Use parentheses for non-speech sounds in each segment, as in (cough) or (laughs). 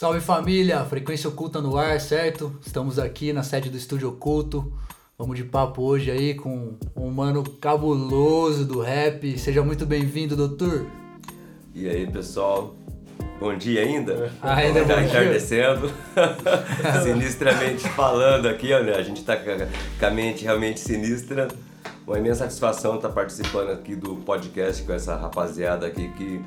Salve família, Frequência Oculta no ar, certo? Estamos aqui na sede do Estúdio Oculto. Vamos de papo hoje aí com um mano cabuloso do rap. Seja muito bem-vindo, doutor. E aí, pessoal? Bom dia ainda? (laughs) Ainda tá bom dia. entardecendo. (laughs) Sinistramente falando aqui, né? A gente tá com a- com a mente realmente sinistra. Uma imensa satisfação estar participando aqui do podcast com essa rapaziada aqui que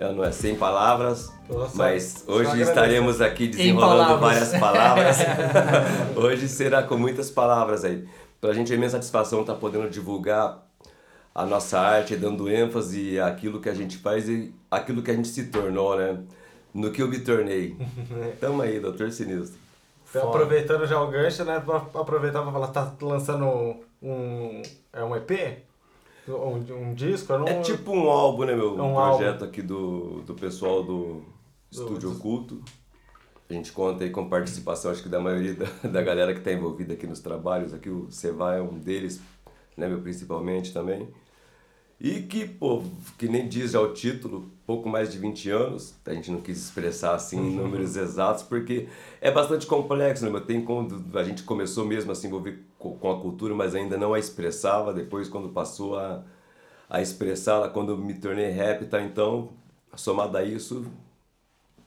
não é sem palavras, Nossa, mas hoje estaremos aqui desenrolando palavras. várias palavras. (laughs) (laughs) hoje será com muitas palavras aí. Pra gente é imensa satisfação estar podendo divulgar a nossa arte, dando ênfase àquilo que a gente faz e aquilo que a gente se tornou, né? No que eu me tornei. (laughs) Tamo aí, doutor Sinistro. Então, aproveitando já o gancho, né? Aproveitar pra falar, tá lançando um. É um EP? Um, um disco? Não... É tipo um álbum, né, meu? É um projeto aqui do, do pessoal do Estúdio Oculto. A gente conta aí com participação, acho que da maioria da, (laughs) da galera que está envolvida aqui nos trabalhos. Aqui o Cevá é um deles, né, meu, principalmente também. E que, pô, que nem diz já o título, pouco mais de 20 anos. A gente não quis expressar assim em números exatos, porque é bastante complexo, né? Tem quando a gente começou mesmo a se envolver co- com a cultura, mas ainda não a expressava. Depois, quando passou a, a expressá-la, quando me tornei rap, tá? Então, somado a isso,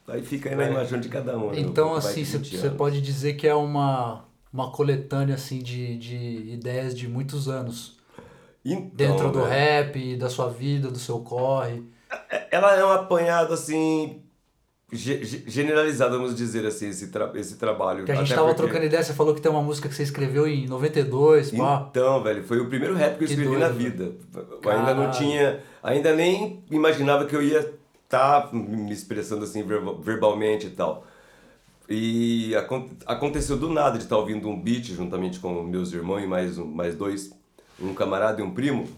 aí fica aí na É. imagem de cada um. né? Então, mais assim, de 20 você pode dizer que é uma, uma coletânea assim, de, de ideias de muitos anos. Então, Dentro do velho, rap, da sua vida, do seu corre. Ela é um apanhado assim. ge- ge- Generalizado, vamos dizer assim, esse, tra esse trabalho. Que a gente Até tava porque- trocando ideia, você falou que tem uma música que você escreveu em 92, pá. Então, velho, foi o primeiro rap que eu Que escrevi doido, na vida. Eu ainda não tinha. Ainda nem imaginava que eu ia estar me expressando assim verba- verbalmente e tal. E acon- aconteceu do nada de estar ouvindo um beat juntamente com meus irmãos e mais, um, mais dois, um camarada e um primo,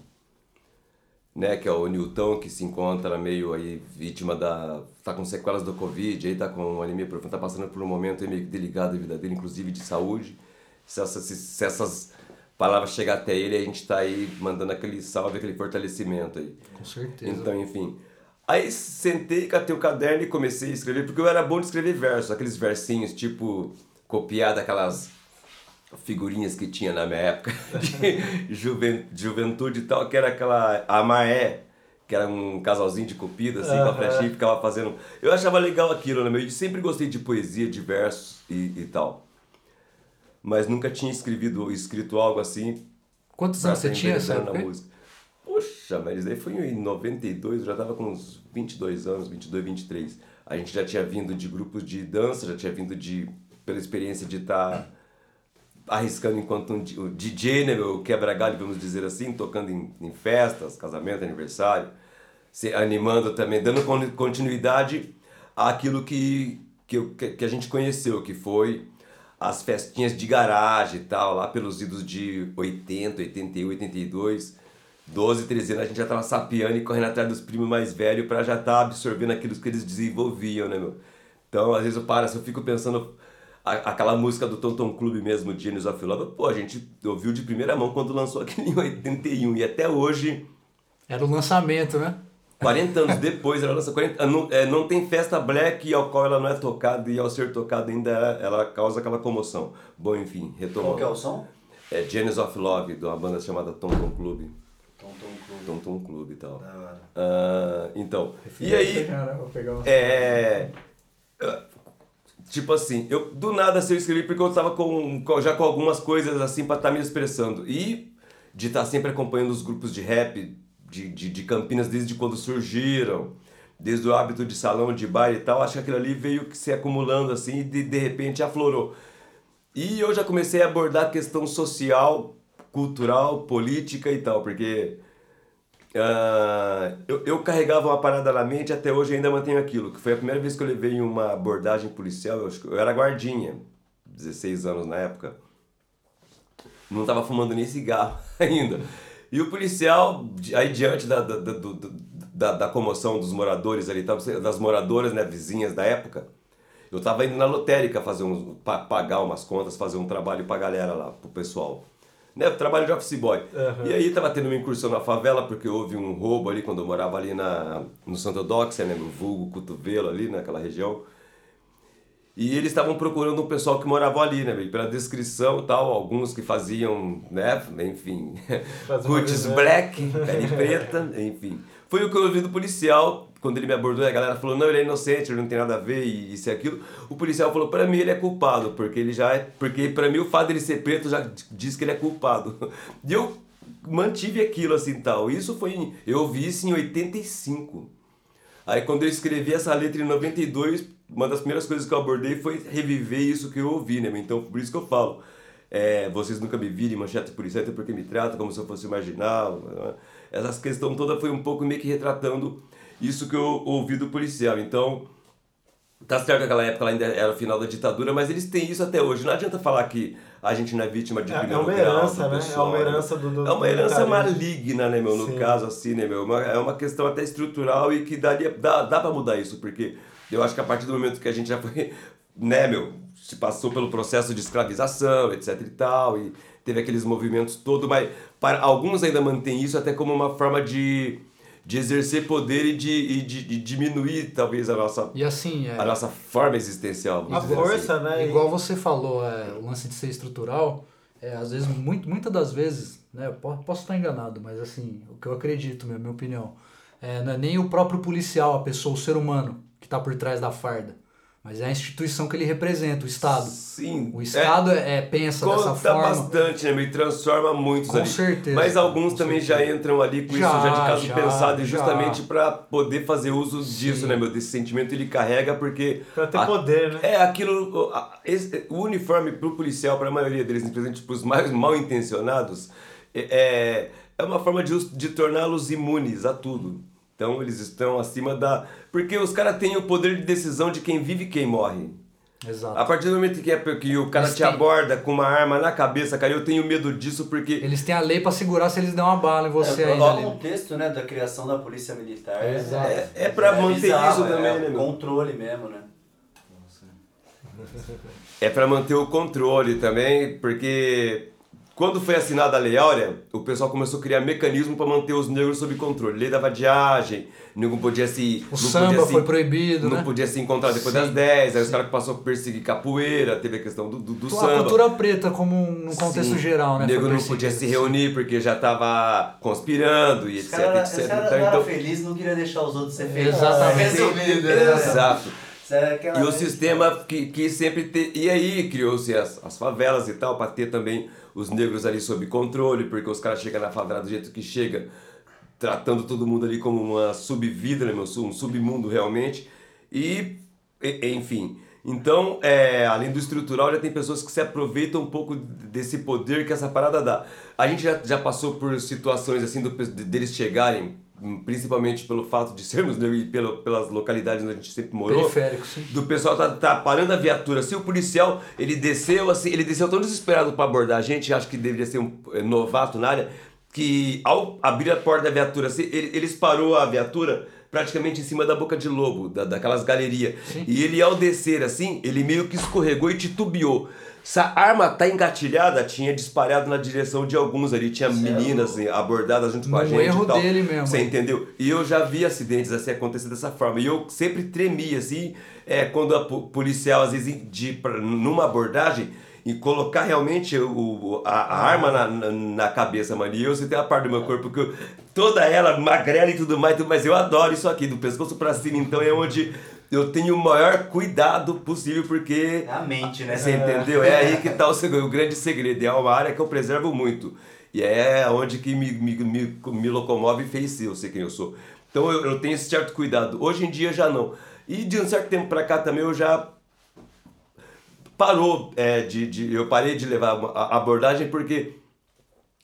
né, que é o Newton, que se encontra meio aí vítima da. tá com sequelas do Covid, aí tá com anemia profunda, tá passando por um momento aí meio delicado da vida dele, inclusive de saúde. Se essas, se, essas palavras chegar até ele, a gente tá aí mandando aquele salve, aquele fortalecimento aí. Com certeza. Então, enfim. Aí sentei, catei o caderno e comecei a escrever, porque eu era bom de escrever versos, aqueles versinhos tipo copiar daquelas figurinhas que tinha na minha época (laughs) de juven- juventude e tal, que era aquela Amaé, que era um casalzinho de copida, assim, com a flechinha e ficava fazendo. Eu achava legal aquilo, né? meu? E sempre gostei de poesia, de versos e, e tal. Mas nunca tinha escrevido, escrito algo assim Quantos anos você tinha essa época? na música. Poxa, mas daí foi em 92, eu já tava com uns 22 anos, 22, 23. A gente já tinha vindo de grupos de dança, já tinha vindo de pela experiência de estar arriscando enquanto um, o DJ, né, meu quebra-galho, vamos dizer assim, tocando em, em festas, casamento, aniversário, se animando também, dando con- continuidade àquilo que, que, que, a gente conheceu, que foi as festinhas de garagem e tal, lá pelos idos de 80, 81, 82, 12, 13 anos, a gente já tava sapeando e correndo atrás dos primos mais velhos para já estar absorvendo aquilo que eles desenvolviam, né, meu? Então, às vezes eu paro, assim, eu fico pensando a- aquela música do Tonton Clube mesmo, Genius of Love, pô, a gente ouviu de primeira mão quando lançou aquele em 81 e até hoje Era o lançamento, né? 40 anos depois, ela lança 40 ah, não, é, não tem festa black ao qual ela não é tocada e ao ser tocada ainda ela, ela causa aquela comoção. Bom, enfim, retomando. Qual que é o som? É Genesis of Love, de uma banda chamada Tom Tom Club. Tom Tom Tom Club e tal. Ah, então, e aí, Cara, vou pegar uma... é... Tipo assim, eu do nada assim, eu escrevi porque eu tava com, já com algumas coisas assim pra estar me expressando. E de estar sempre acompanhando os grupos de rap de, de, de Campinas desde quando surgiram, desde o hábito de salão, de bar e tal, acho que aquilo ali veio se acumulando assim e de, de repente aflorou. E eu já comecei a abordar a questão social, cultural, política e tal, porque ah, eu, eu carregava uma parada na mente até hoje ainda mantenho aquilo, que foi a primeira vez que eu levei uma abordagem policial, eu, eu era guardinha, 16 anos na época, não estava fumando nem cigarro (laughs) ainda. E o policial, aí diante da, da, da, da, da comoção dos moradores ali, das moradoras, né, vizinhas da época, eu tava indo na lotérica fazer um, pa- pagar umas contas, fazer um trabalho pra galera lá, pro pessoal. Né, trabalho de office boy. Aham. E aí tava tendo uma incursão na favela, porque houve um roubo ali quando eu morava ali na, no Santo Doxia, né, no vulgo cotovelo ali naquela região. E eles estavam procurando um pessoal que morava ali, né? Pela descrição tal, alguns que faziam, né? Enfim, Faz black, pele (laughs) preta, enfim. Foi o que eu ouvi do policial, quando ele me abordou, a galera falou, não, ele é inocente, ele não tem nada a ver, e isso e aquilo. O policial falou, pra mim ele é culpado, porque ele já é... Porque pra mim o fato dele ser preto já diz que ele é culpado. (laughs) E eu mantive aquilo assim tal. Isso foi... Eu ouvi isso em 85. Aí quando eu escrevi essa letra em 92, uma das primeiras coisas que eu abordei foi reviver isso que eu ouvi, né? Então por isso que eu falo. é, vocês nunca me viram em manchete policial, até porque me tratam como se eu fosse marginal. né? Essa questão toda foi um pouco meio que retratando isso que eu ouvi do policial. Então, Tá certo que aquela época ainda era o final da ditadura, mas eles têm isso até hoje. Não adianta falar que a gente não é vítima de É- é primeiro uma grau herança, do né? pessoal, É uma herança do- do- É uma herança maligna, né, meu? No Sim. caso, assim, né, meu? Uma- É uma questão até estrutural e que daria, dá, dá pra mudar isso, porque eu acho que a partir do momento que a gente já foi, (laughs) né, meu, se passou pelo processo de escravização, etc e tal, e teve aqueles movimentos todos, mas para alguns ainda mantêm isso até como uma forma de, de exercer poder e de, e de, de diminuir, talvez, a nossa E assim, é, a nossa forma existencial. A força, assim. né? igual você falou, é, o lance de ser estrutural, é, às vezes, muito, muitas das vezes, né, eu po- posso estar enganado, mas assim, o que eu acredito, minha, minha opinião, é, não é nem o próprio policial, a pessoa, o ser humano que está por trás da farda, mas é a instituição que ele representa, o Estado. Sim. O Estado é, é, pensa dessa Conta forma. bastante, né? Me transforma muitos Com ali. certeza, Mas alguns também certeza. já entram ali com Já, isso já de caso já, pensado, e já. justamente para poder fazer uso disso, né, meu? Desse sentimento ele carrega porque. Pra ter a- poder, né? É aquilo. o- a- esse- o uniforme pro policial, para a maioria deles, infelizmente para os mais mal intencionados, é, é uma forma de, de torná-los imunes a tudo. Então eles estão acima da. Porque os caras têm o poder de decisão de quem vive e quem morre. Exato. A partir do momento que, é, que o cara Eles te têm- aborda com uma arma na cabeça, cara, eu tenho medo disso porque. Eles têm a lei pra segurar se eles der uma bala em você é, ainda o ali. contexto né, da criação da polícia militar. é- Exato. É, é pra manter bizarro, isso também, é né, meu? controle mesmo, né? É pra manter o controle também, porque quando foi assinada a Lei Áurea, o pessoal começou a criar mecanismo pra manter os negros sob controle. Lei da vadiagem, não podia se. O não samba podia se- foi proibido, Não né? podia se encontrar depois Sim, das 10, aí os caras passaram a perseguir capoeira, teve a questão do, do, do A samba. cultura preta, como um- num contexto Sim. geral, né? O negro foi não podia se reunir porque já tava conspirando e Os etc, caras etc. cara, Então, não então- era feliz, não queria deixar os outros ser felizes. Exatamente. Resumindo, né? Exato. É E o vez- sistema que, que sempre te... E aí criou-se as, as favelas e tal, para ter também os negros ali sob controle, porque os caras chegam na favela do jeito que chega, tratando todo mundo ali como uma subvida, né, meu? um submundo realmente. E, enfim. Então, é, além do estrutural, já tem pessoas que se aproveitam um pouco desse poder que essa parada dá. A gente já, já passou por situações assim do, de- deles chegarem, principalmente pelo fato de (laughs) sermos e pelo, pelas localidades onde a gente sempre morou do pessoal tá, tá parando a viatura. Se o policial, ele desceu assim, ele desceu tão desesperado para abordar a gente, acho que deveria ser um eh, novato na área, que ao abrir a porta da viatura, assim, ele, eles parou a viatura praticamente em cima da boca de lobo, da, daquelas galerias. E ele ao descer assim, ele meio que escorregou e titubeou. Se a arma tá engatilhada, tinha disparado na direção de alguns ali, tinha meninas assim, abordadas junto com a gente erro e tal. dele mesmo. Você entendeu? E eu já vi acidentes assim acontecer dessa forma. E eu sempre tremia assim, é, quando a po- policial, às vezes, de, pra- numa abordagem, e colocar realmente o, a, a arma na, na, na cabeça, mano. E eu senti a parte do meu corpo, que eu- toda ela magrela e tudo mais, mas eu adoro isso aqui, do pescoço pra cima, então é onde eu tenho o maior cuidado possível, porque. É a mente, né? Você entendeu? É aí que tá o, segredo, o grande segredo. É uma área que eu preservo muito. E é onde que me, me, me, me locomove e fez eu sei quem eu sou. Então eu, eu tenho esse certo cuidado. Hoje em dia já não. E de um certo tempo pra cá também eu já parou é, de, de eu parei de levar a abordagem porque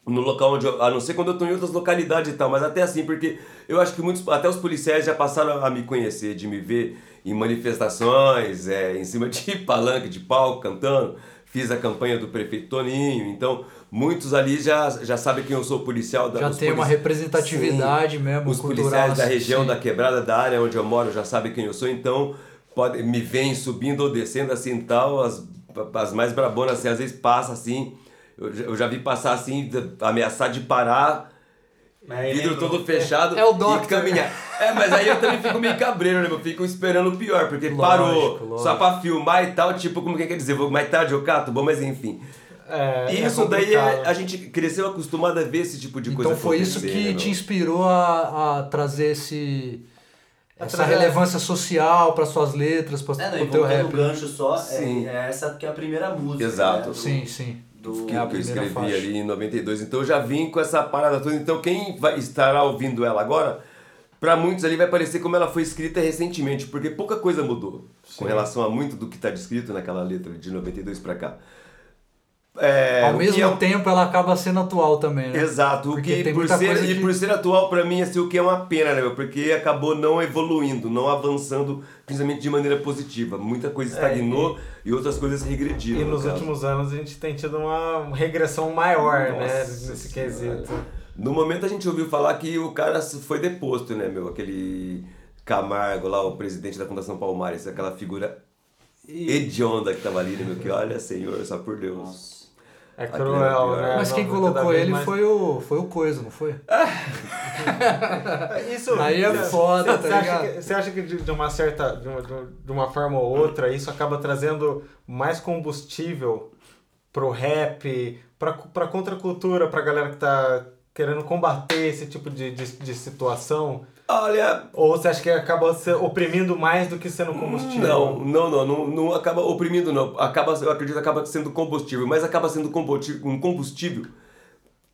no local onde eu, a não ser quando eu tô em outras localidades e tal, mas até assim, porque eu acho que muitos, até os policiais já passaram a me conhecer, de me ver em manifestações, é, em cima de (laughs) palanque, de palco, cantando, fiz a campanha do prefeito Toninho, então muitos ali já, já sabem que eu sou policial. Da, Já tem uma polici- representatividade mesmo, Os cultural, policiais da região, sim. da quebrada, da área onde eu moro, já sabem quem eu sou, então pode, me vem subindo ou descendo assim tal, as, as mais brabonas assim, às vezes passa assim, eu, já- eu já vi passar assim, ameaçar de parar Mas vidro lembrou- todo fechado É o e Doctor. caminhar. É, mas aí eu também fico meio cabreiro, né? Eu fico esperando o pior, porque Lógico, parou lógico. só pra filmar e tal, tipo, como que quer dizer, vou mais tarde eu cato, bom, mas enfim. É, é isso daí é, complicado. a gente cresceu acostumado a ver esse tipo de coisa Então foi isso que né, te inspirou a, a trazer esse A essa trazer- relevância social para suas letras, para É, não, o teu rap. gancho só, Sim. é, é essa que é a primeira música. Exato. né, do- Sim, sim. Do, que, É que eu escrevi faixa. ali em 92. Então eu já vim com essa parada toda. Então quem vai estará ouvindo ela agora, pra muitos ali vai parecer como ela foi escrita recentemente, porque pouca coisa mudou com relação a muito do que tá descrito naquela letra de 92 pra cá. É, Ao que mesmo é tempo ela acaba sendo atual também, né? Exato, o Porque que tem por muita ser, coisa e que- por ser atual pra mim, assim, o que é uma pena, né, meu? Porque acabou não evoluindo, não avançando, principalmente de maneira positiva. Muita coisa estagnou e, outras coisas regrediram. E no nos caso. últimos anos a gente tem tido uma regressão maior, né? Nossa Nesse Senhora. quesito. No momento a gente ouviu falar que o cara foi deposto, né, meu? Aquele Camargo lá, o presidente da Fundação Palmares, aquela figura hedionda que tava ali, né, meu? Que olha, senhor, só por Deus. Nossa. É cruel, é né? Mas quem cada colocou ele mais- foi o foi o Coisa, não foi? (laughs) Isso, Aí é foda, Você tá acha, ligado? que, você acha que de, de uma certa, de uma, de uma forma ou outra, isso acaba trazendo mais combustível pro rap, pra, pra contracultura, pra galera que tá querendo combater esse tipo de, de, de situação? Olha, Ou você acha que acaba se oprimindo mais do que sendo combustível? Não, não, não, não, não acaba oprimindo, não. Acaba, eu acredito que acaba sendo combustível, mas acaba sendo um combustível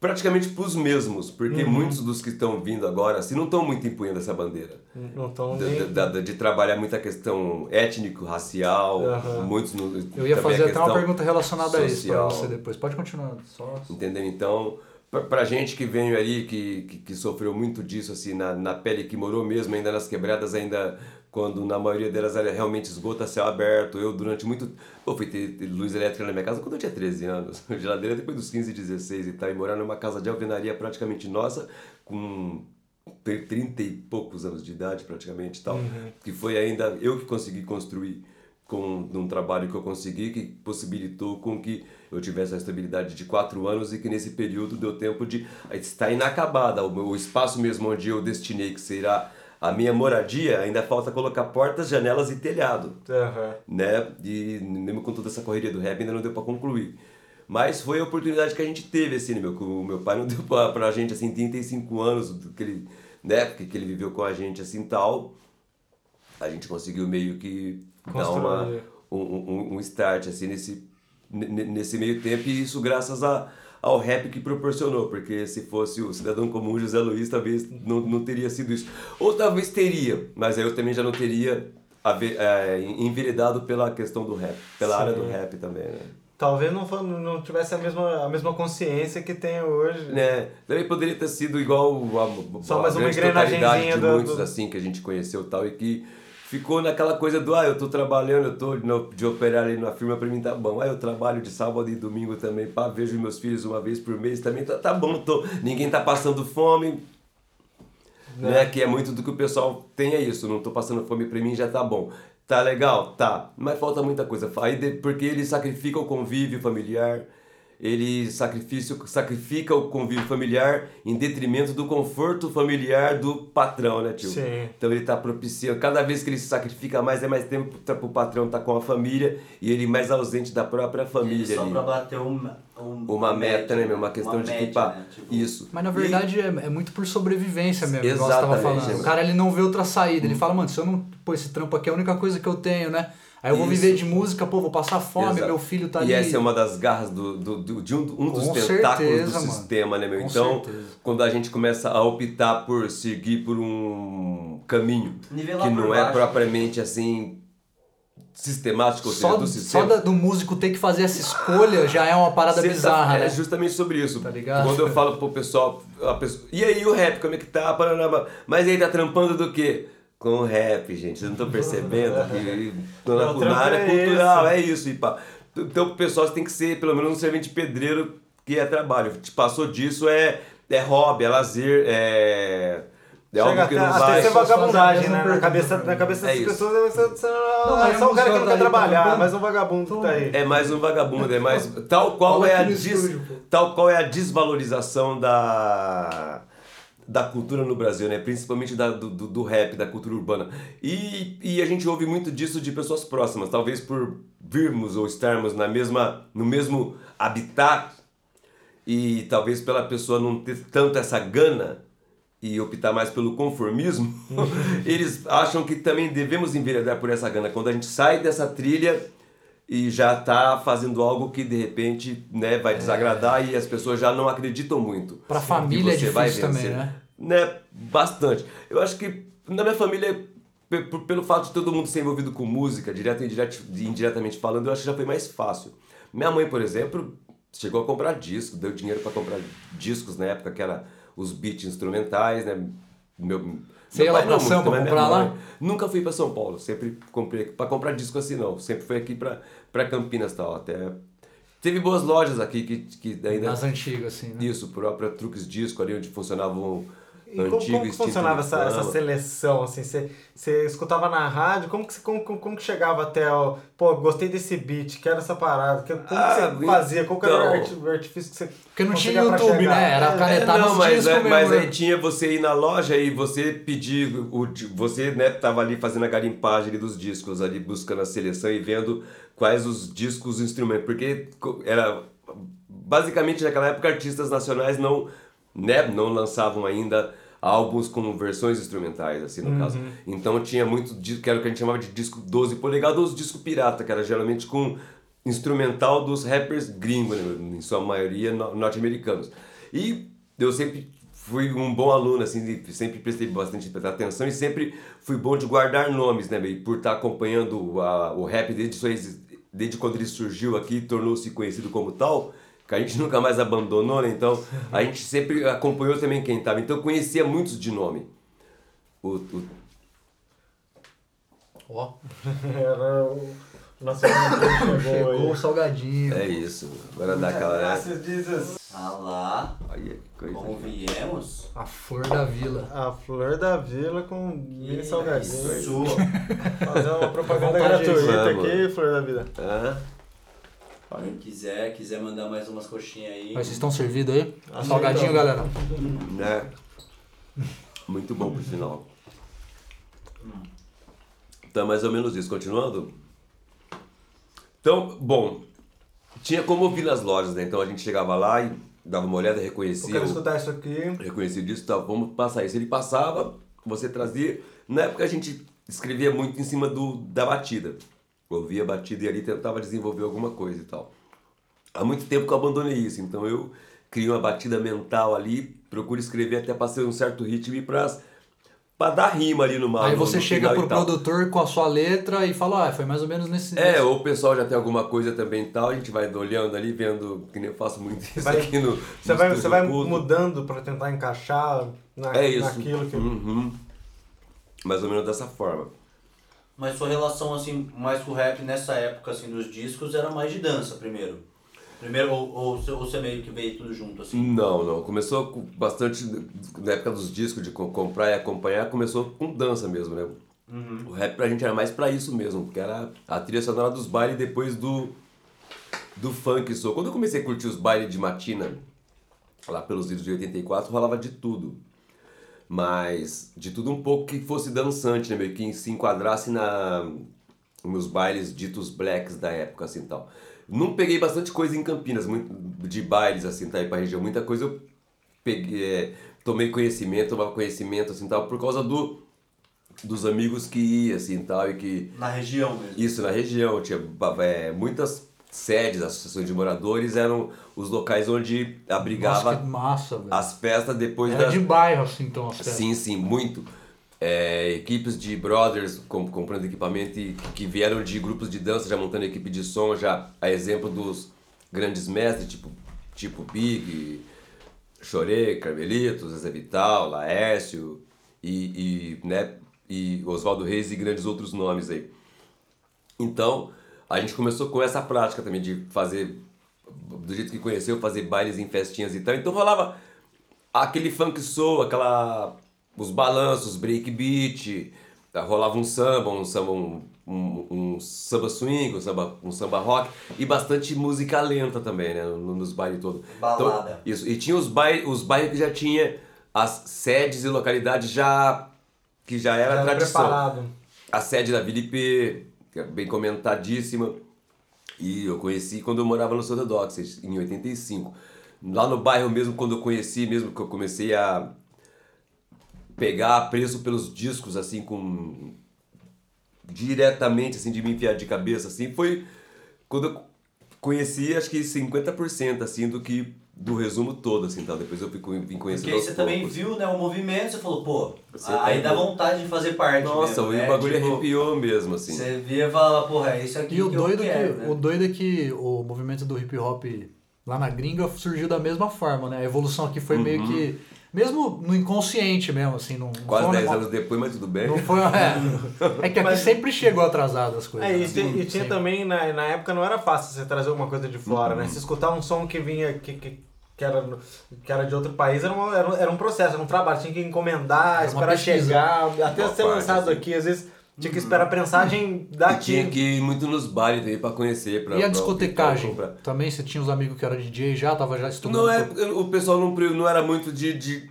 praticamente para os mesmos, porque Uhum. muitos dos que estão vindo agora, assim, não estão muito empunhando essa bandeira. Não estão nem... da- da- de trabalhar muita questão étnico, racial, Aham. muitos no, Eu ia fazer até uma pergunta relacionada a isso social. você depois. Pode continuar, só. Entendeu? Então, pra gente que veio ali, que, que, que sofreu muito disso, assim, na, na pele, que morou mesmo, ainda nas quebradas, ainda quando na maioria delas era realmente esgoto a céu aberto. Eu, durante muito. Pô, fui ter, ter luz elétrica na minha casa quando eu tinha 13 anos. (laughs) Geladeira depois dos 15, 16 e tal. E morar numa casa de alvenaria praticamente nossa, com ter 30 e poucos anos de idade praticamente tal. Que foi ainda eu que consegui construir com um trabalho que eu consegui que possibilitou com que eu tivesse a estabilidade de quatro anos e que nesse período deu tempo de está inacabada o, espaço mesmo onde eu destinei que será a minha moradia ainda falta colocar portas janelas e telhado Aham. né? E mesmo com toda essa correria do rap ainda não deu pra concluir. Mas foi a oportunidade que a gente teve, assim, né, meu? Que o meu pai não deu pra, pra gente, assim, 35 anos, que ele, né? Que ele viveu com a gente, assim, tal. A gente conseguiu meio que dar uma, Construir. um, um, um start, assim, nesse, ne- nesse meio tempo. E isso graças a, ao rap que proporcionou. Porque se fosse o cidadão comum José Luiz, talvez não, não teria sido isso. Ou talvez teria, mas aí eu também já não teria é, enveredado pela questão do rap, pela Sim. área do rap também, né? Talvez não, não tivesse a mesma, a mesma consciência que tem hoje. né? Também poderia ter sido igual a, Só a mais uma de muitos do- assim que a gente conheceu tal e que ficou naquela coisa do ah, eu tô trabalhando, eu tô no- de operar ali na firma pra mim tá bom. Ah, eu trabalho de sábado e domingo também, pá, vejo meus filhos uma vez por mês também, tá, tá bom, tô, ninguém tá passando fome. Né? Que é muito do que o pessoal tem é isso, não tô passando fome pra mim, já tá bom. Tá legal? Tá. Mas falta muita coisa. Aí porque ele sacrifica o convívio familiar, ele sacrifica, sacrifica o convívio familiar em detrimento do conforto familiar do patrão, né, tio? Sim. Então ele tá propiciando, cada vez que ele se sacrifica mais, é mais tempo para o patrão estar com a família e ele mais ausente da própria família Só ali. pra bater uma, um- Uma meta, né, meu? Uma questão uma de média, que, pá, né? Tipo, isso. Mas na E- verdade é, é muito por sobrevivência mesmo, igual você tava Exatamente, falando. é. O cara ele não vê outra saída. Ele fala, mano, se eu não. Pô, esse trampo aqui é a única coisa que eu tenho, né? Aí eu vou Isso. viver de música, pô, vou passar fome, Exato. meu filho tá e ali. essa é uma das garras do, do, do- de um, um dos Com tentáculos certeza, do mano. sistema, né, meu? Com então, certeza. quando a gente começa a optar por seguir por um caminho Nivelar que não é baixo. propriamente assim sistemático, ou seja, Só, do só sistema. da- do músico ter que fazer essa escolha já é uma parada Cê tá- bizarra, é né? justamente sobre isso. Tá ligado? Quando eu falo pro pessoal, a pessoa, e aí o rap, como é que tá? Mas aí tá trampando do quê? Com o rap, gente. Vocês não estão percebendo que (laughs) tô na, Não, o trampo na área é cultural, é isso. E pá. Então o pessoal tem que ser pelo menos um servente pedreiro que é trabalho. Te Passou disso é, é hobby, é lazer, é. É Chega algo que até, não vai. fazer a vagabundagem, né? Na cabeça, na cabeça É das isso. pessoas ser, ser- Não, ah, é só um cara que não quer trabalhar, tá mais um vagabundo que tá aí. É mais um vagabundo, é mais. Tal qual é a des- tal qual é a desvalorização da da cultura no Brasil, né? Principalmente da, do, do, rap, da cultura urbana. E, e a gente ouve muito disso de pessoas próximas, talvez por virmos ou estarmos na mesma, no mesmo habitat e talvez pela pessoa não ter tanto essa gana e optar mais pelo conformismo, (laughs) eles acham que também devemos enveredar por essa gana. Quando a gente sai dessa trilha e já está fazendo algo que de repente né, vai desagradar e as pessoas já não acreditam muito. Pra que família é difícil também, né? Né, bastante. Eu acho que na minha família, pelo fato de todo mundo ser envolvido com música, direto e indiret- indiretamente falando, eu acho que já foi mais fácil. Minha mãe, por exemplo, chegou a comprar discos, deu dinheiro para comprar discos na época que era os beats instrumentais, né? Meu, Você ia lá pra Sampa mas minha comprar lá? Nunca fui para São Paulo, sempre comprei para comprar disco assim não, sempre fui aqui para Campinas tal, até teve boas lojas aqui que que ainda Nas antigas, assim, né? isso, própria Truques Disco ali onde funcionavam como, como que funcionava essa, essa seleção? Assim, você, você escutava na rádio, como que, você- como, como, como que chegava até o. Pô, gostei desse beat, quero essa parada. Como Ah, que você fazia? Qual que era o então- arti- o artifício que você. Porque não tinha YouTube, né? Era É, canetar É, não, mas, discos é, mesmo, mas né? aí tinha você ir na loja e você pedir, o, você né, tava ali fazendo a garimpagem ali dos discos, ali buscando a seleção e vendo quais os discos, os instrumentos, porque era basicamente naquela época artistas nacionais não, né, não lançavam ainda álbuns com versões instrumentais, assim no caso. Então tinha muito disco, que era o que a gente chamava de disco 12 polegadas ou disco pirata, que era geralmente com instrumental dos rappers gringos, né, em sua maioria no- norte-americanos. E eu sempre fui um bom aluno, assim, sempre prestei bastante atenção e sempre fui bom de guardar nomes, né, e por estar acompanhando a- o rap desde, sua desde quando ele surgiu aqui, tornou-se conhecido como tal, que a gente (laughs) nunca mais abandonou, né, então a gente sempre acompanhou também quem estava, então eu conhecia muitos de nome. O, o- Ó, Era o. Nosso amigo chegou o salgadinho. é isso, agora dá aquela... Né? Graças Jesus. Ah lá, Olha que coisa. como viemos. A flor da vila. A flor da vila com mini salgadinho. Sua. Fazer uma propaganda gratuita aqui, flor da vida. Hã? Quem quiser, quiser mandar mais umas coxinhas aí. Mas vocês estão servidos aí? Acho Salgadinho, que galera. né? (laughs) Muito bom por sinal. Então, mais ou menos isso. Continuando. Então, bom, tinha como ouvir nas lojas, né? Então a gente chegava lá e dava uma olhada, Eu reconhecia, quero o- escutar isso aqui. reconhecia disso, tá, vamos passar isso. Ele passava, você trazia. Na época a gente escrevia muito em cima do, da batida. Ouvia a batida e ali tentava desenvolver alguma coisa e tal. Há muito tempo que eu abandonei isso, então eu crio uma batida mental ali, procuro escrever até para ser um certo ritmo e pra, pra dar rima ali no Aí no- você no chega final e pro produtor com a sua letra e fala, ah, foi mais ou menos nesse... É, nesse- ou o pessoal já tem alguma coisa também e tal, a gente vai olhando ali, vendo, que nem eu faço muito isso Vai- aqui no. Você no vai, você vai culto. mudando pra tentar encaixar na, É isso. naquilo que. Uhum. Mais ou menos dessa forma. Mas sua relação, assim, mais com o rap nessa época, assim, dos discos, era mais de dança, primeiro. Primeiro, ou, ou, você- ou você meio que veio tudo junto, assim? Não, não. Começou com bastante. Na época dos discos, de co- comprar e acompanhar, começou com dança mesmo, né? O rap pra gente era mais pra isso mesmo, porque era a trilha sonora dos bailes depois do. do funk só. Quando eu comecei a curtir os bailes de matina, lá pelos idos de 84, rolava de tudo. Mas de tudo um pouco que fosse dançante, né? Meio que se enquadrasse na, nos bailes ditos blacks da época, assim, tal. Não peguei bastante coisa em Campinas, muito, de bailes, assim, tá, aí pra região. Muita coisa eu peguei, é, tomei conhecimento, tomava conhecimento, assim, tal, por causa do, dos amigos que ia, assim, tal, e que... Na região mesmo. Isso, na região, tinha é, muitas sedes, associações de moradores, eram os locais onde abrigava Nossa, massa, as festas depois Era das... de bairro, assim, então, as festas. Sim, sim, muito. É, equipes de brothers com- comprando equipamento e que vieram de grupos de dança, já montando equipe de som, já a exemplo dos grandes mestres, tipo, tipo Big, Choré, Carmelito, Zé Vital, Laércio e, e, né, e Oswaldo Reis e grandes outros nomes aí. Então, a gente começou com essa prática também de fazer, do jeito que conheceu, fazer bailes em festinhas e tal. Então rolava aquele funk soul, aquela os balanços, break beat, tá, rolava um samba, um samba um, um, um samba swing, um samba, um samba rock e bastante música lenta também, né, no- nos bailes todos. Balada. Então, isso. E tinha os bailes, os bailes que já tinha as sedes e localidades já que já era Já tradição. preparado. A sede da Vila IP, que é bem comentadíssima, e eu conheci quando eu morava no Sotodox, em 85. Lá no bairro mesmo, quando eu conheci mesmo, que eu comecei a pegar preço pelos discos, assim, com... Diretamente, assim, de me enfiar de cabeça, assim, foi quando eu conheci, acho que 50%, assim, do que... Do resumo todo, assim, tal. Depois eu vim conhecendo Porque aí você também poucos. viu né, o movimento, você falou, pô, Você aí tá- dá vontade de fazer parte Nossa, mesmo, o né? bagulho Tipo, arrepiou mesmo, assim. Você via e falava, porra, é isso aqui E o que doido, eu quero, que, né? o doido é que o movimento do hip hop lá na gringa surgiu da mesma forma, né? A evolução aqui foi meio que. Mesmo no inconsciente mesmo, assim. Não, Uhum. Quase foi um 10 negócio- anos depois, mas tudo bem. Não foi. É, (laughs) é que aqui sempre chegou atrasado as coisas. É, e, né? e tinha Sim. também, na, na época não era fácil você trazer alguma coisa de fora, Uhum. né? Se escutar um som que vinha, que, que, que, era, que era de outro país, era, uma- era, um- era um processo, era um trabalho. Tinha que encomendar, Era esperar pesquisa. chegar, até Uma ser parte, lançado assim. aqui. Às vezes tinha que esperar a prensagem E daqui. tinha que ir muito nos bailes também pra conhecer. Pra, E a pra- discotecagem? pra- Tambando você tinha uns amigos que eram DJ já, tava já estudando. Não é, o pessoal não, pre- não era muito de, de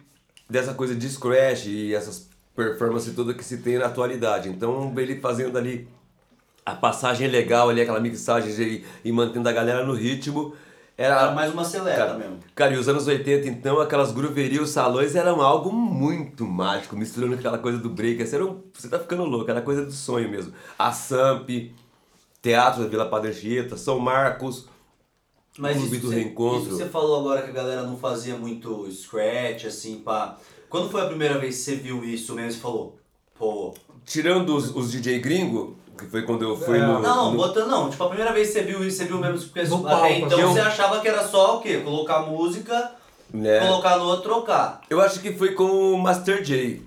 dessa coisa de scratch e essas performances todas que se tem na atualidade. Então ele fazendo ali a passagem legal ali, aquela mixagem e, e mantendo a galera no ritmo. Era, Era mais uma seleta Cara, mesmo. Cara, e os anos 80, então, aquelas grooverias, os salões eram algo muito mágico, misturando aquela coisa do break. Era um, você tá ficando louco, era coisa do sonho mesmo. A Samp, Teatro da Vila Padre Anchieta, São Marcos, Mas Clube do você, Reencontro. isso que você falou agora que a galera não fazia muito scratch, assim, pá. Quando foi a primeira vez que você viu isso mesmo e falou, pô. tirando os, os DJ gringo, que foi quando eu fui É. no... Não, no- botando não. Tipo, a primeira vez que você viu isso, você viu mesmo. Porque No até palco, então assim. você achava que era só o quê? Colocar música, né? colocar no outro, trocar. Eu acho que foi com o Master J,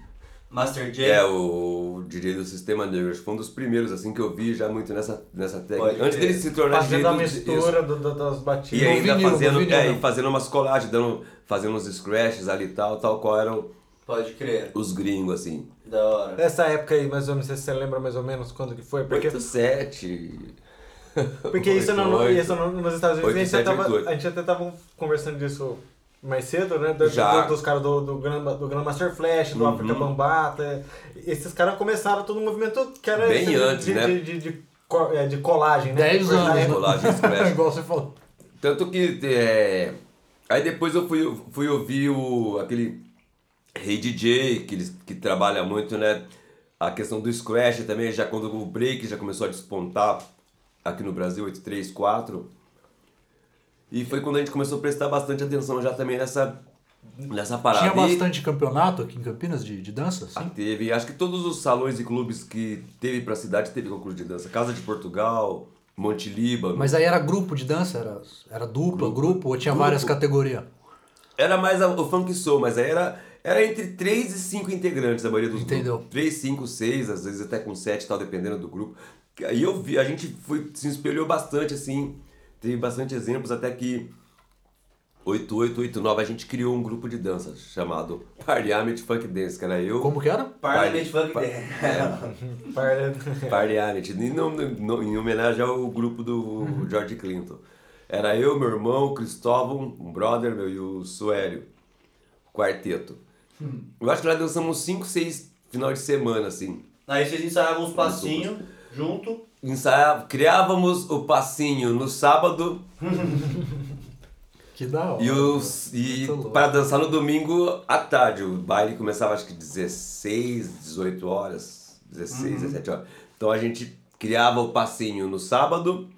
Master J. é o DJ do Sistema Negro. Acho que foi um dos primeiros, assim, que eu vi já muito nessa, nessa técnica. Pode Antes dele se tornar Fazendo a mistura do- do- das E batidas. No ainda vinil, fazendo, vinil, é, né? e fazendo umas colagens, dando, fazendo uns scratches ali e tal, tal qual eram Pode crer. os gringos, assim. Da hora. Essa época aí, mais ou menos, não sei se você lembra mais ou menos quando que foi, porque, 8, 7. porque isso, não, não- isso não- nos Estados Unidos, a, gente 8, até tava, 7, a gente até tava conversando disso mais cedo, né? Do- Já. do- dos caras do, do, Grand, do Grandmaster Flash, do Uhum. Africa Bambata. Esses caras começaram todo um movimento que era Bem esse de, antes, de, né? de, de, de é, de colagem, né? 10 Cortar anos, né? Colagem. (laughs) Igual você falou. Tanto que. É... Aí depois eu fui, fui ouvir o, aquele Rei DJ, que, eles, que trabalha muito, né? A questão do scratch também, já quando o break já começou a despontar aqui no Brasil, 834. E foi quando a gente começou a prestar bastante atenção já também nessa, nessa parada. Tinha E- bastante campeonato aqui em Campinas de, de dança, Ah, sim? teve. Acho que todos os salões e clubes que teve pra cidade teve concurso de dança. Casa de Portugal, Monte Líbano. Mas aí era grupo de dança? Era, era dupla, grupo, Grupo. ou tinha Grupo. várias categorias? Era mais o funk soul, mas aí era, era entre 3 e 5 integrantes, a maioria dos Entendeu. grupos. 3, 5, 6, às vezes até com 7 tal, dependendo do grupo. Aí eu vi, a gente foi, se espelhou bastante, assim, teve bastante exemplos, até que 8889 a gente criou um grupo de dança chamado Parliament Funk Dance, que era eu, Como que era? Parliament Funk Dance. (laughs) Par- Parliament, em, homenagem ao grupo do George Clinton. Era eu, meu irmão, o Cristóvão, um brother meu e o Suélio, quarteto. Eu acho que nós dançamos 5, 6 final de semana, assim. Aí vocês ensaiavam uns passinhos junto. Ensaiava, criávamos o passinho no sábado Que da hora. e, os, e para dançar no domingo à tarde. O baile começava acho que 16, 18 horas, 16, 17 horas. Então a gente criava o passinho no sábado,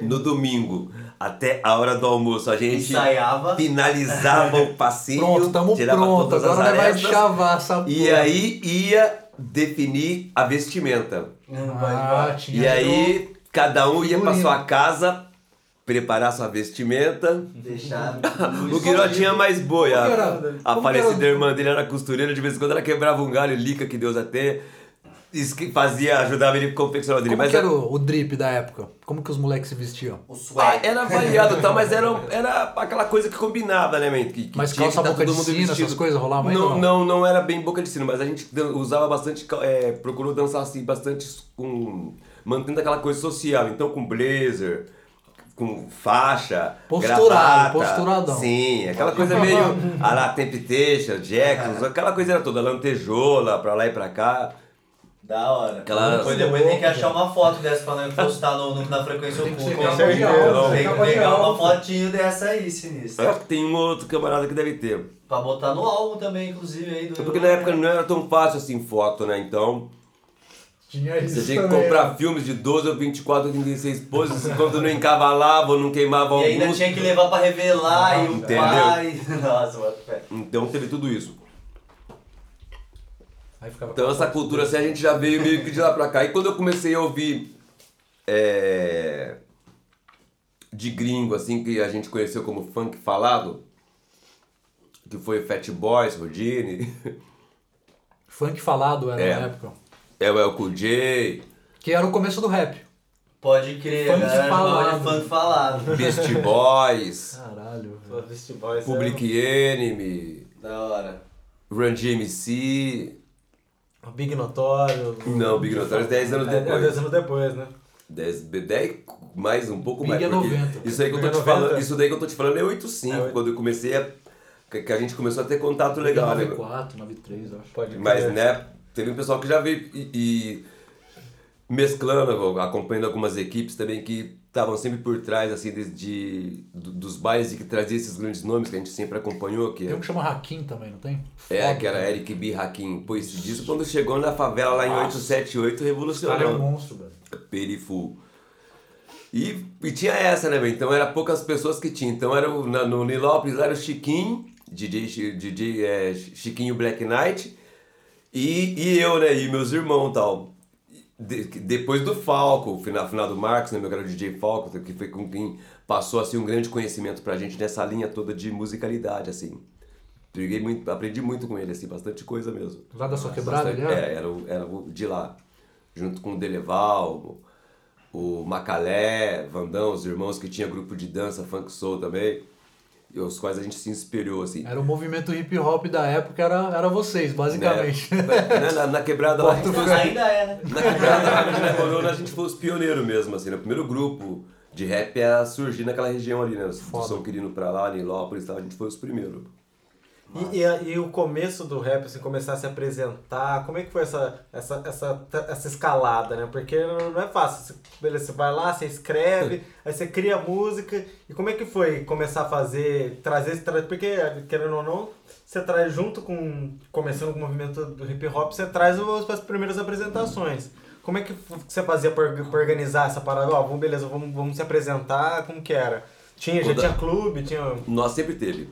no domingo, até a hora do almoço. A gente Ensaiava. finalizava o (laughs) passinho, Pronto, tamo tirava pronto. Agora vai chavar essa E porra. aí ia definir a vestimenta. Ah, tinha E aí cada um ia pra Figurino. sua casa preparar sua vestimenta. Deixar. (laughs) O Guiró tinha mais boi. Como A, a falecida irmã dele era costureira, de vez em quando ela quebrava um galho lica que Deus até. Isso que fazia, ajudava ele a confeccionar o dele. Como Mas que era o, o drip da época? Como que os moleques se vestiam? O Ah, era variado e tal, mas era, era aquela coisa que combinava, né, man? Que, que Mas tinha calça que tá boca todo de mundo sino, vestido. essas coisas rolavam aí, Não, não? não, não era bem boca de sino, mas a gente usava bastante, é, procurou dançar assim, bastante com. mantendo aquela coisa social. Então com blazer, com faixa, Posturado, gravata. posturadão. Sim, aquela coisa meio a la Temptation, Jackson, aquela coisa era toda, lantejola, pra lá e pra cá. Da hora. Aquela- Depois, depois tem que achar uma foto dessa pra nós postar no, no- na frequência oculta. Tem que de pegar uma fotinho dessa aí, sinistro. Eu acho que tem um outro camarada que deve ter. Pra botar no álbum também, inclusive, aí do. É porque na época não era tão fácil assim foto, né? Então, Tinha isso você tinha que também, comprar né? filmes de 12 ou 24 ou 36 poses, quando não encavalava ou não queimava E ainda alguns. tinha que levar pra revelar e o Entendeu? pai. (laughs) Nossa, mano. Então teve tudo isso. Aí ficava Então essa cultura assim a gente já veio meio que de lá pra cá. E quando eu comecei a ouvir é, de gringo, assim, que a gente conheceu como funk falado, que foi Fat Boys, Rodine, (laughs) Funk falado era É. na época. é o El Cool J, Que era o começo do rap. Pode crer, Funk galera falado. de funk falado. Beast (laughs) Boys, Caralho. Beast Boys. Public Enemy, Da hora. Run DMC. É o Big Notório. Não, Big Notorious 10 anos É, é, depois. 10 anos depois, né? 10, 10 mais um pouco Big mais. é porque 90. Isso aí que eu tô Big te é falando, 90. isso daí que eu tô te falando é 85, É quando eu comecei a que a gente começou a ter contato legal, né? 94, 93, acho. Pode Mas né, teve um pessoal que já veio e, e mesclando, acompanhando algumas equipes também que estavam sempre por trás assim de, de- do- dos bailes e que trazia esses grandes nomes que a gente sempre acompanhou, que Tem um que chama Hakim também, não tem? é, Foda, que era cara. Eric B. Hakim. Pô, esse disco quando chegou na favela lá em 878 O cara é um revolucionou. monstro, velho. Perifu. E, e tinha essa, né, velho? Então era poucas pessoas que tinha. Então era o, na, no Nilópolis era o Chiquinho, DJ, DJ é, Chiquinho Black Knight, e, e eu, né? E meus irmãos e tal. De- depois do Falco, final, final do Marcos, né, meu cara o DJ Falco, que foi com quem passou assim um grande conhecimento pra gente nessa linha toda de musicalidade, assim. Peguei muito, aprendi muito com ele, assim, bastante coisa mesmo. Lá da sua quebrada, era? É, era, era de lá. Junto com o Deleval, o, o Macalé, Vandão, os irmãos que tinha grupo de dança, funk soul também. Os quais a gente se inspirou, assim. Era o movimento hip hop da época, era, era vocês, basicamente. (laughs) Né? Na, na quebrada lá, Ainda é, né? na quebrada lá, morou, a gente foi os pioneiros mesmo, assim. né? O primeiro grupo de rap a surgir naquela região ali, né? Do Foda. São Quirino pra lá, Nilópolis e tal, a gente foi os primeiros. E, e, e o começo do rap, assim, começar a se apresentar, como é que foi essa, essa, essa, essa escalada, né? Porque não, é fácil. Você, beleza, você vai lá, você escreve, (laughs) aí você cria música. E como é que foi começar a fazer, trazer esse... Porque, querendo ou não, você traz junto com... Começando com o movimento do hip hop, você traz as primeiras apresentações. Como é que você fazia pra organizar essa parada? Ó, vamos, beleza, vamos, vamos se apresentar, como que era? Tinha, já tinha clube, tinha... Nós sempre teve.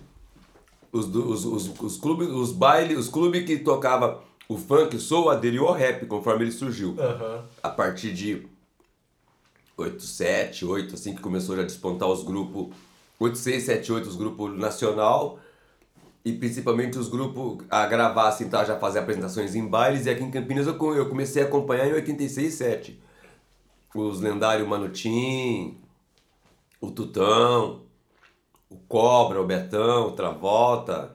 Os, os, os, os clubes, os bailes, os clubes que tocava o funk soul aderiu ao rap conforme ele surgiu. Aham. A partir de 8, 7, 8, assim que começou já a despontar os grupos 8, 6, 7, 8, os grupos nacional e principalmente os grupos a gravar assim, tá, já fazer apresentações em bailes e aqui em Campinas eu, eu comecei a acompanhar em 86, 7. Os lendários Manutim, o Tutão, o Cobra, o Betão, o Travolta,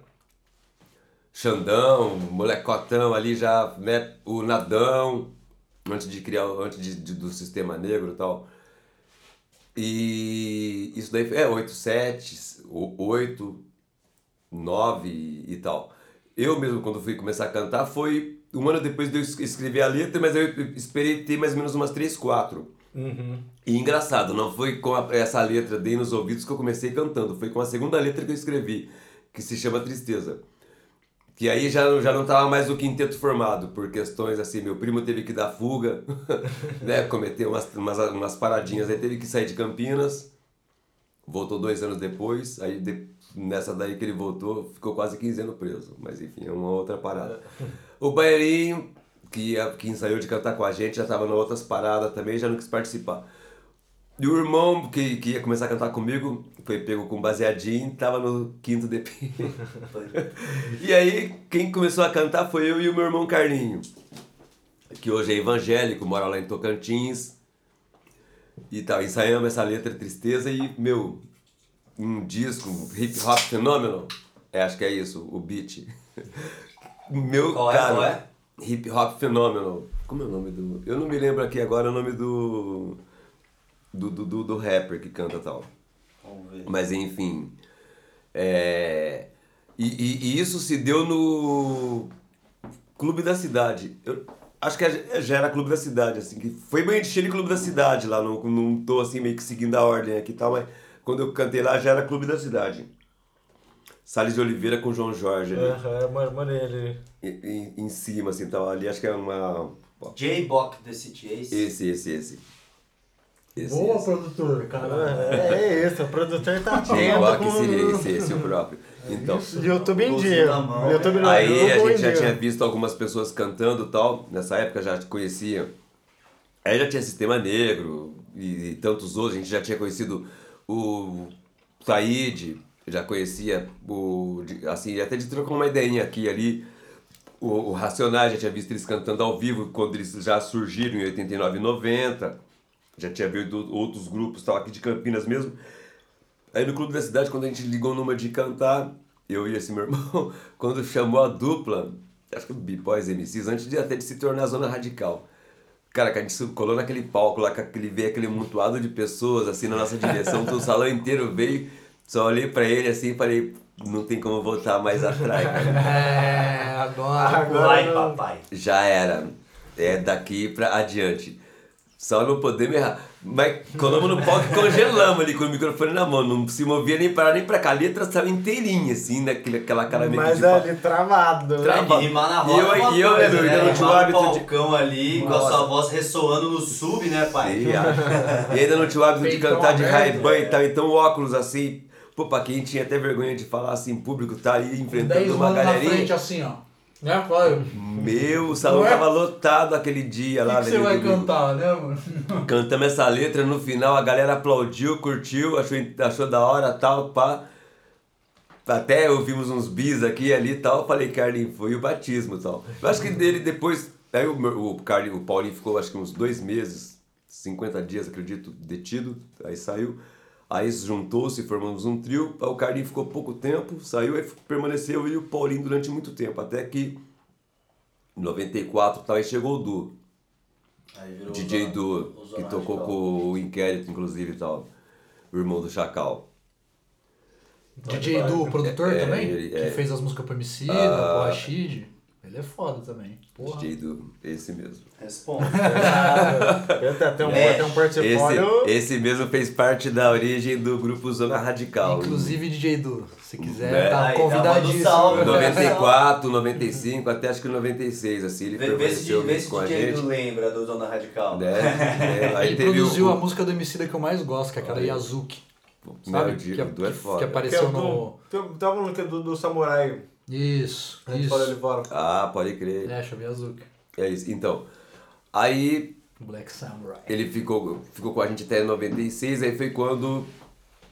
Xandão, o Molecotão ali já, né, o Nadão, antes de criar, antes de, de- do Sistema Negro e tal. E isso daí é 8, 7, 8, 9 e tal. Eu mesmo, quando fui começar a cantar, foi um ano depois de eu es- escrever a letra, mas eu esperei ter mais ou menos umas 3, 4. Uhum. E engraçado, não foi com a- essa letra Dei nos Ouvidos que eu comecei cantando, foi com a segunda letra que eu escrevi, que se chama Tristeza. Que aí já, já não tava mais o quinteto formado, por questões assim, meu primo teve que dar fuga, (laughs) né, cometer umas, umas, umas paradinhas, aí teve que sair de Campinas, voltou dois anos depois, aí de- nessa daí que ele voltou, ficou quase 15 anos preso, mas enfim, é uma outra parada. (laughs) O Baianinho, que, ia- que ensaiou de cantar com a gente, já tava em outras paradas também, já não quis participar. E o irmão que, que ia começar a cantar comigo foi pego com baseadinho, tava no quinto DP. (laughs) e aí, quem começou a cantar foi eu e o meu irmão Carlinho, que hoje é evangélico, mora lá em Tocantins. E tal, ensaiamos essa letra Tristeza e, meu, um disco, um hip hop fenômeno. É, acho que é isso, o beat. (laughs) Meu Qual é, cara, qual é? Hip hop fenômeno. Como é o nome do. Eu não me lembro aqui agora o nome do do, do, do, do rapper que canta tal. Mas enfim. É... E, e- e isso se deu no Clube da Cidade. Eu acho que já era Clube da Cidade, assim, que foi bem de cheiro Clube da Cidade lá, não, não tô assim meio que seguindo a ordem aqui e tal, mas quando eu cantei lá já era Clube da Cidade. Salles de Oliveira com João Jorge ali, Aham, mano, mano, ele. em, em- cima, assim, tava ali, acho que era uma. J-Bock The City Ace. Esse, esse, esse. Esse, Boa, esse. produtor, cara. É, é isso, o produtor tá com... seria esse, esse o próprio. Então. YouTube em dia. YouTube no Aí a gente já tinha visto algumas pessoas cantando e tal, nessa época já conhecia. Aí já tinha Sistema Negro e, e tantos outros, a gente já tinha conhecido o Taíde, já conhecia o. Assim, até de trocar uma ideinha aqui e ali. O, o Racionais, já tinha visto eles cantando ao vivo quando eles já surgiram em 89 e 90. Já tinha visto outros grupos, tal, aqui de Campinas mesmo. Aí no Clube da Cidade, quando a gente ligou numa de cantar, eu e esse meu irmão, (laughs) quando chamou a dupla, acho que o B-Boys MCs, antes de até de se tornar a Zona Radical. Cara, que a gente colou naquele palco lá, com aquele, veio aquele mutuado de pessoas, assim, na nossa direção, (laughs) todo o salão inteiro veio, só olhei pra ele assim e falei, não tem como voltar mais atrás, cara. (laughs) É, agora. Agora Vai, papai. Já era. É daqui pra adiante. Só não podemos errar. Mas colamos no palco e congelamos ali com o microfone na mão. Não se movia nem para nem pra cá. A letra saiu inteirinha, assim, naquele, aquela cara meio Mas de pau. ali travado. né? Tra- Tem que rimar na E roda eu- é e eu, coisa, Edu, né? ainda não tinha o hábito no de- balcão ali, com a Nossa. sua voz ressoando no sub, né, pai? E, e ainda não tinha o hábito de cantar de aberto. Ray-Ban e tal. Então o óculos assim. Pô, pra quem tinha até vergonha de falar assim em público, tá ali 10 enfrentando uma manos na galerinha. frente assim, ó. Né? O Meu, o salão é? tava lotado aquele dia lá. que, que você vai domingo. cantar, né, mano? (laughs) Cantamos essa letra no final, a galera aplaudiu, curtiu, achou, achou da hora tal, pá. Até ouvimos uns bis aqui e ali e tal. Falei, Carlinhos, foi o batismo e tal. Eu acho que dele depois. Aí o, o, Carlinho, o Paulinho ficou acho que uns dois meses, 50 dias, acredito, detido. Aí saiu. Aí juntou-se, formamos um trio. O Carlinho ficou pouco tempo, saiu, aí permaneceu eu e o Paulinho durante muito tempo. Até que em 94 tal, aí chegou o Du. Aí virou DJ o Du, o que tocou com o Inquérito, inclusive, e tal. O irmão do Chacal. DJ Du, o produtor É, também? ele- que é. fez as músicas pro MC, Ah. pro Rashid. Ele é foda também. Porra. DJ Du, esse mesmo. Responde. (laughs) Eu até um, É, até um Esse, portfólio. esse mesmo fez parte da origem do grupo Zona Radical. Inclusive DJ Du, se quiser, Né? tá do convidadíssimo. salve, Em né? 94, 95, até acho que 96, assim, ele Vê, vê se, vê se com a DJ gente. Du lembra do Zona Radical. Né? É, aí Ele produziu o, a música do MC que eu mais gosto, que é aquela. Yazuki. Meu, Sabe? o que, Du é foda. que Que apareceu é no. do, do, tava falando que é do, do Samurai. Isso, A gente falou ali isso. fora. Ah, pode crer. É, chamei Yazuki. É isso. Então, aí Black Samurai. Ele ficou, ficou com a gente até 96, aí foi quando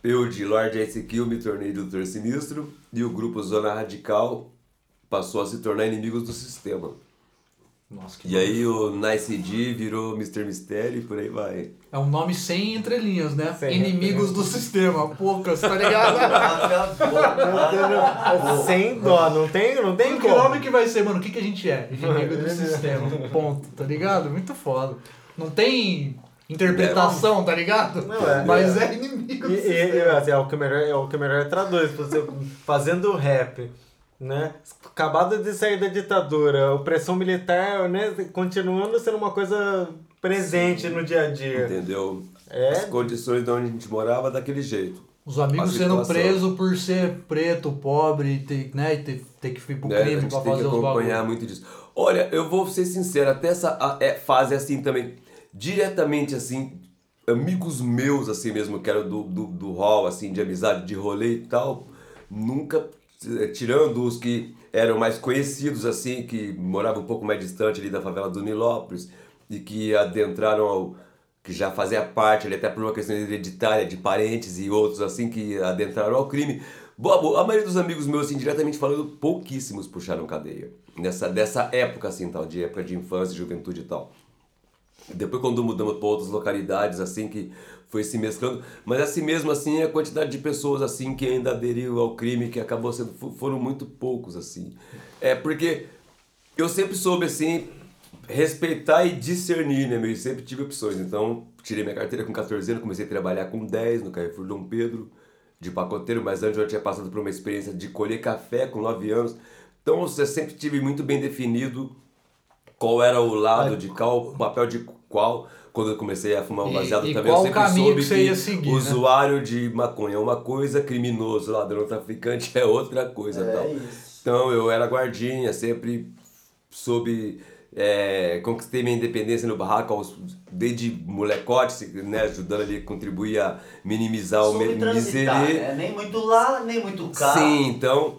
eu, de Lord Ice Kill, me tornei Doutor Sinistro e o grupo Zona Radical passou a se tornar inimigos do sistema. Nossa, que E aí o Nice D virou Mr. Mistério e por aí vai. É um nome sem entrelinhas, né? Sem Inimigos do sistema. Poucas, tá (laughs) ligado? Sem dó, não tem, não tem que como. nome que vai ser, mano? O que, que a gente é? Inimigo do (laughs) sistema. Ponto, tá ligado? Muito foda. Não tem interpretação, tá ligado? Não é. Mas é inimigo E, do e- sistema. e, assim, é o que melhor, é melhor traduz. Fazendo rap, né? Acabado de sair da ditadura, opressão militar, né? Continuando sendo uma coisa presente no dia a dia. Entendeu? É. As condições de onde a gente morava daquele jeito. Os amigos sendo presos por ser preto, pobre, e ter, né? E ter, ter que ir pro né? Crime gente pra tem que fazer acompanhar bagulho. muito disso. Olha, eu vou ser sincero, até essa é, fase assim também, diretamente assim, amigos meus assim mesmo, que eram do, do, do hall, assim, de amizade, de rolê e tal, nunca, tirando os que eram mais conhecidos assim, que moravam um pouco mais distante ali da favela do Nilópolis e que adentraram ao que já fazia parte, ali, até por uma questão hereditária de parentes e outros assim que adentraram ao crime. Boa, a maioria dos amigos meus, assim, diretamente falando, pouquíssimos puxaram cadeia. Nessa, dessa época, assim, tal, de época de infância, juventude e tal. Depois quando mudamos para outras localidades, assim, que foi se mesclando. Mas assim mesmo, assim, a quantidade de pessoas, assim, que ainda aderiu ao crime, que acabou sendo, fo- foram muito poucos, assim. É, porque eu sempre soube, assim, respeitar e discernir, né, meu? Eu sempre tive opções. Então, tirei minha carteira com 14 anos, comecei a trabalhar com 10 no Carrefour Dom Pedro, de pacoteiro, mas antes eu tinha passado por uma experiência de colher café com 9 anos. Então, eu sempre tive muito bem definido qual era o lado de qual, o papel de qual. Quando eu comecei a fumar um E- baseado e também, qual eu sempre soube que você que ia seguir, né? usuário de maconha é uma coisa, criminoso, ladrão, traficante é outra coisa. É tal. isso. Então eu era guardinha, sempre soube. é, conquistei minha independência no barraco aos, desde molecote, né, ajudando ali a contribuir a minimizar o Soube transitar, miserê. né? Nem muito lá, nem muito cá. Sim, então,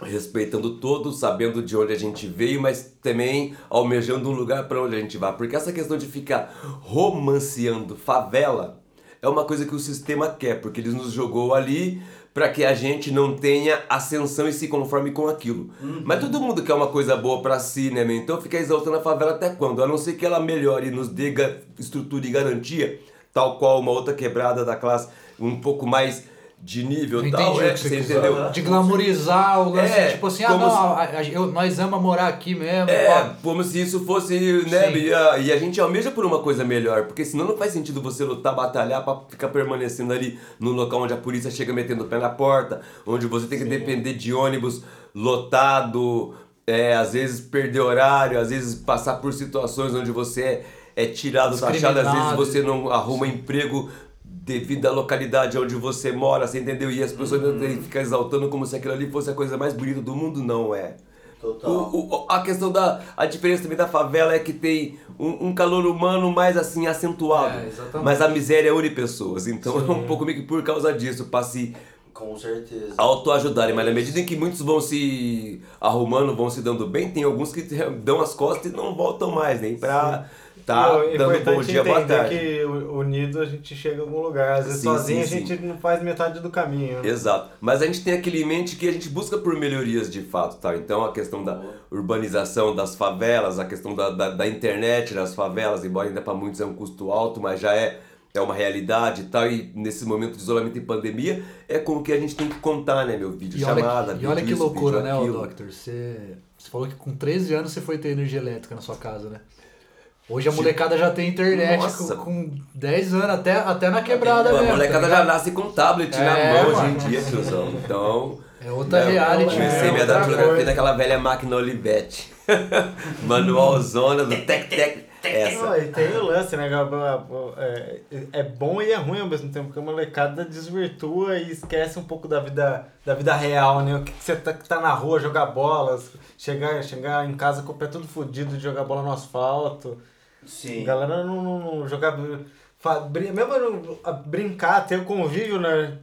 respeitando todos, sabendo de onde a gente veio, mas também almejando um lugar para onde a gente vai. Porque essa questão de ficar romanceando favela é uma coisa que o sistema quer, porque ele nos jogou ali para que a gente não tenha ascensão e se conforme com aquilo. Mas todo mundo quer uma coisa boa para si, né, meu? Então fica exaltando a favela até quando? A não ser que ela melhore e nos dê estrutura e garantia, tal qual uma outra quebrada da classe um pouco mais de nível Eu tal, é, você entendeu? De glamorizar o lance, É, tipo assim, ah, não, se- a- a- eu- nós amamos morar aqui mesmo. É, pá. como se isso fosse, né? Sim. E a, e a gente almeja por uma coisa melhor, porque senão não faz sentido você lutar, batalhar pra ficar permanecendo ali no local onde a polícia chega metendo o pé na porta, onde você tem que depender de ônibus lotado, é, às vezes perder horário, às vezes passar por situações onde você é, é tirado, taxado, às vezes você não arruma emprego devido à localidade onde você mora, você entendeu? E as pessoas Uhum. ficar exaltando como se aquilo ali fosse a coisa mais bonita do mundo, não é. Total. O- o- a questão da. A diferença também da favela é que tem um, um calor humano mais assim acentuado. É, mas a miséria une pessoas. Então é um pouco meio que por causa disso, pra se Com certeza. autoajudarem. Mas na medida em que muitos vão se arrumando, vão se dando bem, tem alguns que dão as costas e não voltam mais, nem pra tá é dando bom dia, boa tarde. que unido a gente chega a algum lugar. Às vezes Sim, sozinho sim, a gente sim. não faz metade do caminho. né? Exato. Mas a gente tem aquele em mente que a gente busca por melhorias de fato, tá? Então a questão da urbanização das favelas, a questão da, da, da internet nas favelas, embora ainda para muitos é um custo alto, mas já é, é uma realidade e tal. E nesse momento de isolamento e pandemia, é com o que a gente tem que contar, né, meu? Vídeo E olha, chamada, e vídeo olha que isso, loucura, né. Doctor? Você, você falou que com 13 anos você foi ter energia elétrica na sua casa, né? Hoje a Tipo, molecada já tem internet nossa. com, com 10 anos, até, até na quebrada A mesmo. molecada tá já nasce com tablet É, na mão hoje mano. em dia, tiozão. Então. É outra né, reality. Comecei é minha datilografia naquela velha máquina Olivetti. (laughs) Manualzona do tec-tec. Essa. E tem o lance, né? Gabo? É, é bom e é ruim ao mesmo tempo, porque a molecada desvirtua e esquece um pouco da vida, da vida real, né? O que que você tá, que tá na rua, jogar bolas, chegar, chegar em casa com o pé todo fudido de jogar bola no asfalto. A Sim. galera não, não, não brin- Mesmo no- a brincar, ter o convívio né,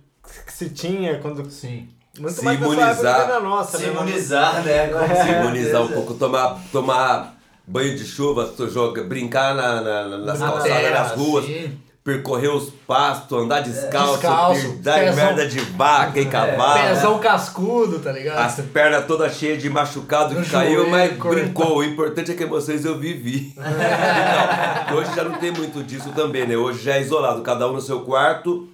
que se tinha quando. Sim. Muito Se mais imunizar. época que na nossa, Se né? imunizar, né? Se imunizar um certeza. pouco, tomar, tomar banho de chuva, joga, brincar na, na- na- nas Na calçadas, terra, nas ruas, sim. Percorrer os pastos, andar descalço, Descalço, dar pezão- merda de vaca e cavalo. Pezão cascudo, tá ligado? As pernas todas cheias de machucado No que caiu, joelho, mas brincou. O importante é que vocês eu vivi. (laughs) Então, hoje já não tem muito disso também, né? Hoje já é isolado, cada um no seu quarto,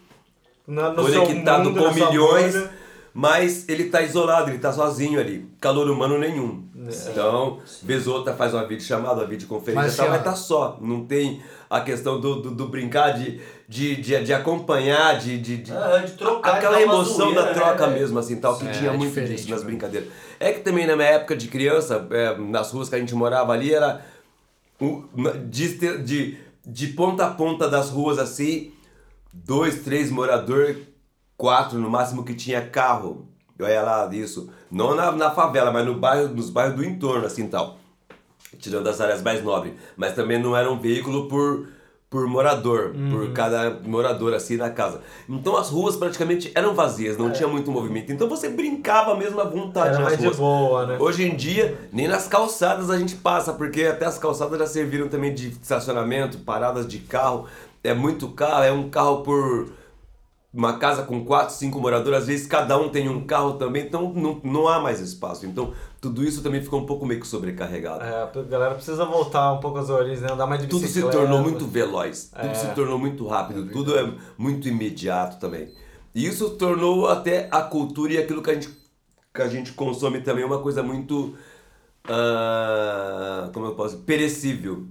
No, conectado mundo, com milhões, bolha. Mas ele tá isolado, ele tá sozinho ali. Calor humano nenhum. Então, vez ou outra faz uma videochamada, uma videoconferência Mas, e tal, mas tá só. Não tem a questão do, do, do brincar, de, de, de, de acompanhar, de, de, de- Ah, de trocar, aquela uma emoção da zoeira, troca né? mesmo, assim, tal, que É, tinha é muito disso nas né? brincadeiras. É que também na minha época de criança, é, nas ruas que a gente morava ali, era de, de, de ponta a ponta das ruas assim, dois, três moradores, quatro no máximo que tinha carro. Olha lá isso. Não na, na favela, mas no bairro, nos bairros do entorno, assim tal. Tirando as áreas mais nobres. Mas também não era um veículo por, por morador, Uhum. por cada morador assim na casa. Então as ruas praticamente eram vazias, não tinha muito movimento. Então você brincava mesmo à vontade É. Era nas mais de ruas. boa, né? Hoje em dia, nem nas calçadas a gente passa, porque até as calçadas já serviram também de estacionamento, paradas de carro. É muito carro, é um carro por uma casa com quatro, cinco moradores, às vezes cada um tem um carro também, então não, não há mais espaço. Então tudo isso também ficou um pouco meio que sobrecarregado. É, a galera precisa voltar um pouco às origens, né? Andar mais de Tudo se tornou muito veloz, tudo É. se tornou muito rápido, tudo é muito imediato também. E isso tornou até a cultura e aquilo que a gente, que a gente consome também uma coisa muito ah, como eu posso perecível.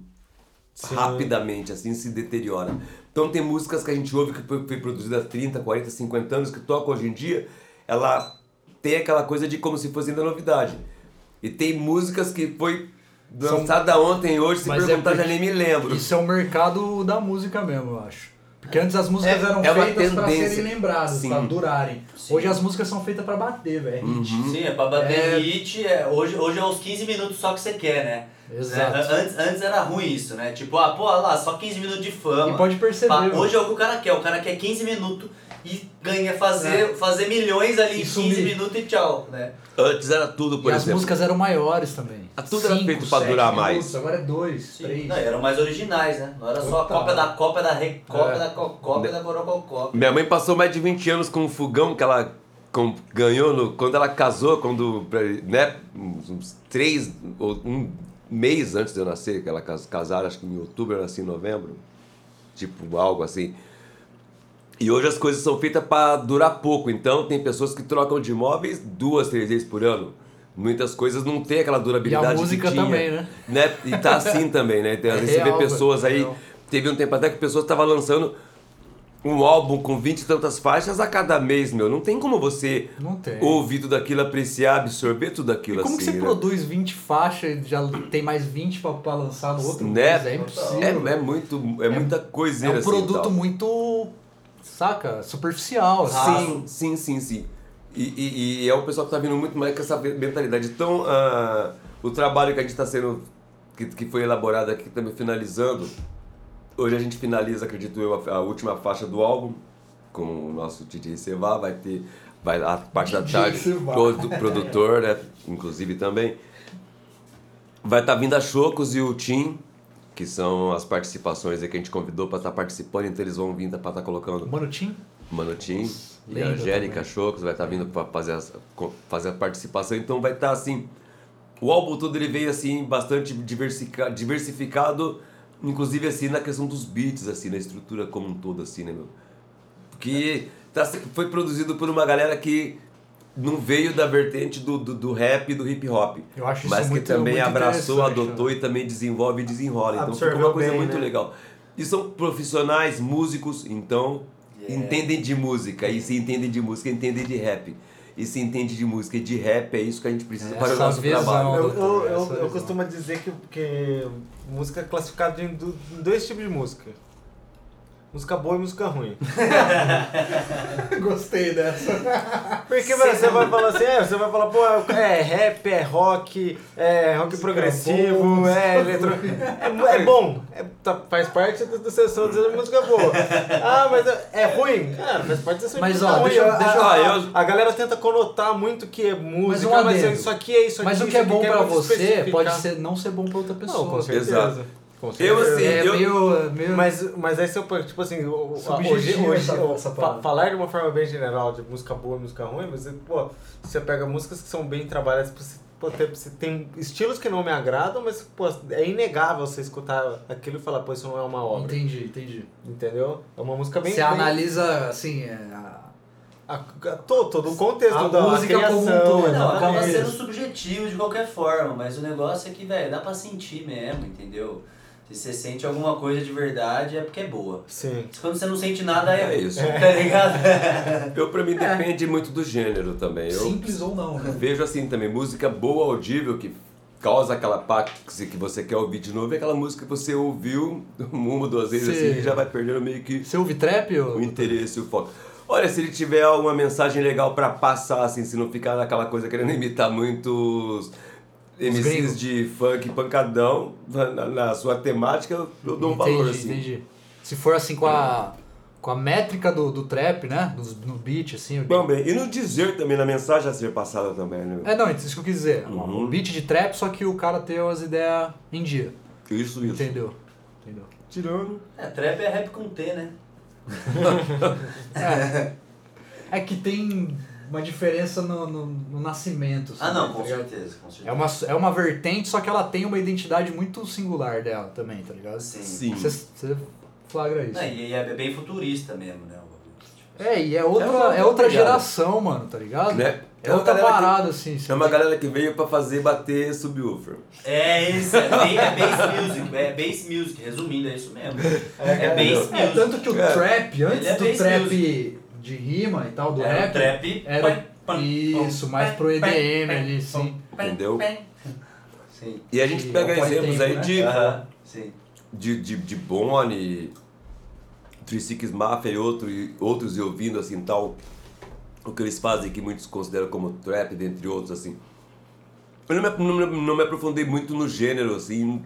Sim. Rapidamente, assim, se deteriora. Então tem músicas que a gente ouve que foi foi produzida há 30, 40, 50 anos, que toca hoje em dia, ela tem aquela coisa de como se fosse ainda novidade. E tem músicas que foi lançada ontem e hoje, se Mas é perguntar, já porque nem me lembro. Isso é o mercado da música mesmo, eu acho. Porque antes as músicas É- eram é feitas pra tendência. serem lembradas, Sim. pra durarem. Sim. Hoje as músicas são feitas pra bater, velho. é hit. Uhum. Sim, é pra bater É. hit, é, hoje, hoje é os 15 minutos só que você quer, né? Exato. É, antes, antes era ruim isso, né? Tipo, ah, pô, olha lá, só 15 minutos de fama. E pode perceber, Pá, hoje é o que o cara quer, o cara quer 15 minutos e ganha fazer, fazer milhões ali em sumir. 15 minutos e tchau, né? Antes era tudo, por e as exemplo. músicas eram maiores também. Ah, tudo era Cinco, feito pra durar minutos, mais. Agora é dois, Sim. três. Não, eram mais originais, né? Não era só a cópia da cópia da re, cópia É. da cópia da corococó. Minha mãe passou mais de 20 anos com um fogão que ela com- ganhou no, quando ela casou, quando, né, uns uns três ou um mês antes de eu nascer, que ela cas- casaram, acho que em outubro, eu nasci em novembro, tipo algo assim. E hoje as coisas são feitas para durar pouco, então tem pessoas que trocam de imóveis duas, três vezes por ano. Muitas coisas não tem aquela durabilidade E a música tinha, também, né? né? E tá assim também, né? Tem, às É vezes você vê real, pessoas aí, real. teve um tempo até que pessoas estavam lançando um álbum com 20 e tantas faixas a cada mês, meu. Não tem como você Não tem. ouvir tudo aquilo, apreciar, absorver tudo aquilo E como assim. que você né? produz 20 faixas e já tem mais 20 pra, pra lançar no outro Né? mês? É impossível. É, é muito, é, muita É coiseira um assim, produto tal. muito, saca, superficial. assim. Sim, sim, sim, sim. E, e- e é o pessoal que tá vindo muito mais com essa mentalidade. Então, ah, o trabalho que a gente está sendo, que, que foi elaborado aqui, também finalizando, hoje a gente finaliza, acredito eu, a, a última faixa do álbum, com o nosso DJ Sevá, vai ter vai, a parte da tarde, produ- produtor, né, inclusive também. Vai estar vindo a Chocos e o Tim, que são as participações que a gente convidou para estar participando, então eles vão vir para estar colocando Mano, Tim, Mano Tim e a Angélica. Chocos vai estar vindo para fazer, as- fazer a participação. Então vai estar assim. O álbum todo ele veio assim bastante diversificado, inclusive assim na questão dos beats, assim, na estrutura como um todo, assim, né, meu? Porque tá, foi produzido por uma galera que não veio da vertente do, do, do rap e do hip hop. Eu acho isso mas que também muito abraçou, interessante, adotou né? e também desenvolve e desenrola. Então Absorveu ficou uma coisa bem, muito né? legal. E são profissionais, músicos, então Yeah. entendem de música. E se entendem de música, entendem de rap. E se entende de música e de rap, é isso que a gente precisa para o nosso visão. trabalho. Eu, doutor, eu, eu, eu costumo dizer que, que música é classificada em dois tipos de música. Música boa e música ruim. (laughs) Gostei dessa. Porque velho, você vai falar assim, é, você vai falar, pô, é rap, é rock, é rock progressivo, boa, é eletro... É, é bom, é, tá- faz parte da, sessão dizendo música boa. Ah, mas é, é ruim? Cara, faz parte da sessão de Mas, música ó, ruim. deixa eu- A- deixa eu- a, Ah, eu- a galera tenta conotar muito que é música, um mas, isso aqui é isso aqui, Mas o que é bom que pra você pode ser, não ser bom pra outra pessoa. Não, com certeza. Exato. Eu, assim, é eu- meio, meio... Mas, mas aí se eu, tipo assim, o- o- Subjetivo hoje, hoje essa- fa- falar de uma forma bem general de música boa e música ruim, você, pô, você pega músicas que são bem trabalhadas, você, pô, tem, você tem estilos que não me agradam, mas pô, é inegável você escutar aquilo e falar, pô, isso não é uma obra. Entendi, entendi. Entendeu? É uma música bem. Você bem- analisa, assim, é, a- a, a- todo, todo o contexto A da música criação. como um todo. exatamente. Não, acaba sendo subjetivo de qualquer forma, mas o negócio é que, velho, dá pra sentir mesmo, entendeu? Se você sente alguma coisa de verdade, é porque é boa. Sim. Quando você não sente nada, é, É isso. (laughs) Tá ligado? (laughs) Eu, pra mim, depende muito do gênero também. Eu simples ou não, né? vejo assim também, música boa, audível, que causa aquela paxe que você quer ouvir de novo, é aquela música que você ouviu (laughs) uma ou duas vezes Sim. assim, e já vai perdendo meio que Você ouve trap ou... o interesse, o foco. Olha, se ele tiver alguma mensagem legal pra passar, assim, se não ficar naquela coisa querendo imitar muitos. MCs de funk pancadão, na, na sua temática, eu, dou um entendi, valor, assim. entendi. Se for assim com a, com a métrica do, do trap, né? No, no beat, assim... eu- Também. E no dizer também, na mensagem a ser passada também, né? É, não, isso que eu quis dizer. Uhum. Um beat de trap, só que o cara tem as ideias em dia. Isso, isso. Entendeu? Entendeu? Tirando. É, trap é rap com T, né? (laughs) É, é que tem uma diferença no, no, no nascimento. Ah, assim, não, tá com certeza, com certeza. É uma, é uma vertente, só que ela tem uma identidade muito singular dela também, tá ligado? Sim. Sim. Você, você flagra isso. Não, e é bem futurista mesmo, né? Tipo, É, e é outra, É uma é outra geração, mano, tá ligado? Né? É É uma outra galera que- parada, assim. É uma galera que veio pra fazer bater subwoofer. É isso, é, é bass music, é bass music, resumindo, é isso mesmo. É, bass É, music. tanto que o É. trap, antes é do bass trap music. De rima e tal, do Era rap, trap. era pam, isso, pam, mais pam, pro EDM ali, sim. Entendeu? Sim. E a gente Que pega é exemplos pós-tempo, aí né? de, Aham, sim. de, de, de Bonnie, Three Six Mafia e, outro, e outros e ouvindo assim tal. O que eles fazem que muitos consideram como trap, dentre outros assim. Eu não me, não, não me aprofundei muito no gênero, assim,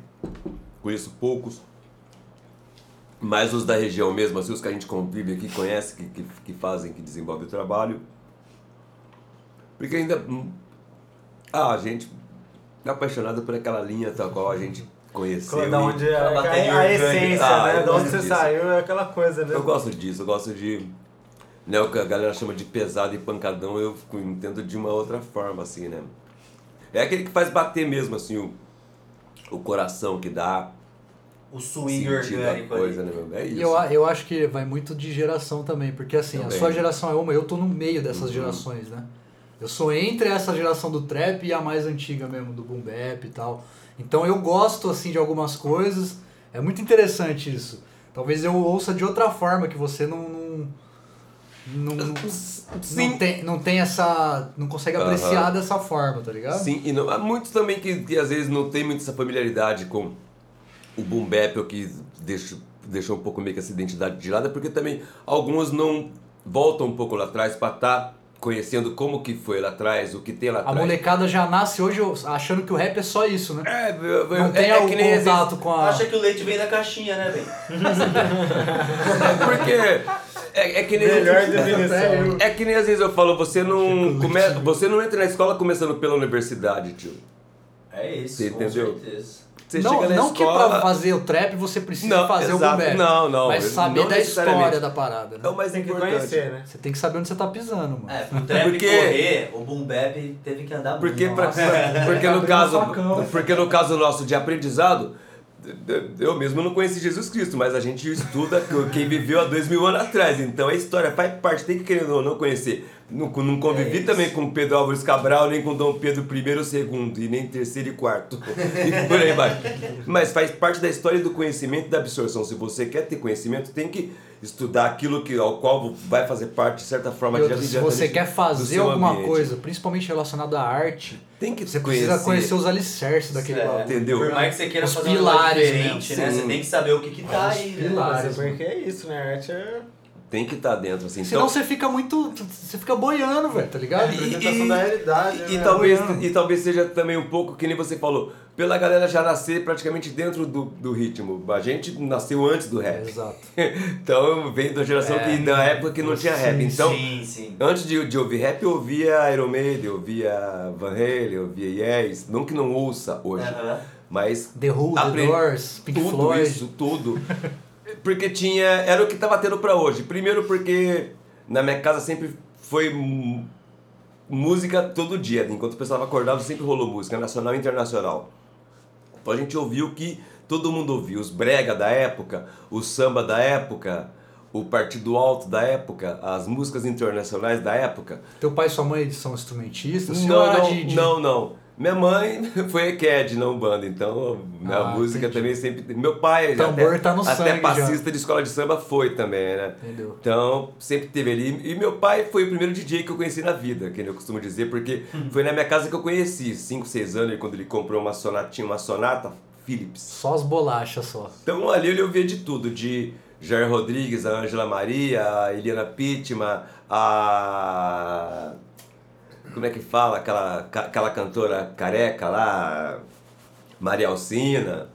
conheço poucos. Mais os da região mesmo, assim, os que a gente convive aqui, conhece, que, que, que fazem, que desenvolvem o trabalho. Porque ainda. Ah, a gente é apaixonado por aquela linha tal qual a gente conheceu. Da onde é, a, a essência, Ah, né? Da onde você disso. saiu é aquela coisa, né? Eu gosto disso, eu gosto de. Né, o que a galera chama de pesado e pancadão, eu entendo de uma outra forma, assim, né? É aquele que faz bater mesmo, assim, o, o coração que dá. O swing orgânico coisa, ali. né? É isso. E eu, eu acho que vai muito de geração também, porque assim, Também. a sua geração é uma, eu tô no meio dessas Uhum. gerações, né? Eu sou entre essa geração do trap e a mais antiga mesmo, do boom bap e tal. Então eu gosto, assim, de algumas coisas. É muito interessante isso. Talvez eu ouça de outra forma, que você não... não, não, não, Sim. não tem, não tem essa... Não consegue apreciar dessa forma, tá ligado? Sim, e não, há muitos também que, que às vezes não tem muito essa familiaridade com o boom bap, ou que deixa, deixou um pouco meio que essa identidade de lado, é porque também alguns não voltam um pouco lá atrás para estar conhecendo como que foi lá atrás, o que tem lá A atrás. molecada já nasce hoje achando que o rap é só isso, né? É, eu- eu- Não é- tem é algum vezes- contato com a... Acha que o leite vem da caixinha, né, velho? (laughs) Porque é, é que nem Melhor definição. É que nem às vezes eu falo, você não come, você não entra na escola começando pela universidade, tio. É isso, Você com entendeu? certeza. Você não, chega na não que escola, pra fazer o trap você precisa Não, fazer exato. o boom bap. Não, não, Mas saber não da história da parada, né? é o mais Tem que importante. conhecer, né? Você tem que saber onde você tá pisando, mano. É, pro trap Porque- correr, o boom bap teve que andar Porque, muito. pra- Nossa, (laughs) porque, no caso, porque no caso nosso de aprendizado, eu mesmo não conheci Jesus Cristo, mas a gente estuda quem viveu há dois mil anos atrás. Então a história faz parte, tem que querer ou não conhecer. Não, não convivi É também com Pedro Álvares Cabral, nem com Dom Pedro I e II, e nem terceiro e quarto. (laughs) e por aí vai. Mas faz parte da história do conhecimento e da absorção. Se você quer ter conhecimento, tem que estudar aquilo que, ao qual vai fazer parte, de certa forma, E outra, se você quer fazer alguma ambiente. coisa, principalmente relacionado à arte, tem que você precisa conhecer os alicerces daquele É, bagulho. Entendeu? Por mais que você queira Os fazer um pilares diferente, né? sim. Você tem que saber o que que tá Os aí, né? pilares. Mas é porque é isso, né? A arte é Tem que estar dentro, assim. Senão Então, você fica muito. Você fica boiando, velho, tá ligado? E- representação da realidade. E, né? talvez, e talvez seja também um pouco que nem você falou, pela galera já nascer praticamente dentro do, do ritmo. A gente nasceu antes do rap. Exato. (laughs) então veio da geração que da época que não tinha rap. Então, sim, sim. antes de, de ouvir rap, eu ouvia Iron Maiden, eu ouvia Van Halen, eu ouvia Yes. Não que não ouça hoje, Aham. mas The Who, The Doors, Pink tudo Floyd. isso, tudo. Porque tinha. Era o que tava tendo pra hoje. Primeiro porque na minha casa sempre foi música todo dia. Enquanto o pessoal tava acordado, sempre rolou música, nacional e internacional. Então a gente ouviu o que todo mundo ouvia. Os brega da época, o samba da época, o partido alto da época, as músicas internacionais da época. Teu pai e sua mãe são instrumentistas? Não, não, de- de- não, não. Minha mãe (laughs) foi EQED, não banda, então a Ah, música entendi. também sempre. Meu pai, Tambor até, tá no até passista de escola de samba foi também, né? Entendeu? Então, sempre teve ali. E meu pai foi o primeiro DJ que eu conheci na vida, que eu costumo dizer, porque Uhum. foi na minha casa que eu conheci, 5, 6 anos, quando ele comprou uma sonatinha, uma sonata Philips. Só as bolachas só. Então ali ele ouvia de tudo, de Jair Rodrigues, a Ângela Maria, a Eliana Pittman, a. Como é que fala? Aquela, aquela cantora careca lá, Maria Alcina.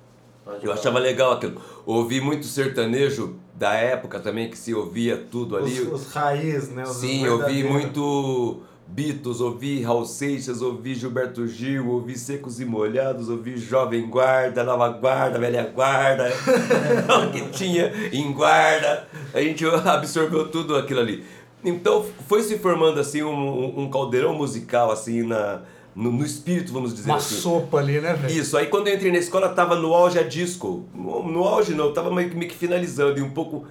Eu achava legal aquilo. Ouvi muito sertanejo da época também, que se ouvia tudo ali. Os, os raiz, né? Os Sim, eu vi verdadeiros. muito Beatles, ouvi Raul Seixas, ouvi Gilberto Gil, ouvi Secos e Molhados, ouvi Jovem Guarda, Nova Guarda, Velha Guarda, (laughs) (laughs) o que tinha em guarda. A gente (laughs) absorveu tudo aquilo ali. Então foi se formando assim um, um- caldeirão musical assim na, no, no espírito, vamos dizer Uma assim. sopa ali, né, velho? Isso, aí quando eu entrei na escola tava no auge a disco. No, no auge não, tava meio que, meio que finalizando e um pouco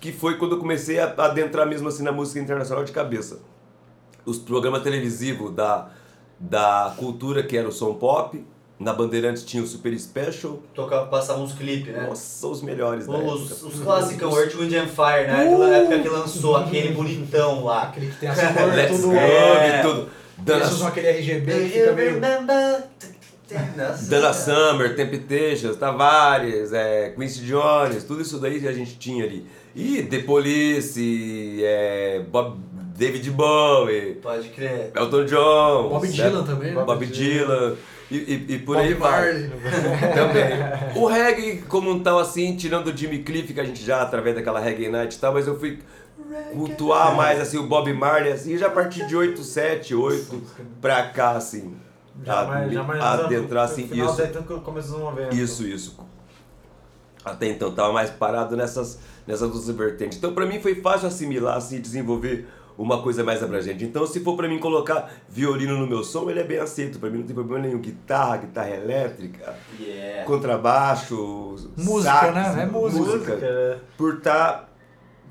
que foi quando eu comecei a adentrar mesmo assim na música internacional de cabeça. Os programas televisivos da, da cultura, que era o som pop, na Bandeirantes tinha o Super Special. Tocava, passava uns clipes, né? Nossa, os melhores da Os, os clássicos, Earth, Wind and Fire, né? Aquela época que lançou aquele bonitão lá. Aquele que tem as (laughs) cores Let's tudo. Go É. e tudo. Eles usam Dana, aquele RGB que fica meio. Dana Summer, Temptations, Tavares, é, Quincy Jones, tudo isso daí que a gente tinha ali. E The Police, é, Bob, David Bowie, Pode crer. Elton John, Bob certo? Dylan também, né? Bob Dylan e, e, e por Bob aí vai. Marley. (laughs) Também. O reggae como um tal assim, tirando o Jimmy Cliff, que a gente já através daquela reggae night e tal, mas eu fui cultuar mais assim o Bob Marley assim, já a partir de 8, 7, 8 pra cá assim. Já a- mais, já mais adentrar assim, final isso. isso. do começo dos 90. Isso, isso. Até então tava mais parado nessas, nessas duas vertentes. Então pra mim foi fácil assimilar, assim, desenvolver uma coisa mais abrangente. Então se for pra mim colocar violino no meu som, ele é bem aceito. Pra mim não tem problema nenhum. Guitarra, guitarra elétrica, Yeah. contrabaixo, Música, sax, né? É música. Música, é. Por estar,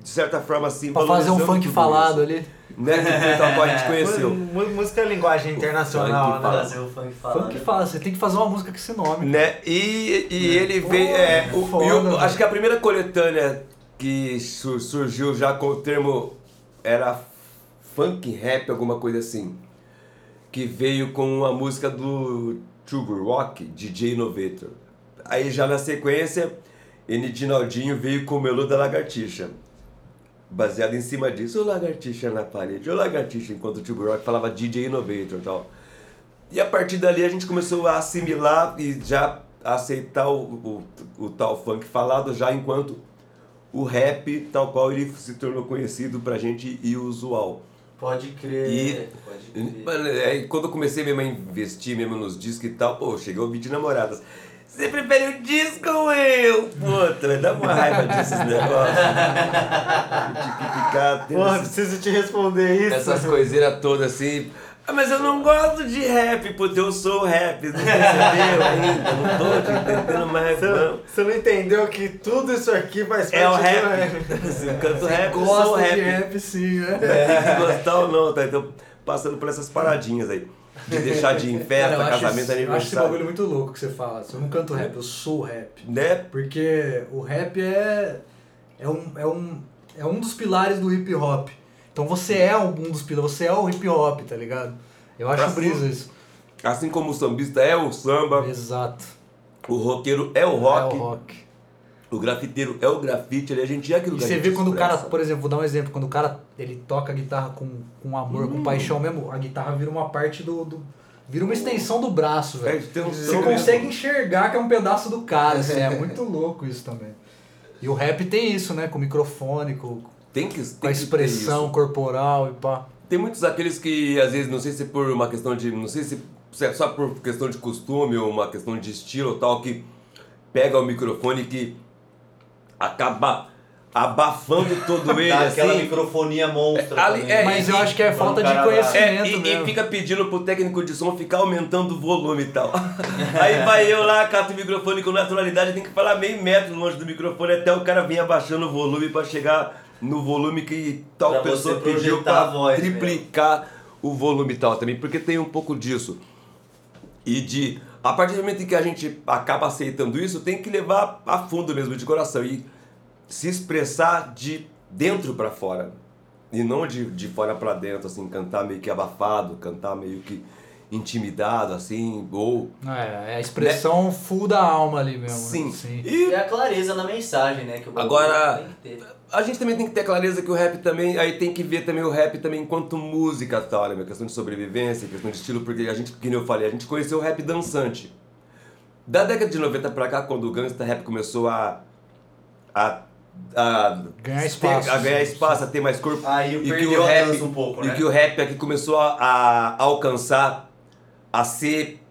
de certa forma, assim, Pra fazer um funk falado isso. ali. Né? Que foi qual a gente (laughs) conheceu. Mú- Música é linguagem internacional, funk né? Fazer o funk falando. Funk fala, você tem que fazer uma música com esse nome. Né? E, e ele veio. É, o- foda, o- acho que a primeira coletânea que su- surgiu já com o termo era funk rap, alguma coisa assim. Que veio com a música do Sugar Rock, DJ Innovator. Aí já na sequência, N. Dinaldinho veio com o Melô da Lagartixa. Baseado em cima disso, o Lagartixa na parede, o Lagartixa, enquanto o Sugar Rock falava DJ Innovator e tal. E a partir dali a gente começou a assimilar e já aceitar o, o, o tal funk falado já enquanto o rap, tal qual ele se tornou conhecido pra gente e usual. Pode crer. E- Pode crer. Mano, aí quando eu comecei mesmo a investir mesmo nos discos e tal, pô, cheguei a ouvir de namoradas. Você prefere o disco ou eu? Puta, dar uma raiva desses negócios. (laughs) Tinha que ficar tendo Porra, preciso te responder isso. essas coiseiras todas assim. Ah, mas eu não gosto de rap, puta, eu sou rap, não percebeu (laughs) ainda, não tô te entendendo mais Você, não. você não entendeu que tudo isso aqui faz parte É o do rap. Se eu canto rap, eu sou Gosta rap. de rap sim, né? É, tem que gostar ou não, tá? Então, passando por essas paradinhas aí. De deixar de ir em festa, Cara, casamento, esse- Eu acho esse bagulho aniversário. muito louco que você fala. Eu não canto rap, eu sou rap. Né? Porque o rap é, é, um, é, um, é um dos pilares do hip hop. Então você é um dos pilares, você é o hip hop, tá ligado? Eu acho Pra brisa isso. Assim como o sambista é o samba, Exato. o roqueiro é o rock, É o rock. o grafiteiro é o grafite, a gente é aquilo E que você vê quando o cara, expressa. por exemplo, vou dar um exemplo, quando o cara ele toca a guitarra com, com amor, Hum. com paixão mesmo, a guitarra vira uma parte do. do- vira uma extensão do braço, É, velho. tem um Você som consegue mesmo. enxergar que é um pedaço do cara, assim, é (laughs) muito louco isso também. E o rap tem isso, né? Com o microfone, com, Tem que, tem com a que ter expressão corporal e pá. Tem muitos aqueles que, às vezes, não sei se é por uma questão de. Não sei se é só por questão de costume ou uma questão de estilo ou tal, que pega o microfone que acaba abafando todo (laughs) ele, Dá aquela assim. microfonia monstra. Ali- também. é, Mas e- eu acho que é falta de conhecimento É, e, e fica pedindo pro técnico de som ficar aumentando o volume e tal. (laughs) Aí vai eu lá, cato o microfone com naturalidade, tem que falar meio metro longe do microfone até o cara vir abaixando o volume pra chegar no volume que tal Pra pessoa pediu projetar pra a voz triplicar o volume e tal também, porque tem um pouco disso. E de. A partir do momento em que a gente acaba aceitando isso, tem que levar a fundo mesmo, de coração. E se expressar de dentro pra fora. E não de, de fora pra dentro, assim, cantar meio que abafado, cantar meio que intimidado, assim, ou. É, é a expressão full da alma ali mesmo. Sim. Né? Sim. E E a clareza na mensagem, né? Que o Agora- tem que ter. A gente também tem que ter clareza que o rap também, aí tem que ver também o rap também enquanto música tal, né? Questão de sobrevivência, questão de estilo, porque a gente, que eu falei, a gente conheceu o rap dançante. Da década de 90 pra cá, quando o gangsta rap começou a. a, a Ganhar ter- espaço, a ganhar espaço, a ter mais corpo. Aí e que perdeu o rap, um pouco, e né? que o rap aqui começou a, a alcançar, a ser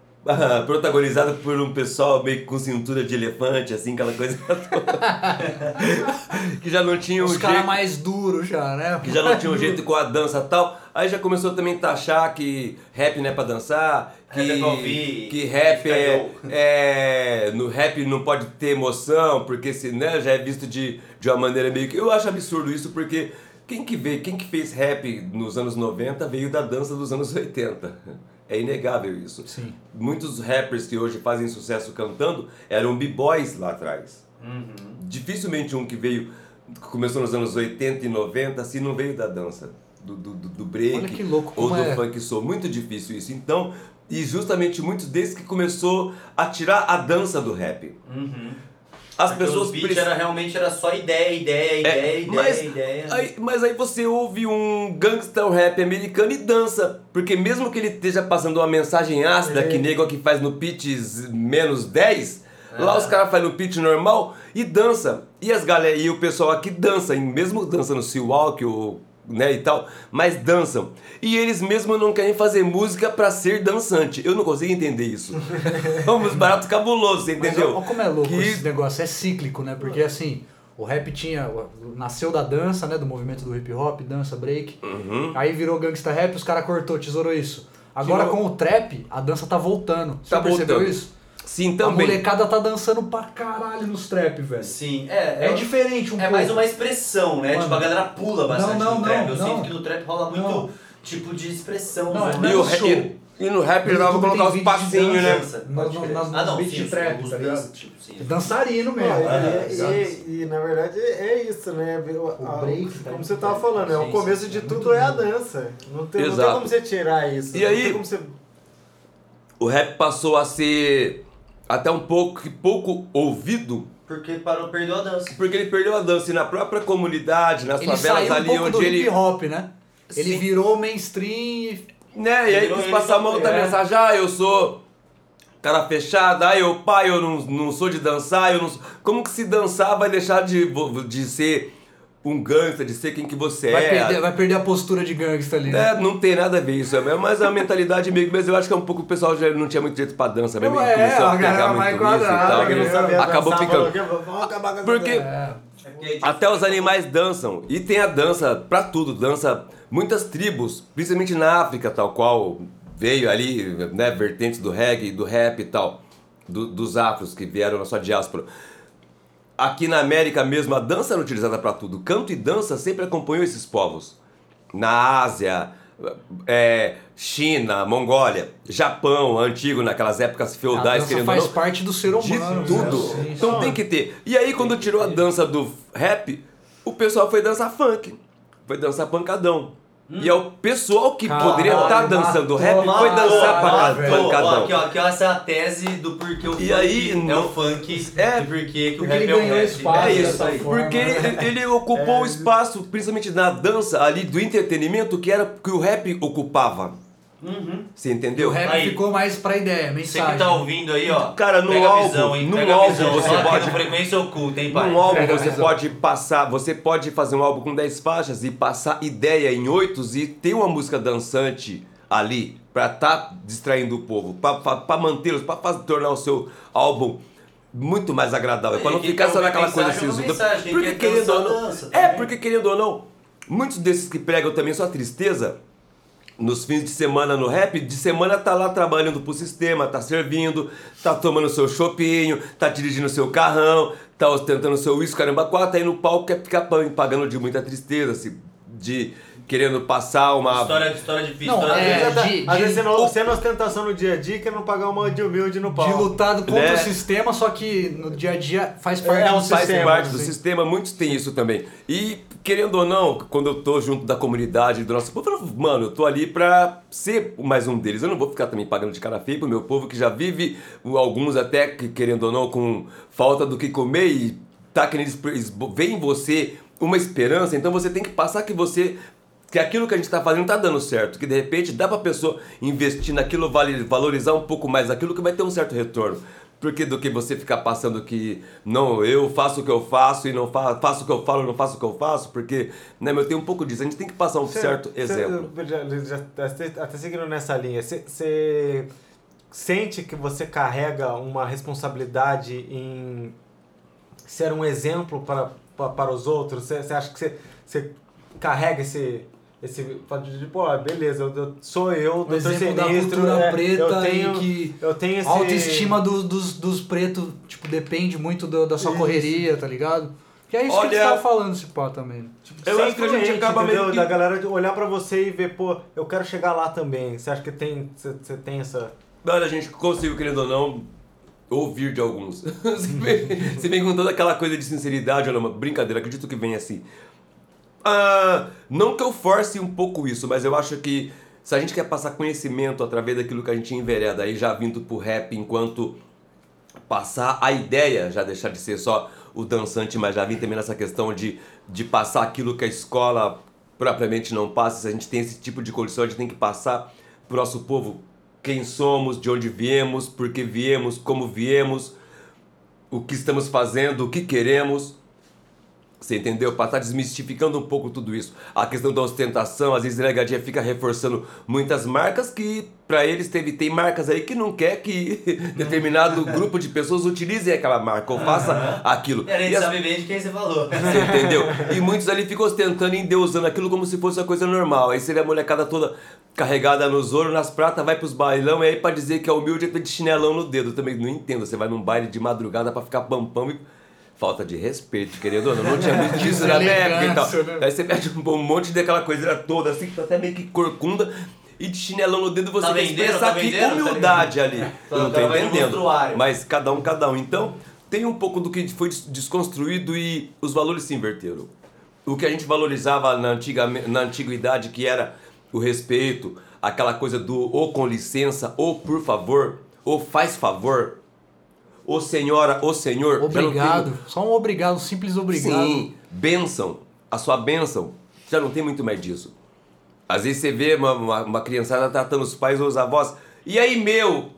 protagonizada por um pessoal meio com cintura de elefante, assim, aquela coisa (laughs) toda. que já não tinha um Os jeito. caras mais duros já, né? que já não tinha um jeito com a dança e tal. Aí já começou também a taxar que rap não é pra dançar, que, Rap é ouvir, que rap é, é- No rap não pode ter emoção, porque se, né, já é visto de, de uma maneira meio que. Eu acho absurdo isso, porque quem que veio, quem que fez rap nos anos 90 veio da dança dos anos 80. É inegável isso. Sim. Muitos rappers que hoje fazem sucesso cantando eram b-boys lá atrás. Uhum. Dificilmente um que veio, que começou nos anos 80 e 90, assim, não veio da dança, do, do, do- do break Olha que louco ou do é. funk soul. Muito difícil isso. Então, e justamente muitos desses que começou a tirar a dança do rap. Uhum. As Porque pessoas os beats era realmente era só ideia, ideia, ideia, É, ideia, mas, ideia. Aí, mas aí você ouve um gangster rap americano e dança. Porque mesmo que ele esteja passando uma mensagem ácida, que nego aqui faz no pitch menos 10, lá os caras fazem no pitch normal e dança. E as galera, e o pessoal aqui dança, e mesmo dança no Seawalk ou, né, e tal, mas dançam. E eles mesmo não querem fazer música pra ser dançante. Eu não consigo entender isso. Vamos, (laughs) barato cabuloso, você Mas entendeu? olha como é louco Que- esse negócio, é cíclico, né? Porque assim, o rap tinha. Nasceu da dança, né? Do movimento do hip hop, dança, break. Uhum. Aí virou gangsta rap, os caras cortou, tesourou isso. Agora com o trap, a dança tá voltando. Você Tá percebeu voltando. isso? Sim, A também. molecada tá dançando pra caralho nos trap, velho. Sim, é. É diferente um É pouco. mais uma expressão, né? Mano. Tipo, a galera pula bastante Não, não, no trap. não, Eu não. sinto que no trap rola muito Não. tipo de expressão. Não, né? é E, o show. e, e no rap ele dava colocar os passinhos, né? Nas- crer. nas- ah, não, beats sim, trap, os tá ligado? tipo, sim. Dançarino Não, mesmo. e- é, e, na verdade é isso, né? O A- break, tá? como você tava falando, é Sim, o começo de é tudo é a dança. Não tem, não tem como você tirar isso. E não aí-. O rap passou a ser até um pouco, pouco ouvido Porque parou, perdeu a dança. porque ele perdeu a dança e na própria comunidade, nas Ele favelas saiu um ali pouco do onde hip ele. hop, né? Ele Sim. virou mainstream e Né, e aí quis ele passar uma outra é. mensagem, ah, eu sou cara fechado, ah, eu pai, eu não, não sou de dançar, eu não sou... Como que se dançar vai deixar de, de ser um gangster, de ser quem que você vai, é? perder, vai perder a postura de gangsta ali, né? É, não tem nada a ver isso, é mas é uma mentalidade meio mas eu acho que é um pouco o pessoal já não tinha muito jeito pra dança, mesmo Não é, começou a a pegar muito nisso e tal, que Quem não É, sabia acabou dançar, ficando. falou Porque-. É. Porque, Até os animais dançam. E tem a dança pra tudo. Dança muitas tribos, principalmente na África, tal qual veio ali, né, vertentes do reggae, do rap e tal, do- dos afros que vieram na sua diáspora. Aqui na América mesmo, a dança era utilizada pra tudo. Canto e dança sempre acompanhou esses povos. Na Ásia, é, China, Mongólia, Japão, antigo, naquelas épocas A feudais, dança querendo ou faz não parte do ser de humano. tudo. né? Sim, Então tem que ter. E aí quando tirou a dança do rap, o pessoal foi dançar funk. Foi dançar pancadão. E é o pessoal que Caralho, poderia estar dançando matou, rap foi matou, dançar pra matou. ca- Ó, pancadão. aqui, ó, aqui, ó, essa é a tese do porquê o E funk aí, é não- o funk É, e porquê que o porque rap ele é o ganhou rap. espaço É isso aí. forma, Porque né? ele, ele ocupou o espaço, principalmente na dança ali do entretenimento, que era que o rap ocupava. Uhum. Você entendeu? o rap Aí. ficou mais pra ideia, Você mensagem. que tá ouvindo aí, ó. Cara, no pega álbum- visão, hein? no pega álbum visão. você Só pode- Frequência Oculta, hein, pai? Num álbum Pega você pode passar, você pode fazer um álbum com 10 faixas e passar ideia em oitos e ter uma música dançante ali pra tá distraindo o povo, pra, pra, pra mantê-los, pra faz- tornar o seu álbum muito mais agradável, pra não ficar só ouvir naquela coisa sisuda. mensagem. Quem Porque quer querendo ou não, dança é porque querendo ou não, muitos desses que pregam também só tristeza nos fins de semana no rap, de semana tá lá trabalhando pro sistema, tá servindo, tá tomando seu chopinho, tá dirigindo seu carrão, tá ostentando seu uísque, caramba, quatro, aí no palco quer ficar pa- pagando de muita tristeza, assim, de querendo passar uma... História, história difícil. Não, história é, vezes, de- às de- vezes você não, você não ostentação no dia a dia quer não pagar uma de humilde no De palco. lutar contra Né? o sistema, só que no dia a dia faz parte É, do um faz sistema. parte do assim. sistema, muitos têm isso também. E, querendo ou não, quando eu tô junto da comunidade, do nosso povo, mano, eu tô ali pra ser mais um deles. Eu não vou ficar também pagando de cara feia pro meu povo que já vive, alguns até, que, querendo ou não, com falta do que comer e tá querendo ver em você uma esperança, então você tem que passar que você que aquilo que a gente está fazendo tá dando certo, que de repente dá pra pessoa investir naquilo, valorizar um pouco mais aquilo que vai ter um certo retorno. Porque do que você ficar passando que não, eu faço o que eu faço e não fa faço o que eu falo, não faço o que eu faço, porque, né, meu, tem um pouco disso. A gente tem que passar um Cê- certo cê- exemplo. já- já- até, seguindo nessa linha, você sente que você carrega uma responsabilidade em ser um exemplo para, para, para os outros? Você, acha que você carrega esse. Esse fato de, pô, beleza, eu, eu- sou eu, O doutor da sinistro, cultura é, preta eu tenho, que eu tenho esse... a autoestima do- dos, dos pretos, tipo, depende muito do- da sua Isso. correria, tá ligado? Que é isso que Olha- gente tava falando, esse pá também. Eu ser acho que a gente acaba meio que- Da galera olhar pra você e ver, pô, eu quero chegar lá também. Você acha que tem, você, você tem essa... Olha, a gente conseguiu, querendo ou não, ouvir de alguns. Você vem, você vem com toda aquela coisa de sinceridade, olha, uma brincadeira, acredito que vem assim. Ah, não que eu force um pouco isso, mas eu acho que se a gente quer passar conhecimento através daquilo que a gente envereda, aí já vindo pro rap enquanto passar a ideia, já deixar de ser só o dançante, mas já vir também nessa questão de, de passar aquilo que a escola propriamente não passa. Se a gente tem esse tipo de condição, a gente tem que passar pro nosso povo quem somos, de onde viemos, por que viemos, como viemos, o que estamos fazendo, o que queremos. Você entendeu? Para estar desmistificando um pouco tudo isso. A questão da ostentação, às vezes a delegadia fica reforçando muitas marcas que, para eles, teve, tem marcas aí que não quer que (laughs) determinado (laughs) grupo de pessoas utilizem aquela marca ou faça aquilo. E a gente as- sabe bem de quem você falou. você entendeu? E muitos ali ficam ostentando e endeusando aquilo como se fosse uma coisa normal. Aí você vê a molecada toda carregada nos ouro, nas pratas, vai pros bailão, e aí pra dizer que é humilde, entra de chinelão no dedo. Eu também não entendo. Você vai num baile de madrugada pra ficar pampão e. Falta de respeito, querido. ou Não, não tinha muito disso (laughs) na minha época e tal. Né? Aí você mete um monte daquela coisa toda assim, que tá até meio que corcunda. E de chinelão no dedo você Tá vendendo, expressar tá que tá humildade ali. Tá- Eu não tô tá entendendo. Mas cada um, cada um. Então, tem um pouco do que foi des- desconstruído e os valores se inverteram. O que a gente valorizava na, antiga, na antiguidade, que era o respeito, aquela coisa do ou com licença, ou por favor, ou faz favor, ou senhora, ou senhor. não Obrigado. Só um obrigado, um simples obrigado. Sim, bênção. A sua bênção. Já não tem muito mais disso. Às vezes você vê uma, uma, uma criançada tratando os pais ou os avós. E aí, meu?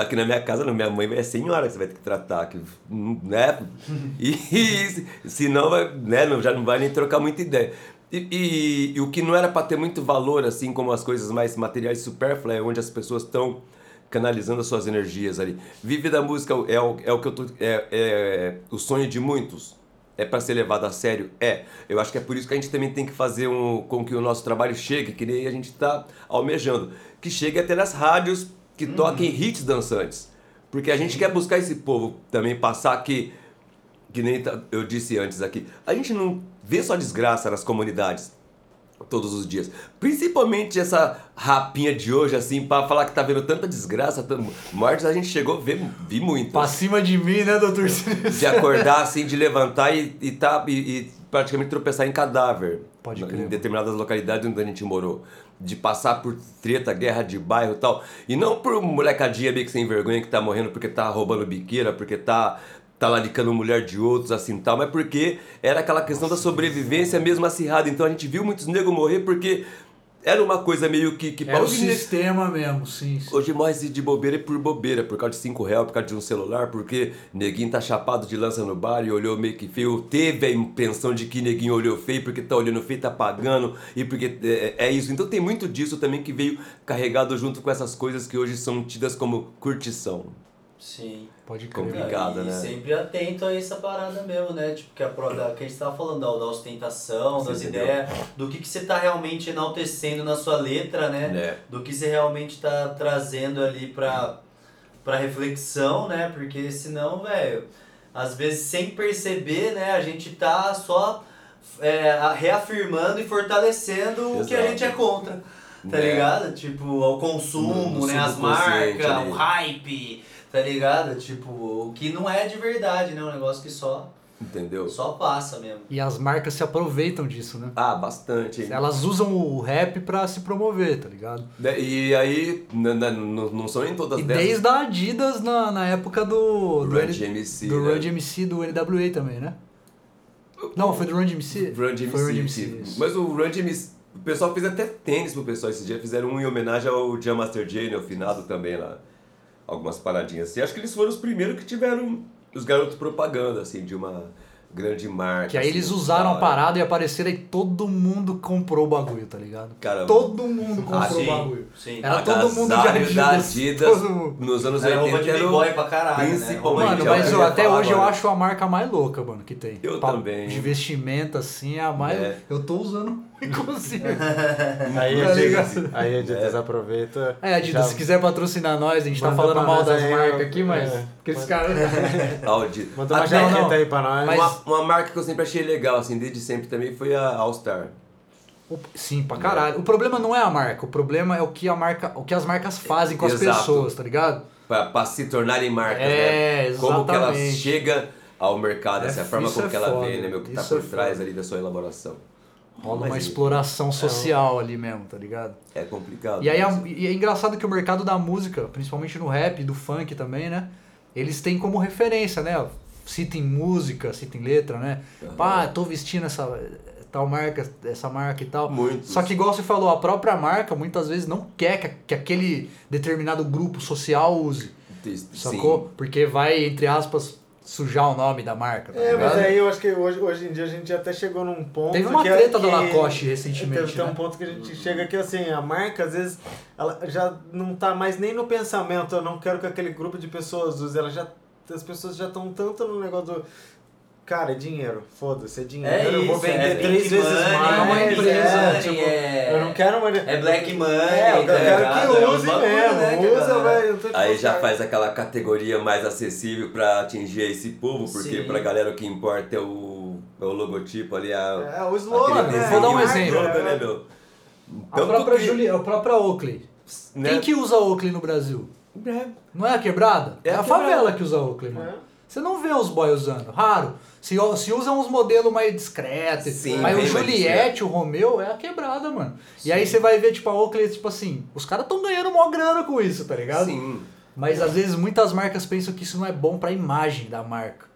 Aqui na minha casa, minha mãe, é senhora que você vai ter que tratar, que, né? (laughs) E, e senão vai, né, não- já não vai nem trocar muita ideia. E, e- e o que não era para ter muito valor, assim como as coisas mais materiais supérfluas, é onde as pessoas estão canalizando as suas energias ali. Vive da música é o, é o que eu tô, é, é o sonho de muitos. É para ser levado a sério? É. Eu acho que é por isso que a gente também tem que fazer um, com que o nosso trabalho chegue, que nem a gente está almejando. Que chegue até nas rádios que toquem hits dançantes. Porque a gente quer buscar esse povo também, passar que, que nem tá- eu disse antes aqui, a gente não vê só desgraça nas comunidades todos os dias. Principalmente essa rapinha de hoje, assim, para falar que tá vendo tanta desgraça, tanta mortes, a gente chegou a ver, vi muito Pra cima de mim, né, doutor Sinistro? de acordar assim, de levantar e, e, tá, e, e praticamente tropeçar em cadáver. Pode crer. Em determinadas localidades onde a gente morou. De passar por treta, guerra de bairro e tal. E não por molecadinha meio que sem vergonha que tá morrendo porque tá roubando biqueira, porque tá, tá laricando mulher de outros, assim tal, mas porque era aquela questão da sobrevivência mesmo acirrada. Então a gente viu muitos negros morrer porque era uma coisa meio que. que É o hoje, ne- sistema mesmo, sim. sim. Hoje morre de bobeira e por bobeira, por causa de 5 reais, por causa de um celular, porque neguinho tá chapado de lança no bar e olhou meio que feio. Teve a impressão de que neguinho olhou feio, porque tá olhando feio, tá pagando, e porque é, é isso. Então tem muito disso também que veio carregado junto com essas coisas que hoje são tidas como curtição. Sim. Pode crer. Complicado. E né? sempre atento a essa parada mesmo, né? Tipo, que a, da, que a gente tava falando da, da ostentação, Você das entendeu? ideias, do que, que você tá realmente enaltecendo na sua letra, né? Né? Do que você realmente tá trazendo ali pra, pra reflexão, né? Porque senão, velho, às vezes sem perceber, né, a gente tá só é, reafirmando e fortalecendo o que a Exato. gente é contra. Tá Né? ligado? Tipo, ao consumo, No- no né? As marcas, o hype, tá ligado? Tipo, o que não é de verdade, né? Um negócio que só, Entendeu? só passa mesmo. E as marcas se aproveitam disso, né? Ah, bastante. hein? Elas usam o rap pra se promover, tá ligado? Né? E aí, n- n- n- não são em todas E dessas. desde a Adidas na, na época do. do Run DMC, Do né? Run DMC do NWA também, né? Não, foi do Run DMC? Run DMC. Foi o Run isso. Mas o Run DMC, o pessoal fez até tênis pro pessoal esse dia, fizeram um em homenagem ao Jam Master Jay, né, o finado também lá. Algumas paradinhas assim. Acho que eles foram os primeiros que tiveram os garotos propaganda, assim, de uma, grande marca. Que aí eles assim, usaram a da- parada e apareceram e todo mundo comprou o bagulho, tá ligado? Cara, Todo mundo comprou Ah, o sim, bagulho. sim. Era todo mundo de agasalho da Adidas. Adidas todo mundo. nos anos Era 80 roupa de era o- pra caralho, né? principalmente, de Mano, é o mas eu, até falar hoje eu acho a marca mais louca, mano, que tem. Eu Pa- também. De vestimenta, assim, é a mais. É. Eu tô usando, inclusive. (laughs) Aí Tá a aí a Adidas aproveita. É, Adidas, já se quiser patrocinar nós, a gente tá Manda falando pra mal das aí, marcas aqui, mas. é. Aqueles caras. (laughs) Audi. Manda uma jaqueta não. aí pra nós. Mas- Uma, uma marca que eu sempre achei legal, assim, desde sempre também, foi a All Star. Sim, pra caralho. O problema não é a marca, o problema é o que, a marca, o que as marcas fazem com as Exato. pessoas, tá ligado? Pra, pra se tornarem marcas, É, né? Como que ela exatamente. chega ao mercado, É, essa é a forma como é que ela foda, vê, né, meu? Que tá isso é por trás foda. ali da sua elaboração. Rola uma e- exploração social ali mesmo, tá ligado? É complicado. E aí a- mas- e é engraçado que o mercado da música, principalmente no rap, do funk também, né? Eles têm como referência, né? Citem música, citem letra, né? Pá, tô vestindo essa tal marca, essa marca e tal. Muitos. Só que igual você falou, a própria marca muitas vezes não quer que, que aquele determinado grupo social use, Sim. sacou? Porque vai, entre aspas, sujar o nome da marca, tá É, mas aí eu acho que hoje, hoje em dia a gente até chegou num ponto. Teve uma que treta da que- Lacoste recentemente, Tem, tem né? um ponto que a gente chega que assim, a marca às vezes ela já não tá mais nem no pensamento, eu não quero que aquele grupo de pessoas use, ela já as pessoas já estão tanto no negócio do cara, é dinheiro, foda-se, é dinheiro, É eu vou isso, vender é três Pink vezes Money, mais, é uma empresa, é, tipo, é- eu não quero uma É Black Money, é, eu tá quero ligado? que É use bagulho, mesmo, né, que a usa, velho. Aí já cara, faz aquela categoria mais acessível pra atingir esse povo, porque Sim. pra galera o que importa é o, é o logotipo ali, a, É, o slogan, né? vou dar um exemplo. todo, né, meu? A Tanto própria, que- Juli, a própria Oakley. né? Quem que usa Oakley no Brasil? É, Não é a quebrada? É É, a a quebrada. favela que usa Oakley, mano. É. Você não vê os boys usando, raro. Se, se usam uns modelos mais discretos. Sim, mas o Juliette, o Romeu, é a quebrada, mano. E aí você vai ver, tipo, a Oakley, tipo assim, os caras tão ganhando mó grana com isso, tá ligado? Sim. Mas às vezes muitas marcas pensam que isso não é bom pra imagem da marca.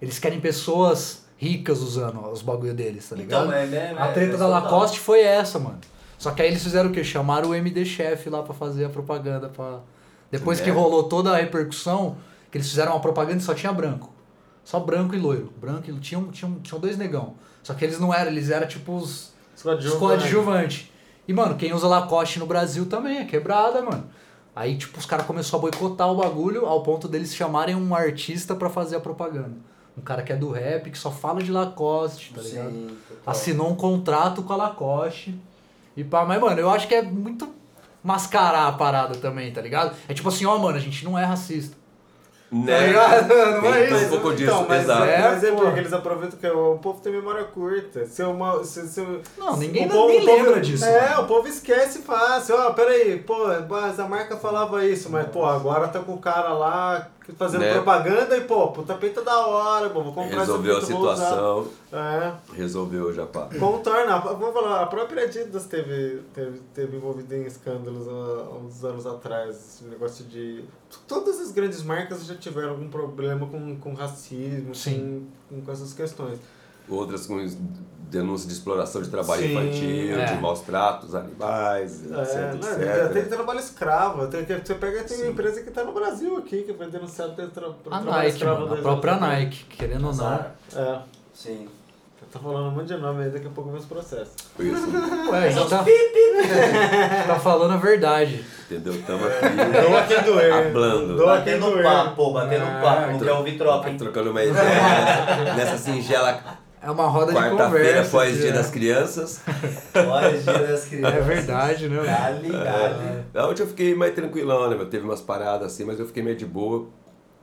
Eles querem pessoas ricas usando os bagulho deles, tá ligado? Então, é, é, A é, treta é da. Lacoste foi essa, mano. Só que aí eles fizeram o quê? Chamaram o MD Chef lá pra fazer a propaganda. Pra... Depois que É. rolou toda a repercussão, que eles fizeram uma propaganda e só tinha branco. Só branco e loiro. Branco e tinham, tinham, tinham dois negão. Só que eles não eram, eles eram tipo os, os Coadjuvante. coadjuvantes. E, mano, quem usa Lacoste no Brasil também é quebrada, mano. Aí, tipo, os caras começaram a boicotar o bagulho ao ponto deles chamarem um artista pra fazer a propaganda. Um cara que é do rap, que só fala de Lacoste, tá ligado? Sim, assinou um contrato com a Lacoste. E pá, mas, mano, eu acho que é muito mascarar a parada também, tá ligado? É tipo assim, ó, mano, a gente não é racista. Né? Tá ligado? (laughs) Não Tem- é isso. um pouco disso, Então, mas exato. É, mas é É, porque eles aproveitam que o povo tem memória curta. Se uma, se, se, Não, ninguém o não- nem o povo- lembra disso, É, mano. o povo esquece fácil. Ó, peraí, pô, mas a marca falava isso, mas, pô, agora tá com o cara lá fazendo Né? propaganda e, pô, puta peita da hora, pô, vou comprar Resolveu a essa fita, usar. situação, É. resolveu já, pá. Contorna, vamos falar, a própria Adidas teve, teve, teve envolvida em escândalos há uns anos atrás, esse negócio de... Todas as grandes marcas já tiveram algum problema com, com racismo, Sim. Com, com essas questões. Outras com denúncia de exploração de trabalho Sim, infantil, é. de maus tratos, animais, É, etc, não, etc. tem trabalho escravo. Tem, que- você pega, tem uma empresa que está no Brasil aqui, que foi denunciada por tra, A trabalho Nike, escravo mano, a própria. Nike, querendo ou não. É, Sim. tá falando um monte de nome aí, daqui a pouco vem os processos. Isso, (laughs) Ué, a gente tá, (laughs) tá falando a verdade. entendeu? Tamo Dou aqui aqui doer. Hablando. Dou aqui Batendo doer. papo, batendo Ah, papo, não quer ouvir troca, trocando uma ideia (laughs) nessa singela É uma roda de quarta-feira conversa. após aqui, Dia das Crianças. (laughs) Olha, dia das crianças. É verdade, né? Gali, gali. Da onde eu fiquei mais tranquilão, né? Teve umas paradas assim, mas eu fiquei meio de boa,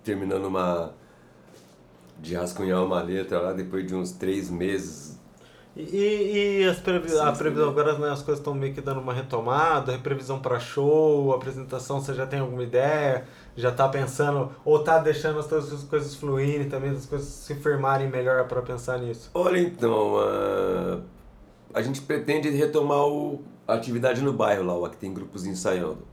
terminando uma. de rascunhar uma letra lá depois de uns três meses. E, e as previ Sim, a sim. previsão agora né, as coisas estão meio que dando uma retomada, previsão para show, apresentação, você já tem alguma ideia? Já tá pensando, ou tá deixando as coisas, as coisas fluírem também, as coisas se firmarem melhor para pensar nisso? Olha então, ah, a gente pretende retomar o, a atividade no bairro lá, lá que tem grupos ensaiando.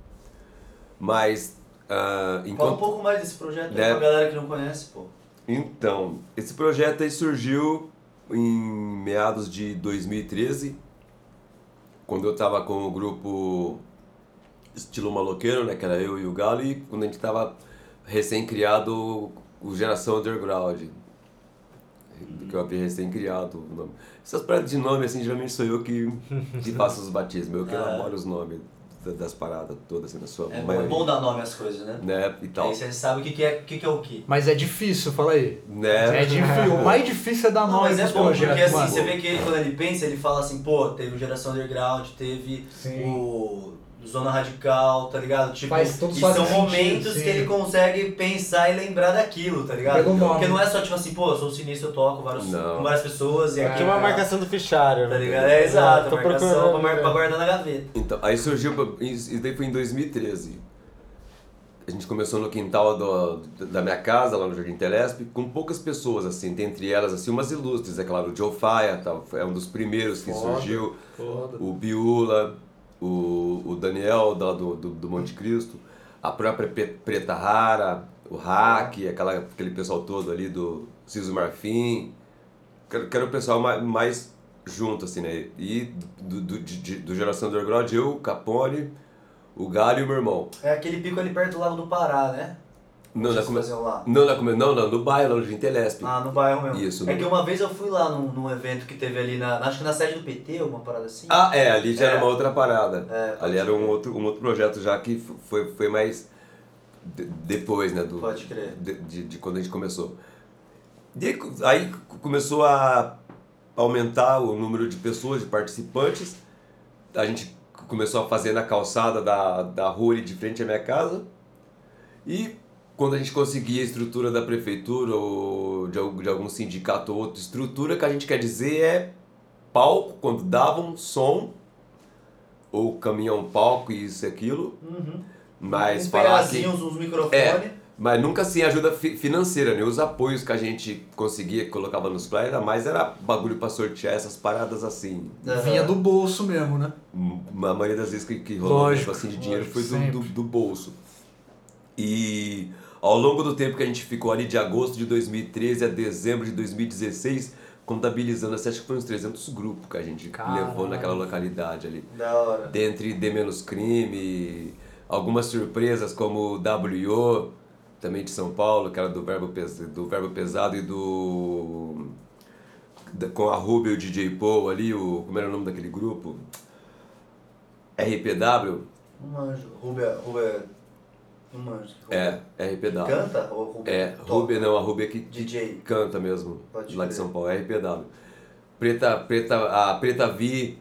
Mas ah, Fala um enquanto. pouco mais desse projeto aí Né? pra galera que não conhece, pô. Então, esse projeto aí surgiu em meados de 2013, quando eu tava com o grupo Estilo Maloqueiro, né, que era eu e o Galo, e quando a gente tava recém-criado o Geração Underground. que eu abri recém-criado. o nome. Essas paradas de nome, assim, geralmente sou eu que, que faço os batismos, eu que Ah. elaboro os nomes das paradas todas, assim, na sua É, bom- é maioria. bom dar nome às coisas, né? Né, e tal. Aí você sabe o que, que, é, o que, que é o que. Mas é difícil, fala aí. Né? É difícil. O mais difícil é dar nome mas é bom, porque assim, mano. você vê que ele, quando ele pensa, ele fala assim, pô, teve o Geração Underground, teve Sim. o Zona Radical, tá ligado? Tipo, Faz tudo e faz são sentido, momentos sim. que ele consegue pensar e lembrar daquilo, tá ligado? Pega o nome. Porque não é só tipo assim, pô, eu sou sinistro, eu toco vários, Não. com várias pessoas e É, aqui Aqui é uma marcação do fichário. Tá né? ligado? É exato, Tô marcação procurando, pra, mar- né? pra guardar na gaveta. Então, aí surgiu, isso daí foi em 2013. A gente começou no quintal do, da minha casa, lá no Jardim Telesp, com poucas pessoas, assim, dentre elas, assim, umas ilustres, é claro, o Joe Faia, tal, é um dos primeiros que Foda. surgiu, Foda. o Biula, o, o Daniel da- do, do, do Monte Cristo, a própria Preta Rara, o Hack, aquela, aquele pessoal todo ali do Ciso Marfim, que, que era o pessoal mais, mais junto, assim, né? E do, do, de- do Geração Underground, eu, Capone, o Galho e o meu irmão. É aquele pico ali perto do Lago do Pará, né? Não, na come... lá. não, na come... não, não, no bairro, lá no Gintelesp. Ah, no bairro mesmo. Isso, É no- que uma vez eu fui lá num, num evento que teve ali na. Acho que na sede do PT, uma parada assim. Ah, é, ali já É. era uma outra parada. É, ali era um outro, um outro projeto já que foi, foi mais de- depois, né? Do, Pode crer. De, de, de quando a gente começou. E aí, começou a aumentar o número de pessoas, de participantes. A gente começou a fazer na calçada da, da rua ali de frente à minha casa. E quando a gente conseguia a estrutura da prefeitura ou de, al- de algum sindicato ou outra estrutura, que a gente quer dizer é palco, quando davam som, ou caminhão palco e isso e aquilo, Uhum. mas um falar que... uns microfones. É. Mas nunca assim ajuda fi- financeira, né? Os apoios que a gente conseguia, que colocava nos era mais era bagulho pra sortear essas paradas assim. Aham. Vinha do bolso mesmo, né? A maioria das vezes que, que rolou Lógico, tipo assim, de dinheiro lógico, foi do, do, do bolso. E ao longo do tempo que a gente ficou ali, de agosto de 2013 a dezembro de 2016, contabilizando, assim, acho que foi uns 300 grupos que a gente Caralho. levou naquela localidade ali. Da hora. Dentre D Menos Crime, algumas surpresas como o WO, também de São Paulo, que era do Verbo, Pes- do verbo Pesado e do. da- com a Ruby e o DJ Paul ali, o, como era o nome daquele grupo? RPW? Não manjo. Rubia. Rubia. Não manjo. É, RPW. Canta? Ou Rubia? É? Ruby não, a Ruby é que, DJ. canta mesmo, Pode lá de. São Paulo, RPW. Preta, Preta, a Preta Vi,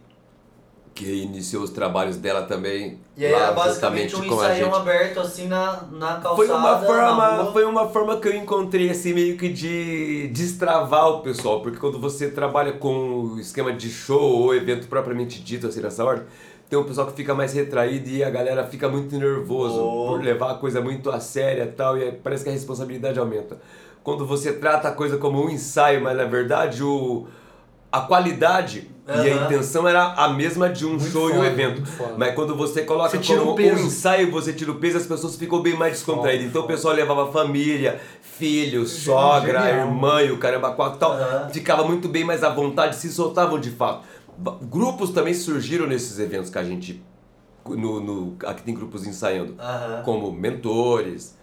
que iniciou os trabalhos dela também. E aí lá era basicamente um ensaião aberto assim na, na calçada. Foi uma, forma, foi uma forma que eu encontrei, assim, meio que de destravar o pessoal, porque quando você trabalha com o esquema de show ou evento propriamente dito, assim, nessa ordem, tem um pessoal que fica mais retraído e a galera fica muito nervoso Oh. por levar a coisa muito a séria e tal, e parece que a responsabilidade aumenta. Quando você trata a coisa como um ensaio, mas na verdade o, a qualidade e a intenção era a mesma de um Muito show e um foda, evento. foda. Mas quando você coloca Você como o um ensaio, você tira o peso, as pessoas ficam bem mais descontraídas. Foda, Então o foda. pessoal levava família, filho, sogra, genial. irmã e o caramba quatro e tal. Aham. Ficava muito bem mais à vontade, se soltavam de fato. Grupos também surgiram nesses eventos que a gente. No, no, aqui tem grupos ensaiando Aham. como mentores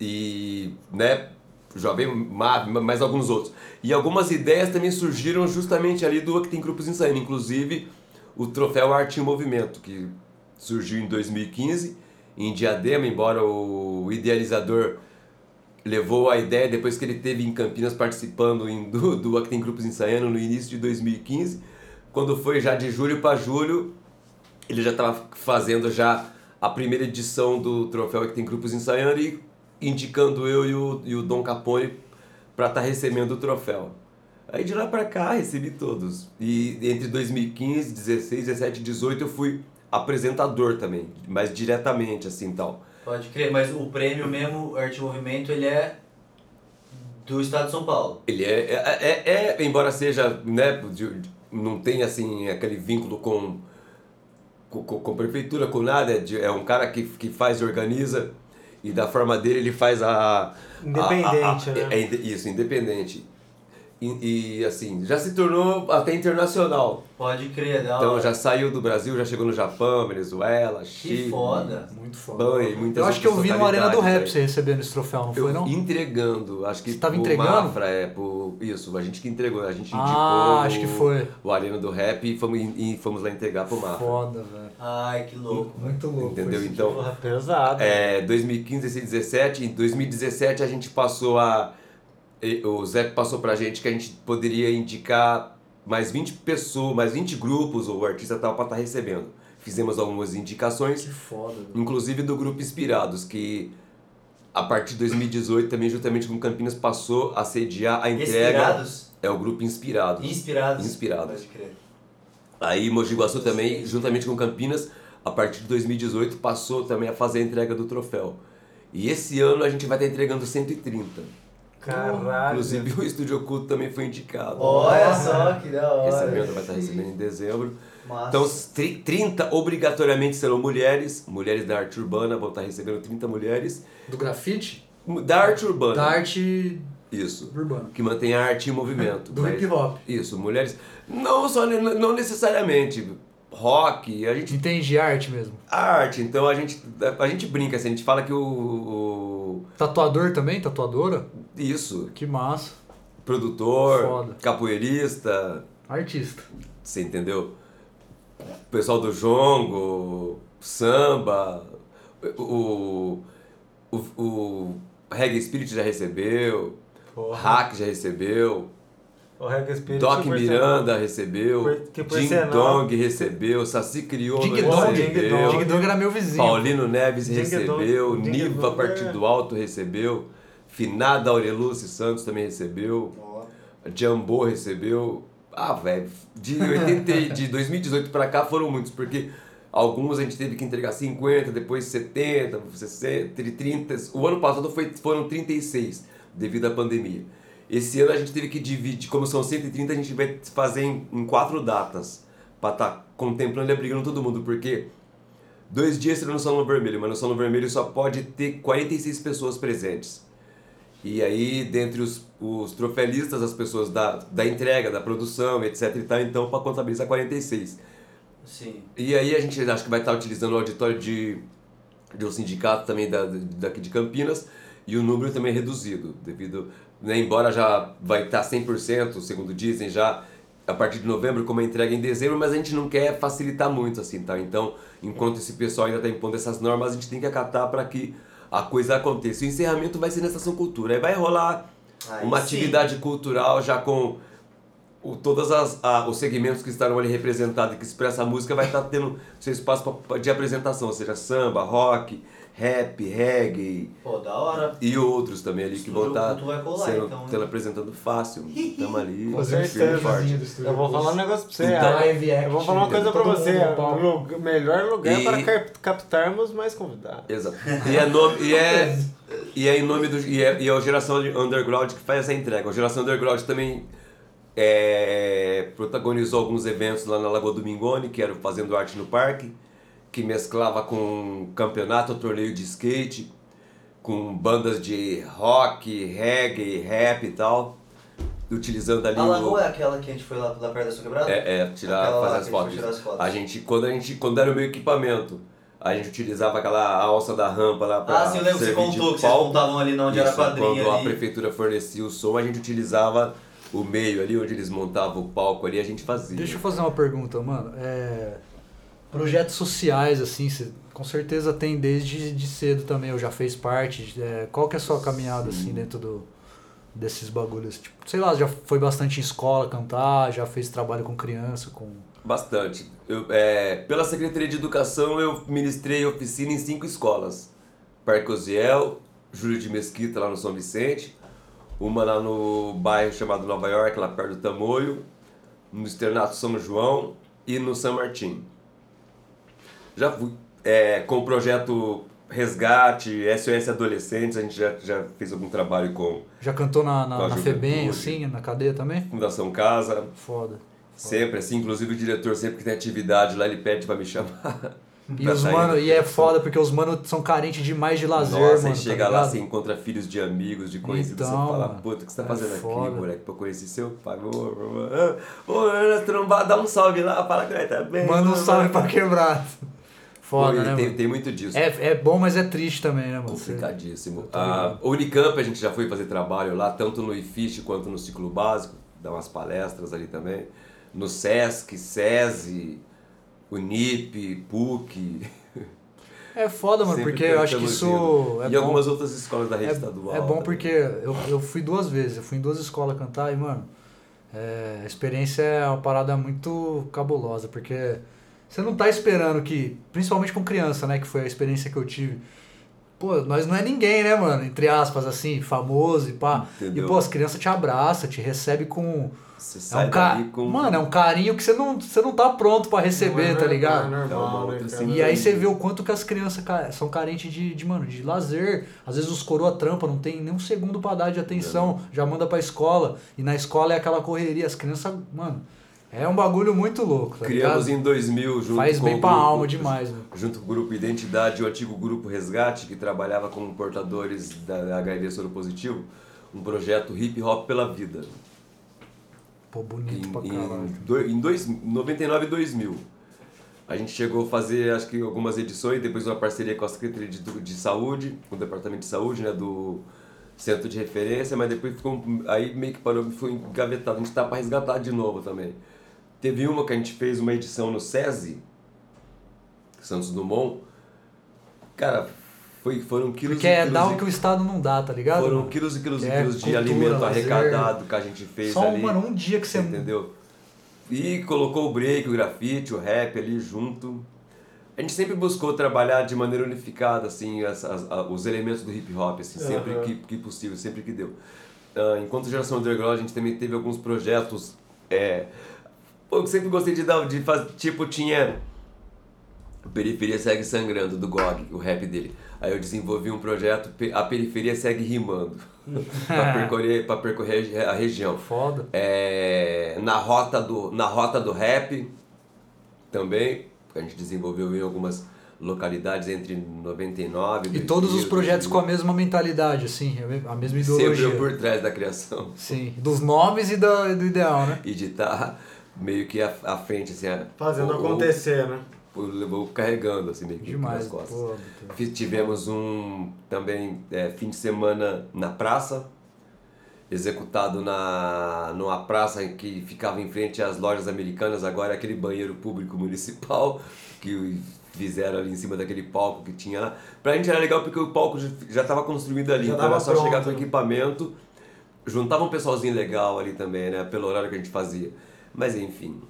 e, né, Jovem Mar, mais alguns outros. E algumas ideias também surgiram justamente ali do que tem grupos ensaiando, inclusive o troféu Arte em Movimento, que surgiu em 2015 em Diadema, embora o idealizador levou a ideia depois que ele teve em Campinas participando em, do, do Tem Grupos Ensaiando no início de 2015. Quando foi já de julho para julho, ele já estava fazendo já a primeira edição do troféu Aqui Tem Grupos Ensaiando e indicando eu e o, e o Dom Capone para estar recebendo o troféu. Aí de lá para cá recebi todos. E entre 2015, 16, 17 e 18 eu fui apresentador também, mais diretamente assim tal. Pode crer, mas o prêmio mesmo, Arte e Movimento, ele é do estado de São Paulo. Ele é, é, é, é, embora seja, né, de- não tem assim aquele vínculo com, com, com- prefeitura, com nada, é, de- é um cara que, que faz e organiza e da forma dele ele faz a... Independente, a- a- né? É, inde- isso, independente. E, e, assim, já se tornou até internacional. Pode crer, da Então já saiu do Brasil, já chegou no Japão, Venezuela, Chile. Que foda. Muito foda. Banho, muitas Eu acho que eu vi no Arena do Rap localidades você recebendo esse troféu, não Eu foi não? entregando, acho que Você tava entregando? Mafra, é, pro, isso, a gente que entregou, a gente indicou Ah, acho o- que foi. o Arena do Rap e fomos, e fomos lá entregar pro Mafra. Foda, velho. Ai, que louco. Muito louco. Entendeu? Então, pesado. É, 2015, 16, 17. Em 2017 a gente passou a. O Zé passou pra gente que a gente poderia indicar mais 20 pessoas, mais 20 grupos ou artista tal pra estar recebendo. Fizemos algumas indicações, Que foda, velho. inclusive do grupo Inspirados, que a partir de 2018 também juntamente com Campinas passou a sediar a entrega. Inspirados? É o grupo Inspirados. Inspirados. Inspirados. Pode crer. Aí Mogi Guaçu também, juntamente com Campinas, a partir de 2018 passou também a fazer a entrega do troféu. E esse ano a gente vai estar entregando 130. Caralho. Inclusive o Estúdio Oculto também foi indicado. Olha só que da hora. Recebendo, vai estar recebendo em dezembro. Massa. Então, os tri- 30 obrigatoriamente serão mulheres, mulheres da arte urbana, vão estar recebendo 30 mulheres. Do grafite? Da arte urbana. Da arte Isso. urbana. Que mantém a arte em movimento. Do mas- hip hop. Isso, mulheres. Não só não necessariamente. Rock, a gente Entendi arte mesmo. arte, então a gente, a gente brinca assim, a gente fala que o, o- Tatuador também? Tatuadora? isso, Que massa. produtor, Foda. capoeirista, Artista. você entendeu? O pessoal do jongo, samba, o, o, o Reggae Spirit já recebeu, Porra. Hack já recebeu, O Reggae Spirit, Doc por Miranda recebeu, Por- que por Ding sinal- Dong recebeu, Saci Crioulo Ding Dong. Ding recebeu. Dong. Ding Dong era meu vizinho. Paulino Neves Ding recebeu, Dong, Niva Dong, Partido é. Alto recebeu, Finada Aureluce Santos também recebeu, Ó. Jambô recebeu. Ah, velho, de, 80 de 2018 pra cá foram muitos, porque alguns a gente teve que entregar 50, depois 70, 60, 30. O ano passado foi, foram 36, devido à pandemia. Esse ano a gente teve que dividir, como são 130, a gente vai fazer em, em quatro datas, pra estar contemplando e abrigando todo mundo, porque Dois dias serão no Salão Vermelho, mas no Salão Vermelho só pode ter 46 pessoas presentes. E aí, dentre os, os trofelistas, as pessoas da, da entrega, da produção, etc e tal, então, para contabilizar 46. Sim. E aí a gente acho que vai estar utilizando o auditório de, de um sindicato também da, daqui de Campinas e o número também é reduzido, devido, né, embora já vai estar 100%, segundo dizem, já a partir de novembro, como a entrega em dezembro, mas a gente não quer facilitar muito assim, tá? Então, enquanto esse pessoal ainda está impondo essas normas, a gente tem que acatar para que a coisa aconteça. O encerramento vai ser na Estação Cultura, aí vai rolar Aí uma sim. atividade cultural já com o, todos as, a- os segmentos que estarão ali representados e que expressa a música vai estar tendo seu espaço pra- de apresentação, ou seja, samba, rock, rap, reggae Pô, da hora. e outros também ali que vão Estúdio estar colar, sendo, então, né? apresentando fácil. Estamos ali, Com e certeza. Eu vou falar um negócio pra você. Então, ah, live eu vou falar uma coisa pra você. O melhor lugar E- para cap- captarmos mais convidados. Exato. E é, nome, e é, e é em nome do. E é, e é o Geração Underground que faz essa entrega. O Geração Underground também é, protagonizou alguns eventos lá na Lagoa do Mingone, que era o Fazendo Arte no Parque, que mesclava com campeonato, torneio de skate, com bandas de rock, reggae, rap e tal, utilizando ali A o. lagoa é aquela que a gente foi lá, lá perto da sua quebrada? É, é, tirar, fazer que as a gente fotos. tirar as fotos. A gente, quando a gente, quando era o meu equipamento, a gente utilizava aquela alça da rampa lá pra Ah, sim, eu lembro que você contou que vocês palco. montavam ali onde era Isso, quadrinha quando a ali. prefeitura fornecia o som, a gente utilizava o meio ali, onde eles montavam o palco ali, a gente fazia. Deixa eu fazer uma pergunta, mano. É, projetos sociais, assim, você com certeza tem desde de cedo também, eu já fez parte. É, qual que é a sua caminhada, assim, dentro do, desses bagulhos? Tipo, sei lá, já foi bastante em escola cantar, já fez trabalho com criança, com... Bastante. Eu, é, pela Secretaria de Educação, eu ministrei oficina em cinco escolas. Parque Osiel, Júlio de Mesquita, lá no São Vicente. Uma lá no bairro chamado Nova York, lá perto do Tamoio. No Externato São João e no São Martim. Já fui é, com o projeto Resgate, SOS Adolescentes, a gente já, já fez algum trabalho com Já cantou na, na, na FEBEM, assim, na cadeia também? Fundação Casa. Foda. Sempre, assim, inclusive o diretor, sempre que tem atividade lá, ele pede pra me chamar. E, (laughs) os mano, e é foda porque os mano são carentes demais de lazer, Nossa, mano. aí chega tá lá, você encontra filhos de amigos, de conhecidos, Então, você fala, puta, o que você tá é fazendo foda. aqui, moleque, pra conhecer seu pai? Ô, ô, ô, ô, ô, dá um salve lá, fala que vai tá bem. Manda um salve pra quebrado. Foda, né, tem, tem muito disso. É, é bom, mas é triste também, né, mano? Complicadíssimo. tô A ligado. Unicamp a gente já foi fazer trabalho lá, tanto no IFISH quanto no ciclo básico, dá umas palestras ali também. No SESC, SESI, Unip, PUC. É foda, mano, Sempre porque eu acho que isso ver. é e bom. algumas outras escolas da rede É, estadual. é bom também. porque eu, eu fui duas vezes, eu fui em duas escolas cantar e, mano, é, a experiência é uma parada muito cabulosa, porque você não tá esperando que, principalmente com criança, né, que foi a experiência que eu tive. Pô, nós não é ninguém, né, mano? Entre aspas, assim, famoso e pá. Entendeu? E, pô, as crianças te abraçam, te recebem com. Você É sai um ca... com. Mano, é um carinho que você não, você não tá pronto pra receber, Não é tá ligado? Não é É normal, outra né, cara? sim. E aí você vê o quanto que as crianças são carentes de, de, mano, de lazer. Às vezes os coroa trampa, não tem nem um segundo pra dar de atenção, já manda pra escola. E na escola é aquela correria. As crianças, mano, é um bagulho muito louco, tá Criamos ligado? em 2000 junto Faz com bem o pra grupo- alma demais. Junto com o grupo Identidade e o antigo grupo Resgate, que trabalhava com portadores da HIV soro positivo, um projeto Hip Hop pela Vida. Pô, bonito pra Em, caralho. em, do, em dois, 99 e 2000. A gente chegou a fazer, acho que algumas edições, depois uma parceria com a Secretaria de, de Saúde, com o Departamento de Saúde, né, do Centro de Referência, mas depois ficou, aí meio que parou, foi engavetado. A gente tá para resgatar de novo também. Teve uma que a gente fez uma edição no SESI, Santos Dumont. Cara, foi, foram quilos Porque e é quilos dar e- o que o Estado não dá, tá ligado? Foram mano? quilos e quilos e é quilos de cultura, alimento lazer. arrecadado que a gente fez Só, ali. mano, um dia que você. Entendeu? E colocou o break, o grafite, o rap ali junto. A gente sempre buscou trabalhar de maneira unificada, assim, as, as- os elementos do hip hop, assim, sempre Aham. que, que possível, sempre que deu. Ah, enquanto geração underground, a gente também teve alguns projetos. É, eu sempre gostei de dar, de fazer, tipo, tinha. Periferia Segue Sangrando, do GOG, o rap dele. Aí eu desenvolvi um projeto, A Periferia Segue Rimando, (laughs) pra percorrer, pra percorrer a região. Foda. É, na, rota do, na rota do rap também, a gente desenvolveu em algumas localidades entre 99 E todos os projetos com a mesma mentalidade, assim, a mesma Sempre ideologia. eu por trás da criação. Sim, dos nomes e da, do ideal, né? E de estar meio que à, à frente, assim. a- Fazendo o- o- acontecer, né? o- Levou carregando, assim, meio que Demais. nas costas. Pô, Fiz- Tivemos um também é, fim de semana na praça, executado na numa praça em que ficava em frente às lojas americanas, agora é aquele banheiro público municipal (laughs) que fizeram ali em cima daquele palco que tinha lá. Pra gente era legal porque o palco já estava construído ali, Já então era só pronto, chegar com o né? equipamento, juntava um pessoalzinho legal ali também, né, pelo horário que a gente fazia. Mas enfim,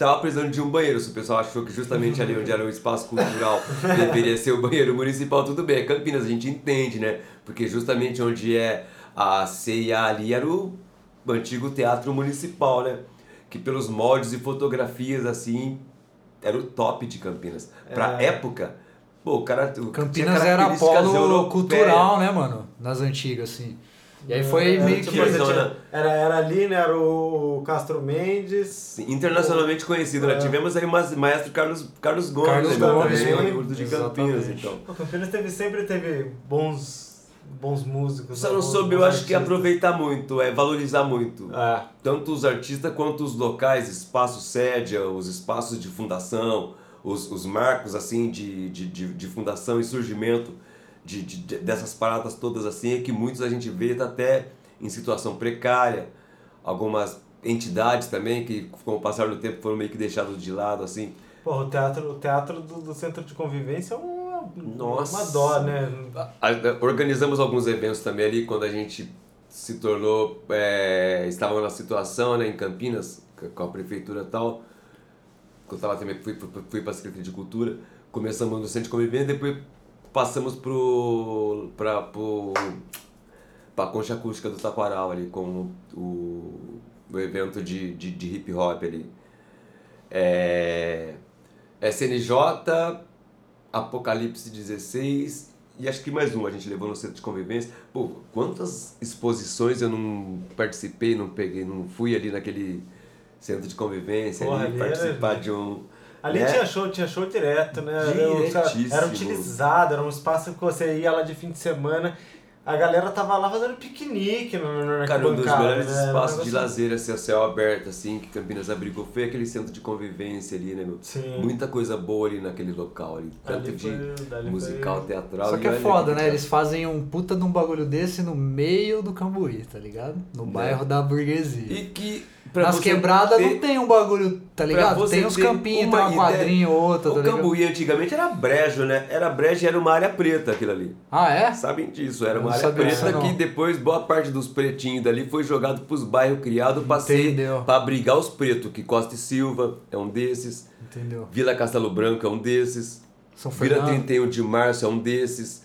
Tava precisando de um banheiro, se o pessoal achou que justamente ali onde era o espaço cultural (laughs) deveria ser o banheiro municipal, tudo bem. É Campinas, a gente entende, né? Porque justamente onde é a CIA ali era o antigo teatro municipal, né? Que pelos moldes e fotografias, assim, era o top de Campinas. Pra É. época, pô, o cara. Campinas era polo europeias. cultural, né, mano? Nas antigas, assim. E aí foi Era, meio tipo, que. Zona- tinha- era, era ali, né? Era o Castro Mendes. Sim, internacionalmente conhecido, né? É. Tivemos aí o maestro Carlos, Carlos Gomes, Carlos né? Gomes, curto de Campinas, então. O Campinas teve, sempre teve bons, bons músicos. Só né, não soube, eu acho que aproveitar muito, é valorizar muito. É. Tanto os artistas quanto os locais, espaços sédia, os espaços de fundação, os, os marcos assim de, de, de, de fundação e surgimento de, de- de- dessas paradas todas assim, é que muitos a gente vê tá até em situação precária, algumas entidades também que com o passar do tempo foram meio que deixadas de lado assim. Porra, o teatro, o teatro do, do centro de convivência é uma, Nossa. uma dó, né? Organizamos alguns eventos também ali quando a gente se tornou, é, estava na situação né, em Campinas, com a prefeitura e tal. Quando eu tava também, fui, fui, fui para a Secretaria de Cultura, começamos no Centro de Convivência, depois passamos pro, pra, pro, pra Concha Acústica do Taquaral ali, com o, o evento de, de, de hip hop ali. É, SNJ, Apocalipse 16 e acho que mais um a gente levou no centro de convivência. Pô, quantas exposições eu não participei, não peguei, não fui ali naquele centro de convivência Porra, ali era- participar de um Ali né? tinha show, tinha show direto, né? Era, Diretíssimo. era utilizado, era um espaço que você ia lá de fim de semana. A galera tava lá fazendo piquenique no, no, Cara, um dos melhores né? Um espaços de lazer, assim, a céu aberto, assim, que Campinas abrigou, foi aquele centro de convivência ali, né, meu? Sim. Muita coisa boa ali naquele local ali, tanto Ali de foi- ali musical, foi- teatral. Só que é foda, né? Eles fazem um puta de um bagulho desse no meio do Cambuí, tá ligado? No bairro da burguesia. E que pra Nas quebradas ter- não tem um bagulho, tá ligado? Tem uns campinhos, tem uma uma quadrinha ou outra, O tá ligado? Cambuí antigamente era brejo, né? Era brejo e era uma área preta aquilo ali. Ah, é? Sabem disso, era Não uma área sabia preta não. que depois boa parte dos pretinhos dali foi jogado pros bairros criados pra, ser, pra abrigar os pretos, que Costa e Silva é um desses, Entendeu? Vila Castelo Branco é um desses, São Vila Fernando. 31 de Março é um desses,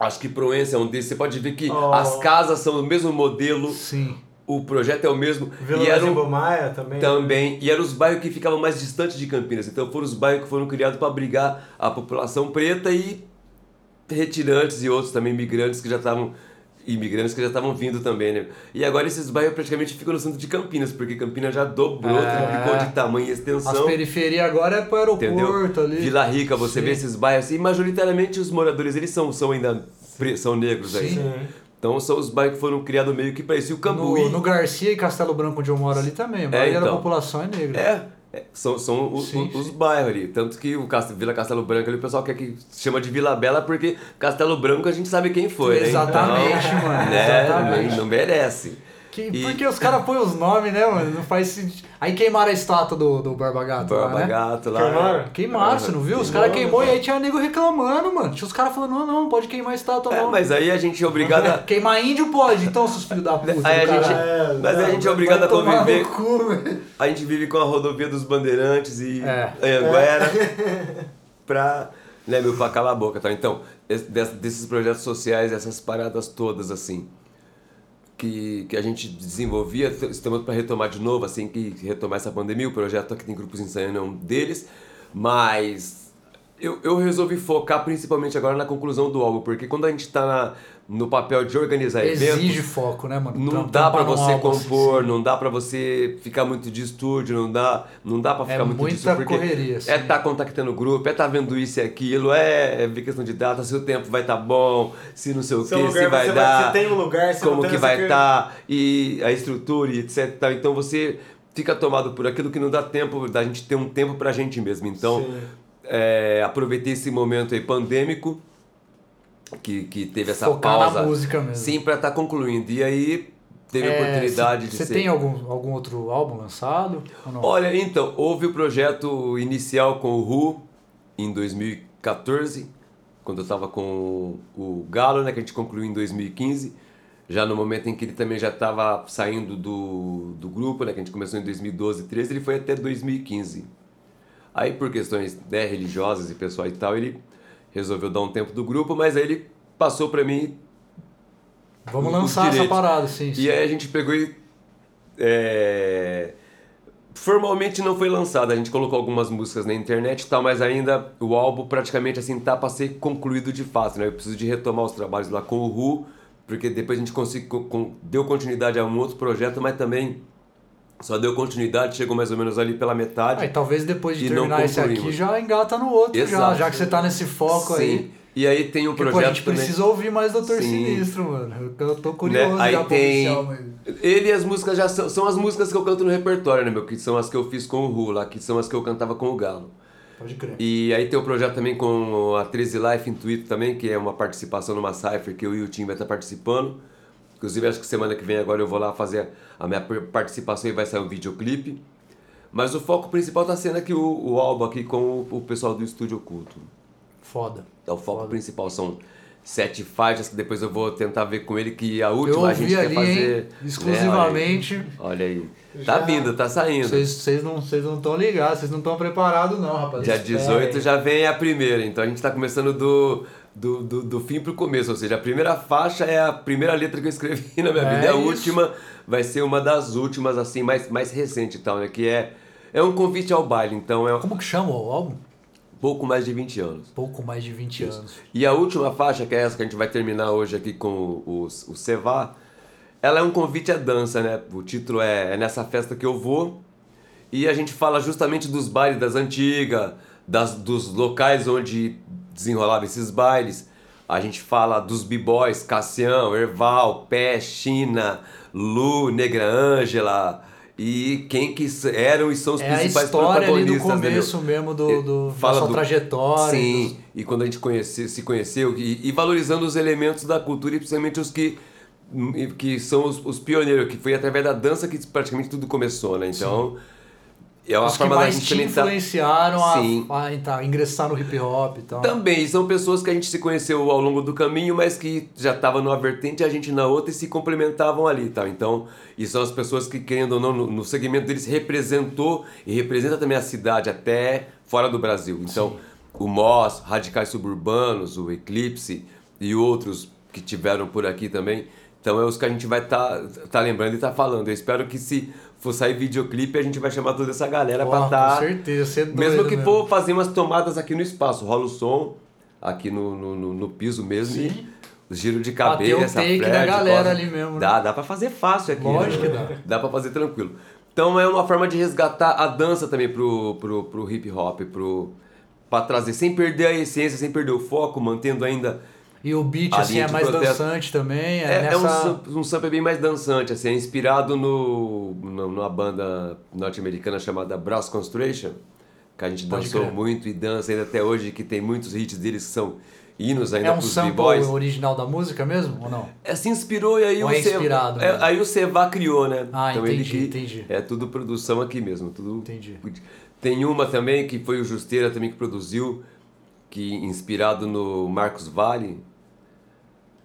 acho que Proença é um desses. Você pode ver que Oh. as casas são do mesmo modelo, Sim. O projeto é o mesmo. Vila e era Zimbo Maia também. Também, e eram os bairros que ficavam mais distantes de Campinas. Então foram os bairros que foram criados para abrigar a população preta e retirantes e outros também migrantes que já estavam imigrantes que já estavam vindo também, né? E agora esses bairros praticamente ficam no centro de Campinas, porque Campinas já dobrou, É. triplicou de tamanho e As extensão. periferias agora é pro Entendeu? aeroporto ali. Vila Rica, você Sim. vê esses bairros assim, e majoritariamente os moradores, eles são, são ainda são negros aí. Sim. Então são os bairros que foram criados meio que. E o Cambuí... No, no Garcia e Castelo Branco, onde eu moro ali também. A maioria da então. população é negra. É, é, são, são os, Sim, os- os bairros ali. Tanto que o Cast- Vila Castelo Branco ali, o pessoal quer que chama de Vila Bela porque Castelo Branco a gente sabe quem foi, né? Exatamente, Então, mano, Né? exatamente. Não merece. Que- E- Porque os caras põem os nomes, né, mano? Não faz sentido. Aí queimaram a estátua do, do Barba Gato lá, Barba né? Gato lá. Queimaram? Queimaram, você não viu? Os caras queimou e aí tinha nego reclamando, mano. Tinha os caras falando, não, não, pode queimar a estátua, É, não. mas aí a gente é obrigado a. (laughs) Queimar índio pode, então, seus filhos da puta. Aí a do gente, caralho. mas aí a gente é obrigado a conviver. cu. A gente vive com a rodovia dos Bandeirantes e É. Anhanguera (laughs) pra, né, meu, pra calar a boca, tá? Então, es- des- desses projetos sociais, essas paradas todas, assim, que, que a gente desenvolvia, estamos para retomar de novo, assim, que retomar essa pandemia, o projeto aqui tem grupos ensaiando é um deles, mas eu, eu resolvi focar principalmente agora na conclusão do álbum, porque quando a gente tá na- no papel de organizar eventos... Exige foco, né, mano? Não dá num você álbum compor, assim. não dá pra você ficar muito de estúdio, não dá, não dá para ficar É muito muita disso porque correria, assim. é tá contactando o grupo, é tá vendo isso e aquilo, é, é ver questão de data, se o tempo vai estar tá bom, se não sei o Seu que, se vai dar, se tem um lugar, se como não tem, que vai estar e a estrutura e etc. e. Então você fica tomado por aquilo que não dá tempo da gente ter um tempo pra gente mesmo. Então é, aproveitei esse momento aí pandêmico que, que teve essa Focar na pausa. música mesmo. Sim, pra estar concluindo. E aí teve a É, oportunidade cê- de Você ser. tem algum, algum outro álbum lançado? Olha, então, houve o projeto inicial com o Ru em 2014, quando eu estava com o Galo, né, que a gente concluiu em 2015, já no momento em que ele também já estava saindo do, do grupo, né, que a gente começou em 2012, 13, ele foi até 2015. Aí, por questões né, religiosas e pessoais e tal, ele resolveu dar um tempo do grupo, mas aí ele passou para mim Vamos os lançar essa parada, sim. sim. E aí a gente pegou e. é, Formalmente não foi lançado, a gente colocou algumas músicas na internet e tal, mas ainda o álbum praticamente assim tá para ser concluído de fato, né? Eu preciso de retomar os trabalhos lá com o Ru, porque depois a gente conseguiu, com- deu continuidade a um outro projeto, mas também só deu continuidade, chegou mais ou menos ali pela metade. Aí talvez depois de terminar esse aqui já engata no outro, já, Exato. já que você tá nesse foco aí. Sim. E aí tem um Porque, projeto pô, a gente também. precisa ouvir mais Doutor Sim. Sinistro, mano. Eu, tô curioso né? Aí já tem. mas... Ele e as músicas já são, são as músicas que eu canto no repertório, né, meu? Que são as que eu fiz com o Ru lá, que são as que eu cantava com o Galo. Pode crer. E aí tem o projeto também com a 13 Life Intuito também, que é uma participação numa Cypher que eu e o Tim vai estar participando. Inclusive acho que semana que vem agora eu vou lá fazer a minha participação e vai sair um videoclipe. Mas o foco principal tá sendo aqui o, o álbum aqui com o, o pessoal do Estúdio Oculto. Foda. Então, o foco Foda. principal são sete faixas que depois eu vou tentar ver com ele que a Eu última a gente ouvi quer ali, fazer. hein? Exclusivamente. Né, olha aí. Olha aí. Tá vindo, tá saindo. Vocês não vocês não estão ligados, vocês não estão preparados não, rapaz. Dia Espera 18 aí. já vem a primeira, então a gente tá começando do, do, do, do fim pro começo, ou seja, a primeira faixa é a primeira letra que eu escrevi (laughs) na minha É vida, e a isso. última vai ser uma das últimas, assim, mais, mais recente e tal, né? Que é, é um convite ao baile, então é um Como que chama o álbum? pouco mais de 20 anos. Pouco mais de 20 anos. E a última faixa, que é essa que a gente vai terminar hoje aqui com o, o, o Cevá, ela é um convite à dança, né? O título é, é Nessa Festa Que Eu Vou. E a gente fala justamente dos bailes das antigas, das, dos locais onde desenrolava esses bailes. A gente fala dos b-boys, Cassião, Erval, Pé, China, Lu, Negra Ângela e quem que eram e são os É a principais história ali do né, começo mesmo do, do, Fala da sua do- trajetória. Sim, e quando a gente conhece, se conheceu e, e valorizando os elementos da cultura e principalmente os que que são os, os pioneiros, que foi através da dança que praticamente tudo começou, né? Então, é uma Os que forma da mais gente te tá- influenciaram a, Sim. a entrar, ingressar no hip hop e tal. Também, são pessoas que a gente se conheceu ao longo do caminho, mas que já estavam numa vertente e a gente na outra e se complementavam ali, tá? Então, e são as pessoas que, querendo ou não, no, no segmento deles representou e representa também a cidade até fora do Brasil. Então, o Moss, Radicais Suburbanos, o Eclipse e outros que tiveram por aqui também. Então, é os que a gente vai estar tá, tá lembrando e tá falando. Eu espero que se for sair videoclipe, a gente vai chamar toda essa galera Pô, pra estar... Com certeza, você é doido Mesmo que for fazer umas tomadas aqui no espaço, rola o som aqui no, no, no- no piso mesmo Sim. e giro de o cabeça, take da galera ali mesmo, né? Dá, dá pra fazer fácil aqui. Lógico né? que dá. Dá pra fazer tranquilo. Então é uma forma de resgatar a dança também pro, pro, pro hip hop, pro, pra trazer, sem perder a essência, sem perder o foco, mantendo ainda... E o beat, assim, é mais protesto. dançante também. É, É, é um, nessa... sam- um sample bem mais dançante, assim, é inspirado no, no- numa banda norte-americana chamada Brass Constellation, que a gente Pode dançou crer. muito e dança ainda até hoje, que tem muitos hits deles que são hinos ainda É um sample original da música mesmo, ou não? É, se inspirou e aí Ou o é inspirado é, aí o Seva criou, né? Ah, ele entendi, que- entendi. É tudo produção aqui mesmo, tudo. Entendi. Tem uma também que foi o Justeira também que produziu, que inspirado no Marcos Vale.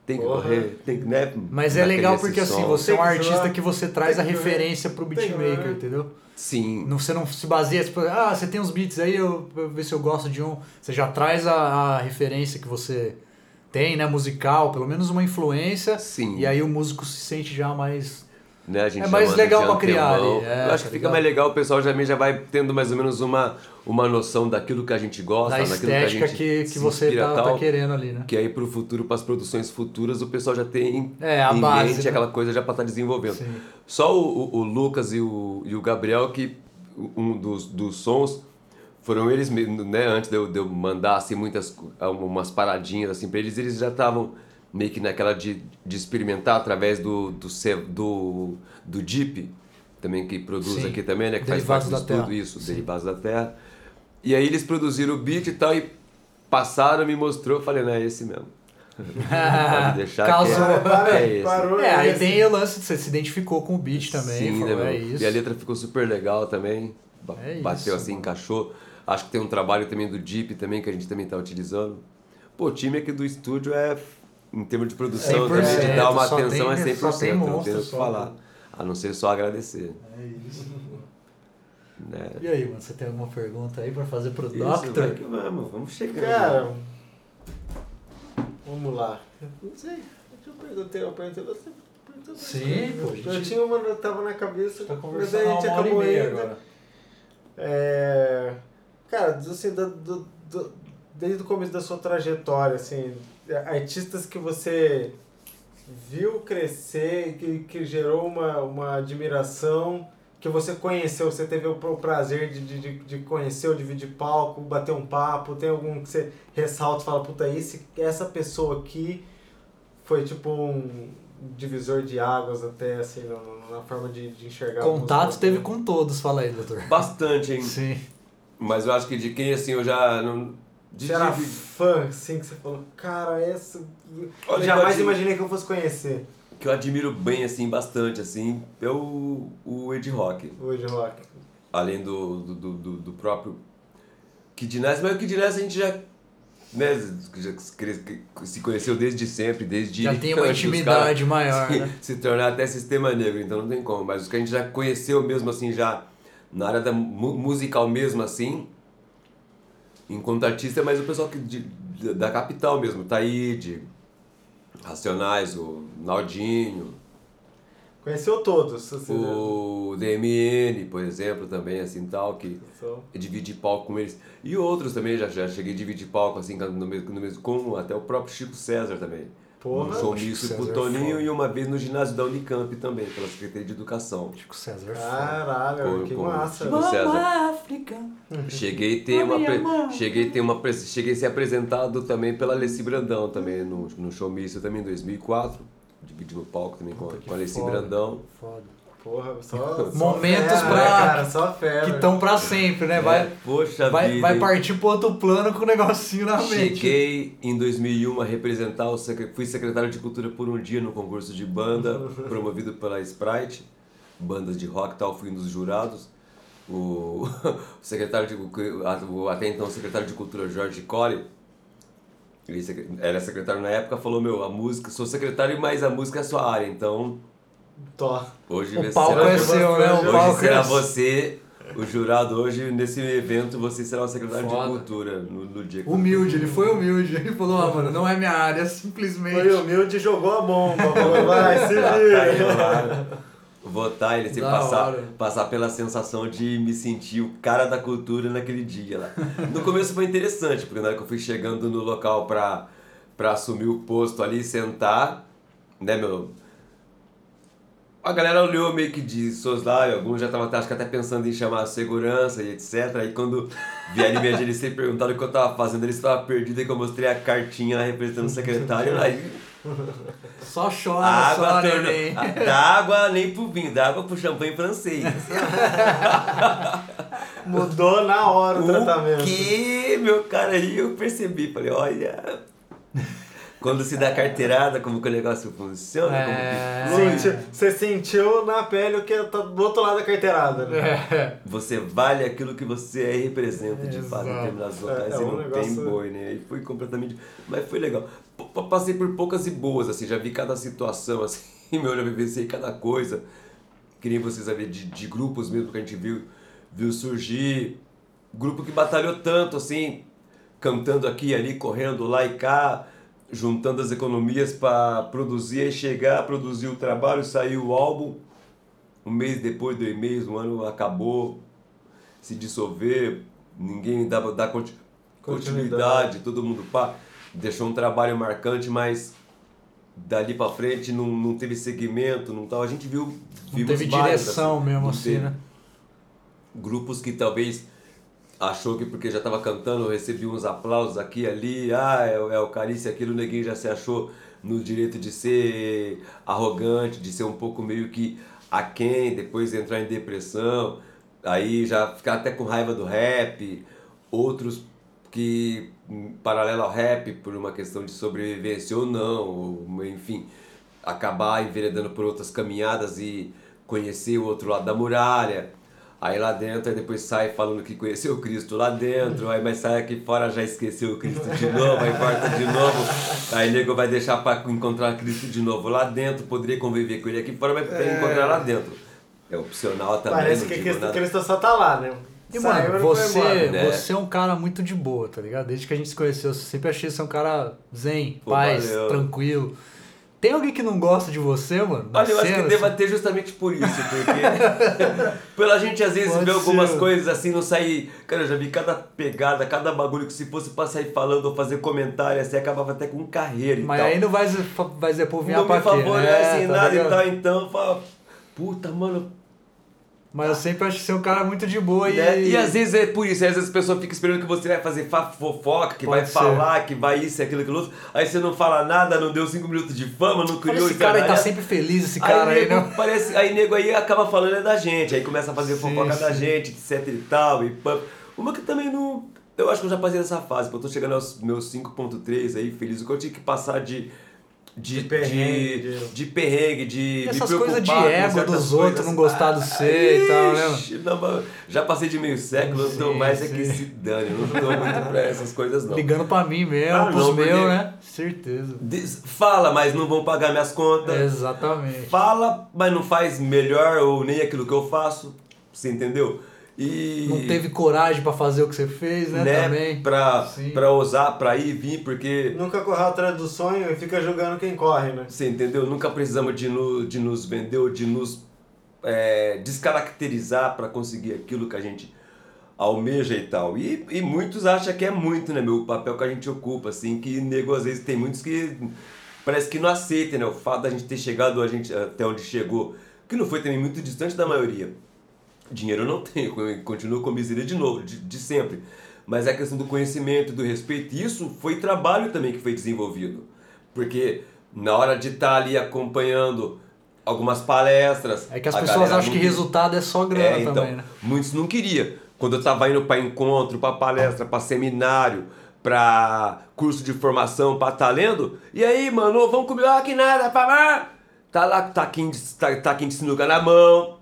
Tem que Porra. correr, tem que, né? Mas é legal porque assim, som. você é um artista que você traz a referência pro beatmaker, entendeu? Sim. Não, você não se baseia, tipo, ah, você tem uns beats aí, eu, eu ver se eu gosto de um. Você já traz a, a referência que você tem, né, musical, pelo menos uma influência. Sim. E aí o músico se sente já mais. Né? A gente É mais legal pra criar ali, é, Eu acho tá que fica ligado? mais legal, o pessoal já, já vai tendo mais ou menos uma, uma noção daquilo que a gente gosta, da daquilo que a estética gente que, que você inspira tá, tal, tá querendo ali, né? Que aí pro futuro, para as produções futuras, o pessoal já tem É, a em base, mente né? aquela coisa já para estar desenvolvendo. Sim. Só o, o- Lucas e o, e o Gabriel, que um dos, dos sons foram eles né? Antes de eu, de eu mandar assim, muitas umas paradinhas assim para eles, eles já estavam meio que naquela de, de experimentar através do do, do, do Deep, também que produz Sim. aqui também, né? Que faz Derivados parte do da estudo, Terra. isso, Sim. Derivados da Terra. E aí eles produziram o beat e tal, e passaram, me mostrou, falei, não, é esse mesmo. (laughs) Pode deixar Causou. que é, Para, é parou É, aí tem o lance de você se identificou com o beat também. Sim, falou, né, é isso. E a letra ficou super legal também. É Bateu isso, assim, mano. encaixou. Acho que tem um trabalho também do Jeep também, que a gente também tá utilizando. Pô, o time aqui do estúdio é, em termos de produção, 100%, também, de dar uma só atenção tem- é 100%. só tem não monstro tenho o que falar. né? A não ser só agradecer. É isso. Né? E aí, mano, você tem alguma pergunta aí pra fazer pro Isso, Doctor? vai que vamos, vamos chegando. Cara, vamos lá. Não sei, eu perguntei, eu perguntei você. perguntou você. Sim, pô, Eu gente- tinha uma, eu tava na cabeça, Tá mas conversando aí a gente acabou meia indo. agora. É, cara, assim, do, do- do- desde o começo da sua trajetória, assim, artistas que você viu crescer, que, que gerou uma, uma admiração, que você conheceu, você teve o, o prazer de, de, de- de conhecer, ou dividir palco, bater um papo, tem algum que você ressalta e fala, puta, esse, essa pessoa aqui foi tipo um divisor de águas até, assim, no- na forma de, de enxergar Contato teve com todos, fala aí, doutor. Bastante, hein? Sim. Mas eu acho que de quem assim eu já. Não, de, Você era de- fã, assim, que você falou, cara, essa. Eu Olha, jamais eu- imaginei que eu fosse conhecer que eu admiro bem, assim, bastante, assim, é o, o Ed Rock. o Ed Rock. além do, do, do, do- do próprio Kid Nice, mas o Kid Nice a gente já, né, já se- conheceu desde sempre, desde... Já tem uma intimidade maior, se, (laughs) né? se tornar até sistema negro, então não tem como, mas os que a gente já conheceu mesmo assim, já na área da mu- musical mesmo assim, enquanto artista, mas o pessoal que de- da capital mesmo, Taíde, Racionais, o Naldinho, Conheceu todos, assim, né? o DMN, por exemplo, também, assim, tal, que Só- dividi palco com eles. E outros também, já, já cheguei a dividir palco, assim, no mesmo, no mesmo, com até o próprio Chico César também. Porra. Um showmício César pro Toninho foda. e uma vez no ginásio da Unicamp também, pela Secretaria de Educação. Chico César é. Caralho, Com- que com- massa. Chico César. África. Cheguei a ter uma pre- cheguei a ter uma cheguei a ser apresentado também pela Alessi Brandão também no, no showmício também em 2004, dividindo o palco também com, Puta, que com a Alessi foda. Brandão. Foda. Porra, só. (laughs) só Momentos fera, pra- né, cara, só fera. Que estão pra sempre, né? Vai, É, poxa vai, vida. vai partir pro outro plano com o negocinho na mente. Cheguei em 2001 a representar o secre- fui secretário de cultura por um dia no concurso de banda (laughs) promovido pela Sprite, bandas de rock e tal, fui um dos jurados. O, o (laughs) secretário de o, até então secretário de cultura Jorge Core, ele era secretário na época, falou meu, a música, sou secretário, mas a música é a sua área, então Tó. hoje O palco é seu, né? O hoje palco será é você o jurado hoje nesse evento você será o secretário Foda. de cultura no, no dia que Humilde, ele foi humilde. Ele falou, ah, mano, não é minha área, simplesmente. Foi humilde e jogou a bomba. (laughs) pô. Vai, se Caiu vira. lá, votar, ele sempre Da passar, hora. passar pela sensação de me sentir o cara da cultura naquele dia lá. No começo foi interessante, porque na hora que eu fui chegando no local pra, pra assumir o posto ali e sentar, né, meu. A galera olhou meio que de soslaio, alguns já estavam acho que até pensando em chamar a segurança e etc. Aí quando vieram me agenciar e perguntaram o que eu tava fazendo, eles estavam perdidos e que eu mostrei a cartinha lá representando o secretário. Aí Só chora, a só, água tornou. neném. Da água nem pro vinho, água pro champanhe francês. (laughs) Mudou na hora o, tratamento. O que, meu cara? Aí eu percebi, falei, olha. Quando se dá carteirada, como que o negócio funciona, É. como que flui. Senti- Você sentiu na pele o que tá do outro lado da carteirada, né? É. Você vale aquilo que você é e representa de fato em determinados locais É, é e um não tem negócio- boi, né? Aí fui completamente. Mas foi legal. P- Passei por poucas e boas, assim, já vi cada situação, (laughs) assim, meu, já vivenciei cada coisa. Que nem vocês a ver de, de grupos mesmo que a gente viu, viu surgir. Grupo que batalhou tanto, assim, cantando aqui e ali, correndo lá e cá, juntando as economias para produzir e chegar, produzir o trabalho, saiu o álbum. Um mês depois, dois meses, um ano acabou, se dissolver, ninguém dava conti- Continuidade. todo mundo pá, deixou um trabalho marcante, mas dali pra frente não, não teve segmento, não tal. A gente viu. Não teve vários, direção assim, mesmo assim, teve. né? Grupos que talvez achou que porque já estava cantando recebia uns aplausos aqui e ali, ah, é, o- é o Carícia, aquilo, o neguinho já se achou no direito de ser arrogante, de ser um pouco meio que aquém, depois entrar em depressão, aí já ficar até com raiva do rap, outros que, paralelo ao rap, por uma questão de sobrevivência ou não, ou, enfim, acabar enveredando por outras caminhadas e conhecer o outro lado da muralha. Aí lá dentro, aí depois sai falando que conheceu o Cristo lá dentro, aí mas sai aqui fora já esqueceu o Cristo de novo, aí volta de novo, aí nego vai deixar para encontrar Cristo de novo lá dentro, poderia conviver com ele aqui fora, mas prefere encontrar lá dentro. É opcional também, Parece que Cristo. Cristo só tá lá, né? E, Saiu, mano, foi você, embora. né? você é um cara muito de boa, tá ligado? Desde que a gente se conheceu, eu sempre achei você um cara zen, Pô, paz, valeu. tranquilo. Tem alguém que não gosta de você, mano? Olha, eu acho que deva assim? ter justamente por isso, porque (laughs) pela gente às vezes Pode ver algumas ser. coisas assim, não sair. Cara, eu já vi cada pegada, cada bagulho que se fosse pra sair falando ou fazer comentário, assim, acabava até com carreira e Mas tal. aí não vai, vai dizer por vir não pra me quê, favorece né? em Tá nada e tal, então eu falo, puta, mano. Mas eu sempre acho que você é um cara muito de boa e... né? E às vezes é por isso, às vezes as pessoas ficam esperando que você vai fazer fa- fofoca, que Pode vai ser. falar, que vai isso, aquilo, aquilo outro. Aí você não fala nada, não deu cinco minutos de fama, não criou esse cara aí tá sempre feliz, esse cara aí, aí, nego, não... parece, aí nego aí acaba falando é da gente, aí começa a fazer Sim, fofoca da sim. gente, etc e tal, e pam. Uma que também não. Eu acho que eu já passei dessa fase, pô, eu tô chegando aos meus 5.3 aí, feliz. O que eu tive que passar de. De, De perrengue, de, de- de perrengue, de. E me essas preocupar coisas de ego dos outros, não gostar do ser e tal, né, já passei de meio século, eu tô Sim, mais é que sim. se dane, eu não tô muito pra essas coisas não. Ligando pra mim mesmo, Ah, pros meus, né? Certeza. Diz- Fala, mas não vão pagar minhas contas. Exatamente. Fala, mas não faz melhor ou nem aquilo que eu faço. Você entendeu? E. Não teve coragem pra fazer o que você fez, né? né, Também. pra, Sim. pra ousar, pra ir e vir, porque. Nunca correu atrás do sonho e fica julgando quem corre, né? Você entendeu? Nunca precisamos de, no, de nos vender ou de nos é, descaracterizar pra conseguir aquilo que a gente almeja e tal. E, e muitos acham que é muito, né, meu? O papel que a gente ocupa, assim, que nego às vezes tem muitos que parece que não aceita, né? O fato da gente ter chegado a gente, até onde chegou, que não foi também muito distante da maioria. Dinheiro eu não tenho, (laughs) eu continuo com miséria de novo, de, de sempre. Mas é a questão do conhecimento, do respeito, isso foi trabalho também que foi desenvolvido. Porque na hora de estar ali acompanhando algumas palestras. É que as a pessoas acham que resultado é só grana é, então, também, né? muitos não queriam. Quando eu tava indo para encontro, para palestra, para seminário, para curso de formação, para tá lendo, e aí, mano, vamos comer, ah, que nada, pá, pá. Tá lá, taquinho de, tá, taquinho de sinuca na mão,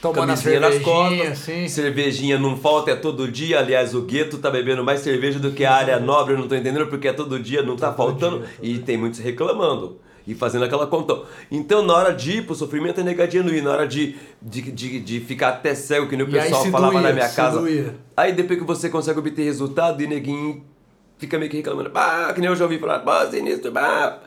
Tomando a camisinha nas cervejinha, costas, assim. cervejinha não falta, é todo dia. Aliás, o gueto tá bebendo mais cerveja do que a área nobre, eu não tô entendendo porque é todo dia, não tá faltando. e tem muitos reclamando. E fazendo aquela conta. Então, na hora de ir pro sofrimento é negadinha não ir. Na hora de, de, de, de ficar até cego, que nem o E pessoal falava doía, na minha casa. doía. Aí depois que você consegue obter resultado, e neguinho fica meio que reclamando. Bah, que nem eu já ouvi falar, bah, sinistro, bah.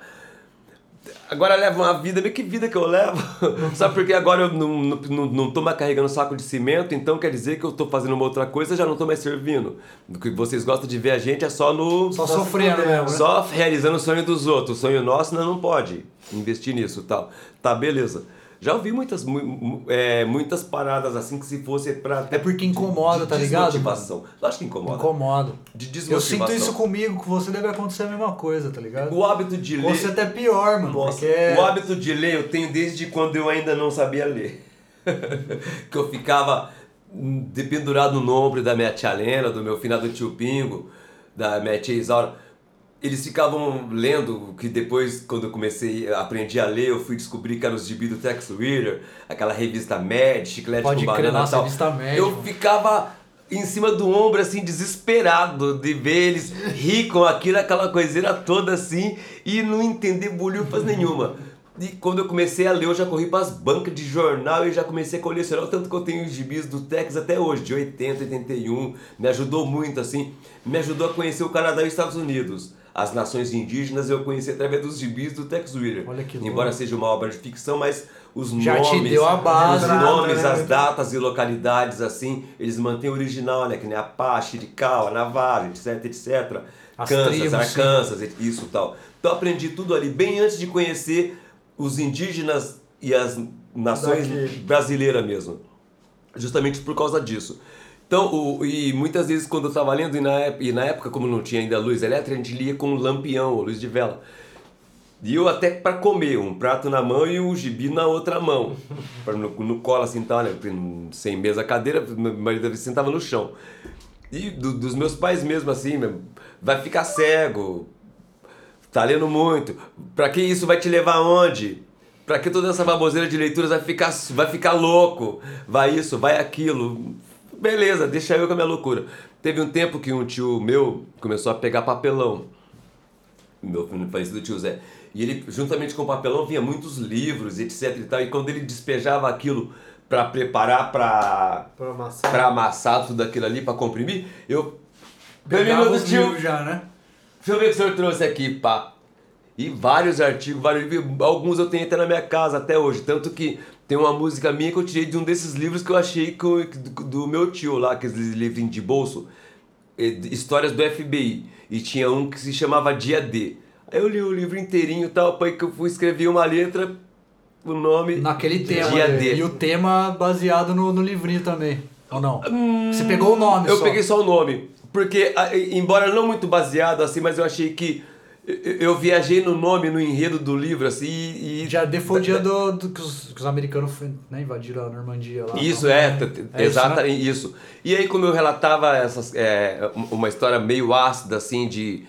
Agora leva uma vida, meio que vida que eu levo. (laughs) Sabe porque agora eu não, não, não, tô mais carregando saco de cimento, então quer dizer que eu tô fazendo uma outra coisa, já não tô mais servindo. O que vocês gostam de ver a gente é só no. Só sofrendo mesmo, né? Só realizando o sonho dos outros. O sonho nosso não, não pode investir nisso e tal. Tá, beleza. Já ouvi muitas, mu- mu- é, muitas paradas assim que se fosse pra. É porque incomoda, de, tá ligado, Desmotivação. Lógico que incomoda. Incomoda. De Eu desmotivação. sinto isso comigo, com você deve acontecer a mesma coisa, tá ligado? O hábito de ler. Você até pior, mano. Nossa, porque o hábito de ler eu tenho desde quando eu ainda não sabia ler. (laughs) que eu ficava hum, dependurado no ombro da minha tia Lena, do meu finado tio Pingo, da minha tia Isaura. Eles ficavam lendo, que depois, quando eu comecei, aprendi a ler, eu fui descobrir que eram os gibis do Tex Reader, aquela revista Mad, chiclete Pode com crer, banana nossa, tal. revista Mad, Eu mano. ficava em cima do ombro, assim, desesperado de ver eles rir com aquilo, aquela coiseira toda assim, e não entender bolhufas nenhuma. E quando eu comecei a ler, eu já corri para as bancas de jornal e já comecei a colecionar, o tanto que eu tenho os gibis do Tex até hoje, de 80, 81, me ajudou muito, assim, me ajudou a conhecer o Canadá e os Estados Unidos. As nações indígenas eu conheci através dos gibis do Tex Wheeler. Olha que louco. Embora seja uma obra de ficção, mas os Já te nomes, deu a base, os né? nomes, as datas e localidades assim, eles mantêm o original, né? Que nem a Pá, Chirical, a Navarra, etc, etc. As Kansas, tribos, Arkansas, isso tal. Então aprendi tudo ali bem antes de conhecer os indígenas e as nações brasileiras mesmo. Justamente por causa disso. Então, o, e muitas vezes quando eu estava lendo, e na, e na época, como não tinha ainda luz elétrica, a gente lia com lampião, ou luz de vela. E eu até para comer, um prato na mão e o gibi na outra mão. (laughs) No, no colo assim, tá, né? Sem mesa, cadeira, meu marido sentava no chão. E do- dos meus pais mesmo, assim, vai ficar cego, tá lendo muito. Pra que isso vai te levar aonde? Pra que toda essa baboseira de leituras vai ficar, vai ficar louco? Vai isso, vai aquilo. Beleza, deixa eu com a minha loucura. Teve um tempo que um tio meu começou a pegar papelão meu falecido tio Zé. E ele, juntamente com o papelão, vinha muitos livros, etc e tal. E quando ele despejava aquilo para preparar para Pra amassar. para amassar tudo aquilo ali, para comprimir, eu... Pegava do tio, já, né? Deixa eu ver o que o senhor trouxe aqui, pá. E vários artigos, vários livros, alguns eu tenho até na minha casa até hoje. Tanto que tem uma música minha que eu tirei de um desses livros que eu achei que eu- do, meu tio lá, aqueles livrinhos de bolso, eh, histórias do FBI. E tinha um que se chamava Dia D. Aí eu li o livro inteirinho e tal, aí que eu fui escrever uma letra, o nome. Naquele tema. Dia né? D. E o tema baseado no, no livrinho também. Ou não? Você pegou o nome Eu só. peguei só o nome. Porque, embora não muito baseado assim, mas eu achei que. Eu, viajei no nome, no enredo do livro, assim, e. Já D foi o dia do, do- que, os, que os americanos né, invadiram a Normandia lá. Isso, é, t- t- É isso, exatamente isso, E aí, como eu relatava essas, é, uma história meio ácida, assim, de,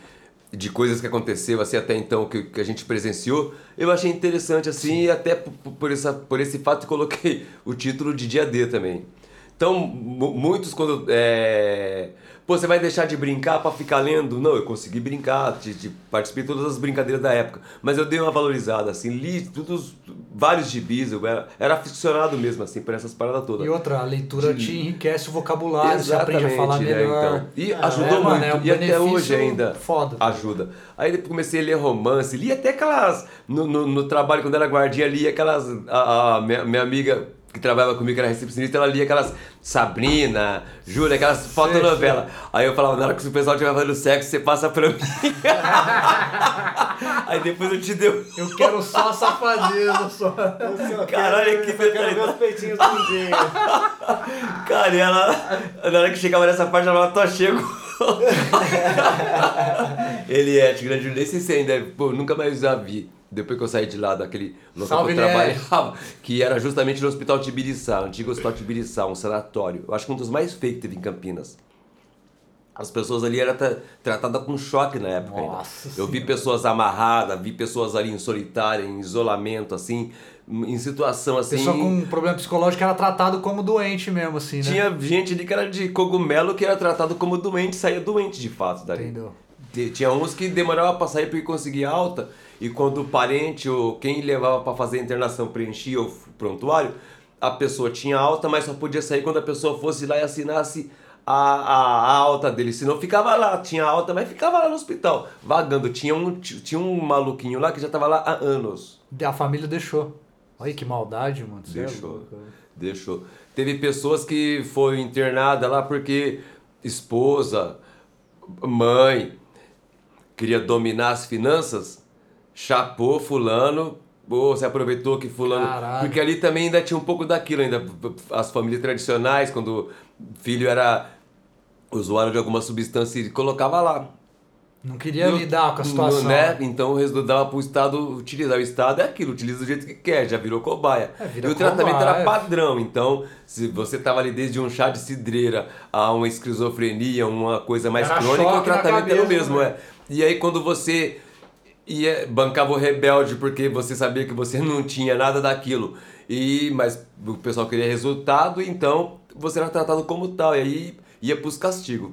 de coisas que aconteceu, assim, até então, que, que a gente presenciou, eu achei interessante, assim, e até por, essa, por esse fato, coloquei o título de Dia D também. Então, mu- muitos quando... É... Pô, você vai deixar de brincar pra ficar lendo? Não, eu consegui brincar, de, de, participei de todas as brincadeiras da época. Mas eu dei uma valorizada, assim, li todos, vários gibis, eu era, era aficionado mesmo, assim, por essas paradas todas. E outra, a leitura De- te enriquece o vocabulário, você aprende a falar Exatamente, né, melhor. então. E Ah, ajudou é, muito, mano, é um e até hoje ainda Foda. ajuda. Aí depois comecei a ler romance, li até aquelas, no, no, no trabalho quando era guardinha, li aquelas, a, a minha, minha amiga que trabalhava comigo, que era recepcionista, ela lia aquelas Sabrina, Júlia, aquelas fotonovelas. Aí eu falava, na hora que o pessoal estiver fazendo sexo, você passa pra mim. (laughs) Aí depois eu te deu. Eu quero só a safadeza, (laughs) só. Caralho, que eu quero ver detalhe. os peitinhos. (laughs) Cara, e ela, na hora que chegava nessa parte, ela falava, tô chego. Ele é, grande nem sei se ainda, pô, nunca mais já vi. Depois que eu saí de lá daquele local Salve, que eu Liege. trabalhava, (laughs) que era justamente no Hospital Tibiriçá, antigo Hospital Tibiriçá, um sanatório. Eu acho que um dos mais feios que teve em Campinas. As pessoas ali eram tra- tratadas com choque na época Nossa ainda. Eu vi pessoas amarradas, vi pessoas ali em solitária, em isolamento, assim, em situação assim. Pessoa com um problema psicológico era tratado como doente mesmo, assim, né? Tinha gente ali que era de cogumelo que era tratado como doente, saía doente de fato dali. Entendeu? Tinha uns que demorava pra sair porque conseguia alta, e quando o parente ou quem levava pra fazer a internação preenchia o prontuário, a pessoa tinha alta, mas só podia sair quando a pessoa fosse lá e assinasse a, a, a alta dele. Senão ficava lá, tinha alta, mas ficava lá no hospital, vagando. Tinha um, tinha um maluquinho lá que já tava lá há anos. A família deixou. Olha que maldade, mano. É Deixou. Deixou. Teve pessoas que foram internadas lá porque esposa, mãe, queria dominar as finanças, chapou fulano, você aproveitou que fulano... Caralho. Porque ali também ainda tinha um pouco daquilo ainda. As famílias tradicionais, quando o filho era usuário de alguma substância, ele colocava lá. Não queria No- lidar com a no- situação. né? Então o dava pro Estado utilizar. O Estado é aquilo, utiliza do jeito que quer, já virou cobaia. É, vira e o tratamento cobaia. era padrão. Então, se você tava ali desde um chá de cidreira a uma esquizofrenia, uma coisa mais Era crônica, o tratamento era o cabeça, mesmo, né? é. E aí quando você ia, bancava o rebelde porque você sabia que você (laughs) não tinha nada daquilo, e mas o pessoal queria resultado, então você era tratado como tal, e aí ia pros castigos.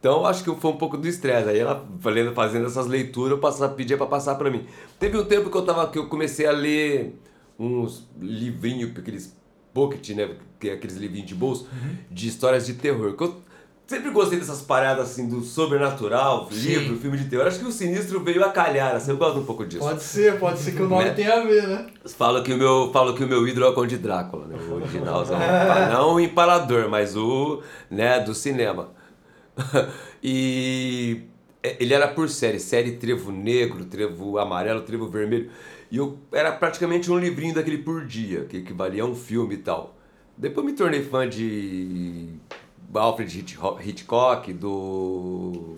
Então acho que foi um pouco do estresse. Aí ela falando, fazendo essas leituras, eu passava, pedia pra passar pra mim. Teve um tempo que eu tava que eu comecei a ler uns livrinhos, aqueles pocket, né, que é aqueles livrinhos de bolso de histórias de terror. Que eu sempre gostei dessas paradas assim do sobrenatural, Sim. livro, filme de terror. Acho que o sinistro veio a calhar, assim, eu gosto um pouco disso. Pode ser, pode ser que o nome Né? tenha a ver, né? Falo que o meu, falo que o meu ídolo é o Conde Drácula, né? O originalzão. (laughs) Não o empalador, mas o, né, do cinema. (laughs) e é, ele era por série, série Trevo Negro, Trevo Amarelo, Trevo Vermelho. E eu era praticamente um livrinho daquele por dia, que equivalia a um filme e tal. Depois me tornei fã de Alfred Hitchco- Hitchcock, do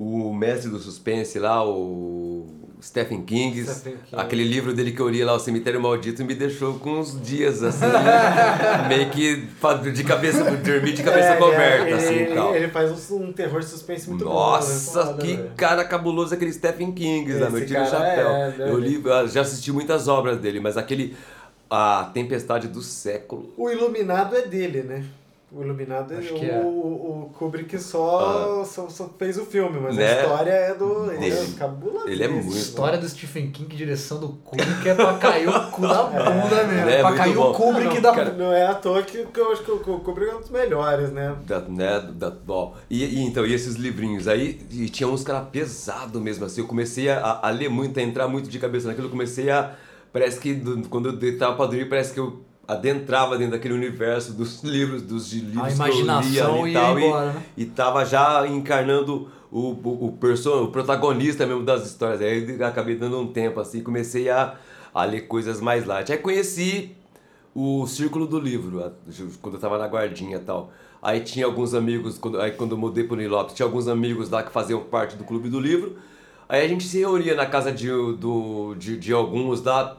o mestre do suspense lá, o Stephen King, Stephen King. aquele livro dele que eu li lá, O Cemitério Maldito, me deixou com uns dias assim, (laughs) meio que de cabeça, dormir de cabeça É, coberta, ele, assim ele, tal. ele faz um, um terror de suspense muito Nossa, bom. né? que cara cabuloso aquele Stephen King, né? Meu tiro chapéu. é, né, eu li, eu já assisti muitas obras dele, mas aquele A Tempestade do Século. O Iluminado é dele, né? O Iluminado é Acho o, que é. o Kubrick só, só, só fez o filme, mas Ah. Né? a história é do. Ele é Dele. cabuloso. Ele é muito. História do Stephen King, direção do Kubrick, é pra cair o cu da (laughs) bunda mesmo. É, pra cair bom. o Kubrick não, da cara, não é à toa que, que eu acho que o Kubrick é um dos melhores, né? Da, né, da, ó, e, e então, e esses livrinhos aí, e tinha uns que era pesado mesmo, assim, eu comecei a, a ler muito, a entrar muito de cabeça naquilo, eu comecei a, parece que do- quando eu deitava pra dormir, parece que eu adentrava dentro daquele universo dos (laughs) livros, dos livros que eu lia e tal, embora, né? e, tava já encarnando o, o, o, perso- o protagonista mesmo das histórias, aí eu acabei dando um tempo, assim, comecei a, a ler coisas mais light, aí conheci o Círculo do Livro, quando eu tava na guardinha e tal. Aí tinha alguns amigos, quando, aí quando eu mudei pro Nilópolis, tinha alguns amigos lá que faziam parte do Clube do Livro. Aí a gente se reunia na casa de, do, de, de alguns lá,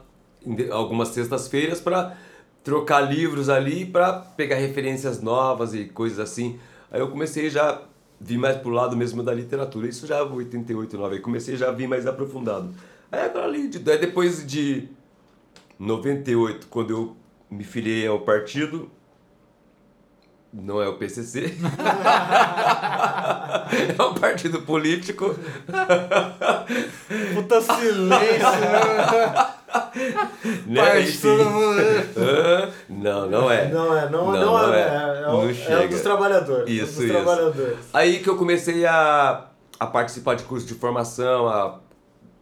algumas sextas-feiras, para trocar livros ali, para pegar referências novas e coisas assim. Aí eu comecei já a vir mais pro lado mesmo da literatura. Isso já 88, 9, aí comecei já a vir mais aprofundado. Aí agora ali, de- aí depois de 98, quando eu me filiei ao partido, não é o PCC, (laughs) é um partido político. Puta silêncio, (laughs) né? Né? Parte Enfim. todo mundo. (laughs) Não, não é. Não é, não, Não, não, não é, é. é, é, Não o, é chega. o dos trabalhadores. Isso, o dos isso. trabalhadores. Aí que eu comecei a, a participar de cursos de formação, a,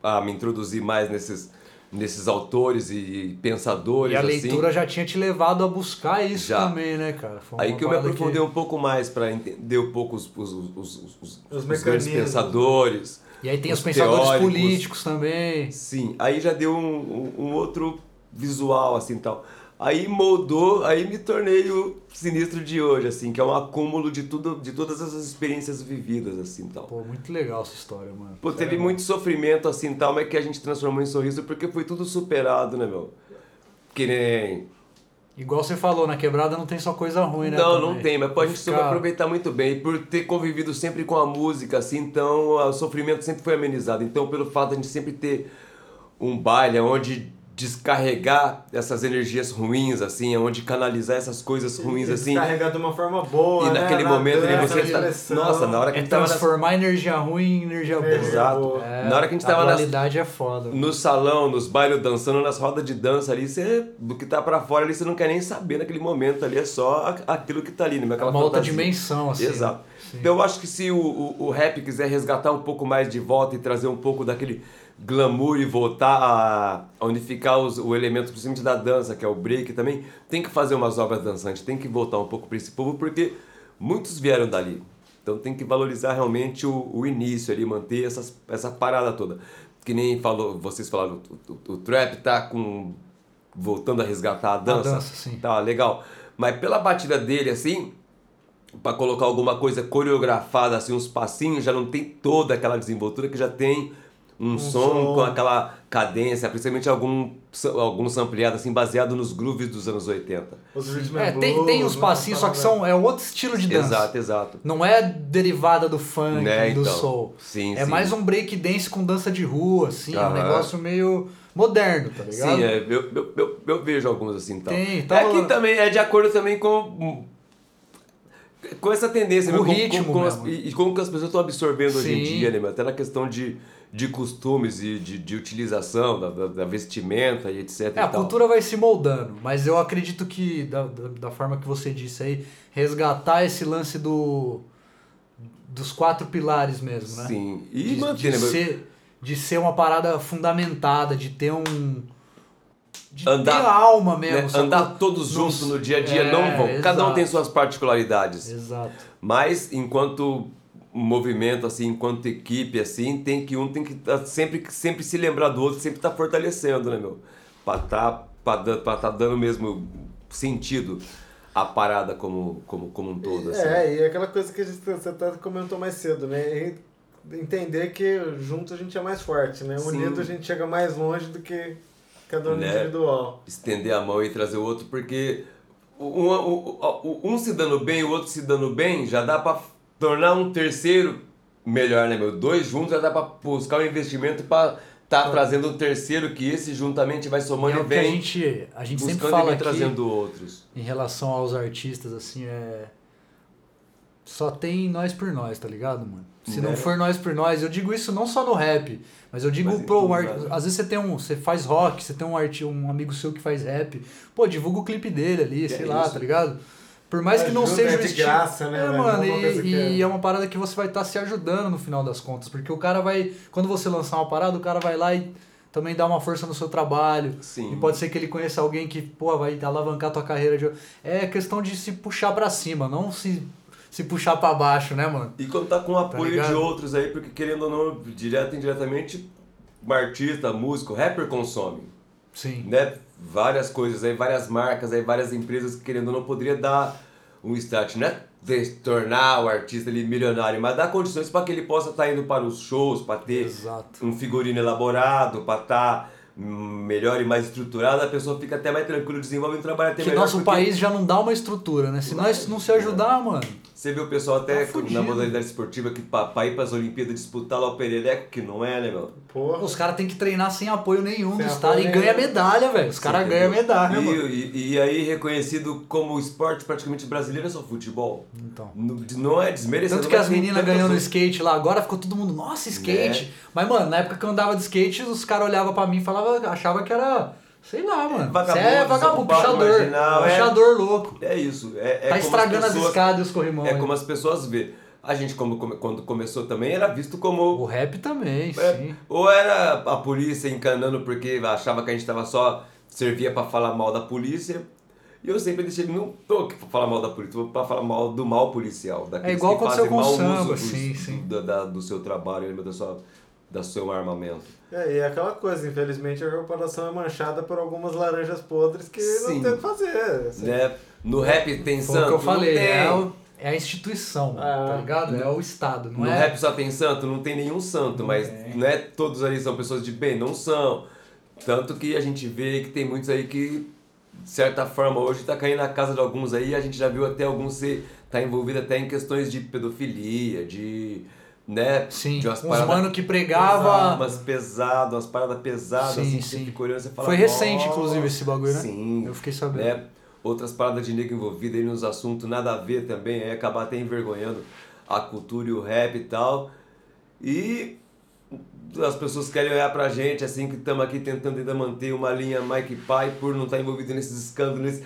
a me introduzir mais nesses, nesses autores e pensadores. E a assim. leitura já tinha te levado a buscar isso Já. também, né, cara? Foi Aí que eu me aprofundei um pouco mais para entender um pouco os, os, os, os, os, Os os grandes pensadores. E aí tem os, os pensadores teóricos. políticos também. Sim, aí já deu um, um, um outro visual, assim, tal. Aí moldou, aí me tornei o sinistro de hoje, assim, que é um acúmulo de tudo, de todas essas experiências vividas, assim, tal. Pô, muito legal essa história, mano. Pô, teve muito sofrimento, assim, tal, mas que a gente transformou em sorriso porque foi tudo superado, né, meu? Que nem... Igual você falou, na quebrada não tem só coisa ruim, né? Não, também. não tem, mas a gente soube Ficar- aproveitar muito bem. E por ter convivido sempre com a música, assim, então o sofrimento sempre foi amenizado. Então, pelo fato de a gente sempre ter um baile onde descarregar essas energias ruins, assim, onde canalizar essas coisas ruins, assim. Carregar de uma forma boa, E né? naquele Na momento ali dança, você tá. expressão. Nossa, na hora que a É gente tava. transformar energia ruim em energia boa. Exato. É, Na hora que a gente a tava nas- dualidade é foda. No salão, nos bailes dançando, nas rodas de dança ali, você. Do que tá pra fora ali, você não quer nem saber naquele momento ali, é só a- aquilo que tá ali, né? Aquela uma outra dimensão, assim. Exato. Sim. Então eu acho que se o, o, o rap quiser resgatar um pouco mais de volta e trazer um pouco daquele glamour e voltar a, a unificar os, o elemento, principalmente da dança, que é o break também, tem que fazer umas obras dançantes, tem que voltar um pouco para esse povo, porque muitos vieram dali. Então tem que valorizar realmente o, o início ali, manter essas, essa parada toda. Que nem falou, vocês falaram, o, o, o trap tá com voltando a resgatar a dança. dança, sim. Tá legal. Mas pela batida dele assim, para colocar alguma coisa coreografada, assim, uns passinhos, já não tem toda aquela desenvoltura que já tem um, som, som. com aquela cadência, principalmente algum, algum sampleado, assim, baseado nos grooves dos anos 80. Os É, and tem, blues, tem os né? passinhos, só que são é outro estilo de dança. Exato, exato. Não é derivada do funk, Né, do então. soul. Sim, é sim. mais um break dance com dança de rua, assim, é um negócio meio moderno, tá ligado? Sim, é, eu, eu, eu, eu vejo alguns assim tal. Tem, é tá- que também é de acordo também com com essa tendência, O meu, ritmo com, com as- e, e como que as pessoas estão absorvendo hoje em Sim. dia, né, meu? até na questão de, de costumes e de, de utilização da, da, da vestimenta e etc. É, e a tal. cultura vai se moldando, mas eu acredito que, da, da, da forma que você disse aí, resgatar esse lance do dos quatro pilares mesmo, né? Sim, e de, manter, de né, ser, de ser uma parada fundamentada, de ter um... De Andar- ter alma mesmo, né, andar todos Nos- juntos no dia a dia É, não vão. Cada um exato. tem suas particularidades. Exato. Mas enquanto movimento, assim, enquanto equipe, assim, tem que um tem que tá sempre, sempre se lembrar do outro, sempre tá fortalecendo, né, meu? Pra tá, pra tá dando mesmo sentido a parada como, como, como um todo, assim. É, e aquela coisa que a gente, você até comentou mais cedo, né? E entender que junto a gente é mais forte, né? Sim. Unido a gente chega mais longe do que cada um Né? individual. Estender a mão e trazer o outro, porque um, um, um, um se dando bem, o outro se dando bem, já dá pra tornar um terceiro melhor, né, meu? Dois juntos já dá pra buscar um investimento pra tá trazendo um terceiro que esse juntamente vai somando é e a gente, a gente sempre buscando e fala aqui, trazendo outros. em relação aos artistas, assim, é. Só tem nós por nós, tá ligado, mano? Se Né? não for nós por nós, eu digo isso não só no rap, mas eu digo Mas pro tudo, ar... né? Às vezes você tem um. Você faz rock, você tem um, arti... um amigo seu que faz rap. Pô, divulga o clipe dele ali, É sei lá, isso. tá ligado? Por mais que não Ajuda, seja é de estilo. graça, né, É, velho? mano, é e, que é- e é uma parada que você vai estar se ajudando no final das contas. Porque o cara vai. Quando você lançar uma parada, o cara vai lá e também dá uma força no seu trabalho. Sim. E pode ser que ele conheça alguém que, pô, vai alavancar tua carreira. De... É questão de se puxar pra cima, não se, se puxar pra baixo, né, mano? E contar com o apoio de ligado? outros aí, porque querendo ou não, direto e indiretamente, um artista, músico, rapper consome. Sim. né? Várias coisas aí, várias marcas aí, várias empresas que querendo ou não poderia dar um start, não é de tornar o artista ali milionário, mas dar condições para que ele possa estar indo para os shows, para ter Exato. um figurino elaborado, para estar melhor e mais estruturado, a pessoa fica até mais tranquila, desenvolve um trabalho até Que melhor. nosso porque país já não dá uma estrutura, né? Se nós não se ajudar, mano. Você vê o pessoal até Tá na modalidade esportiva que para ir para as Olimpíadas disputar lá o Perereco, que não é, né, meu? Porra. Os caras têm que treinar sem apoio nenhum Sem do Estado e ganha medalha, velho. Os caras ganham medalha, e, mano. e, e aí reconhecido como esporte praticamente brasileiro é só futebol. Então. Não, não é desmerecendo. Tanto que as meninas ganhando outras- skate lá, agora ficou todo mundo, nossa, skate. Né? Mas, mano, na época que eu andava de skate, os caras olhavam pra mim e falavam, achava que era, sei lá, mano. vagabundo, Cê é vagabundo, desocupado, puxador. marginal, é. puxador louco. É isso. É, é tá como estragando as as, pessoas, escadas e os corrimões. É como as pessoas vê. a gente, como, quando começou também, era visto como O rap também, É, sim. Ou era a polícia encanando porque achava que a gente tava só. servia pra falar mal da polícia. E eu sempre deixei, não tô aqui pra falar mal da polícia, tô pra falar mal do mal policial. daqueles É igual que aconteceu fazem com o mau samba, uso sim, do, sim. Do, da- do seu trabalho, da sua, da seu armamento. É, e é aquela coisa, infelizmente a corporação é manchada por algumas laranjas podres que Sim. não tem o que fazer. assim. Né? No rap tem Foi santo? o que eu Não falei, tem. é, o- é a instituição, Ah. tá ligado? É o Estado, não no é? rap só tem santo? Não tem nenhum santo, mas não é todos ali são pessoas de bem, não são. Tanto que a gente vê que tem muitos aí que, de certa forma, hoje tá caindo na casa de alguns aí, a gente já viu até alguns ser, tá envolvido até em questões de pedofilia, de, né, Sim, de umas uns mano que pregava... umas pesadas, umas paradas pesadas, Sim, assim, sim. você fica olhando você fala, Foi recente, inclusive, esse bagulho, né? Sim. Eu fiquei sabendo. né? Outras paradas de negro envolvido aí nos assuntos nada a ver também, aí acabar até envergonhando a cultura e o rap e tal. E as pessoas querem olhar pra gente, assim, que estamos aqui tentando ainda manter uma linha Mike Pai por não estar envolvido nesses escândalos,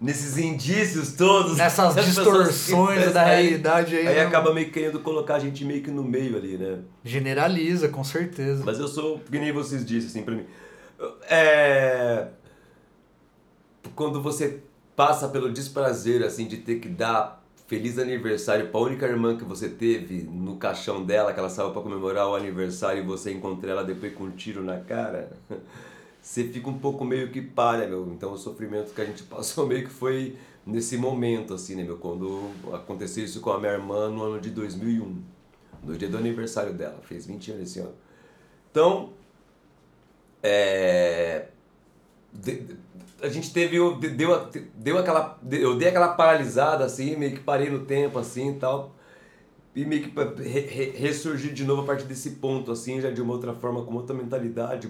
nesses indícios todos. Nessas (laughs) distorções que- da realidade aí. Aí não- acaba meio que querendo colocar a gente meio que no meio ali, né? Generaliza, com certeza. Mas eu sou, que nem vocês disseram, assim, pra mim. É. Quando você passa pelo desprazer, assim, de ter que dar feliz aniversário pra única irmã que você teve no caixão dela, que ela saiu pra comemorar o aniversário e você encontrou ela depois com um tiro na cara, (laughs) você fica um pouco meio que palha, meu. Então o sofrimento que a gente (laughs) passou meio que foi nesse momento, assim, né, meu? Quando aconteceu isso com a minha irmã no ano de 2001, no dia do aniversário dela, fez 20 anos esse ano. Então, é, de- a gente teve deu, deu aquela eu dei aquela paralisada assim meio que parei no tempo assim e tal e meio que re- re- ressurgir de novo a partir desse ponto assim já de uma outra forma com outra mentalidade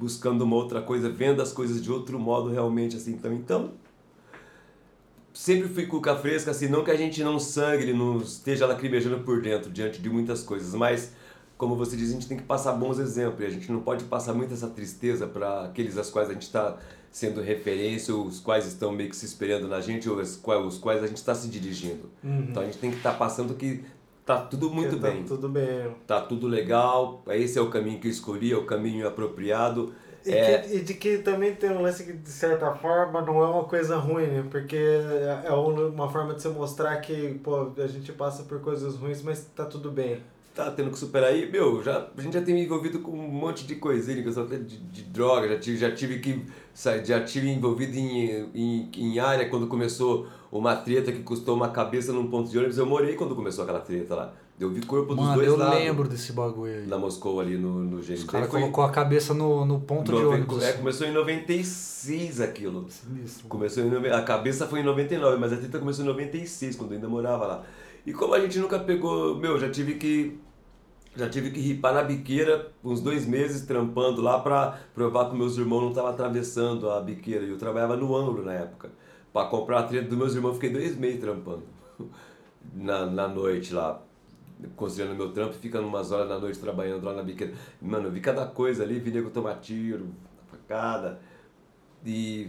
buscando uma outra coisa vendo as coisas de outro modo realmente assim então então sempre fui cuca fresca assim não que a gente não sangre não esteja lacrimejando por dentro diante de muitas coisas mas como você diz, a gente tem que passar bons exemplos. e A gente não pode passar muito essa tristeza para aqueles às quais a gente está sendo referência, os quais estão meio que se esperando na gente, ou os quais, os quais a gente está se dirigindo. Então a gente tem que estar passando que tá tudo muito tá bem, Tudo bem. tá tudo legal, esse é o caminho que eu escolhi, é o caminho apropriado. E, É, que- e de que também tem um lance que, de certa forma, não é uma coisa ruim, né? Porque é é um- uma forma de você mostrar que, pô, a gente passa por coisas ruins, mas tá tudo bem. tá tendo que superar aí, meu, já, a gente já tem me envolvido com um monte de coisinha, questão até de, de droga, já tive, já tive que já tive envolvido em, em, em área quando começou uma treta que custou uma cabeça num ponto de ônibus, eu morei quando começou aquela treta lá. Eu vi corpo dos Mano, dois eu lados. lembro desse bagulho aí. Na Moscou ali no, no GNT. Os caras colocou a cabeça no, no ponto de noven- ônibus. É, assim. começou em 96 aquilo. Sinistro. Começou em, a cabeça foi em 99, mas a treta começou em 96, quando eu ainda morava lá. E como a gente nunca pegou, meu, já tive que já tive que ripar na biqueira uns dois meses trampando lá pra provar que meus irmãos não estavam atravessando a biqueira. E eu trabalhava no ângulo na época. Pra comprar a treta dos meus irmãos, fiquei dois meses trampando (laughs) na, na noite lá. Considerando meu trampo, fica umas horas da noite trabalhando lá na biqueira. Mano, eu vi cada coisa ali, vi nego tomar tiro, facada. E,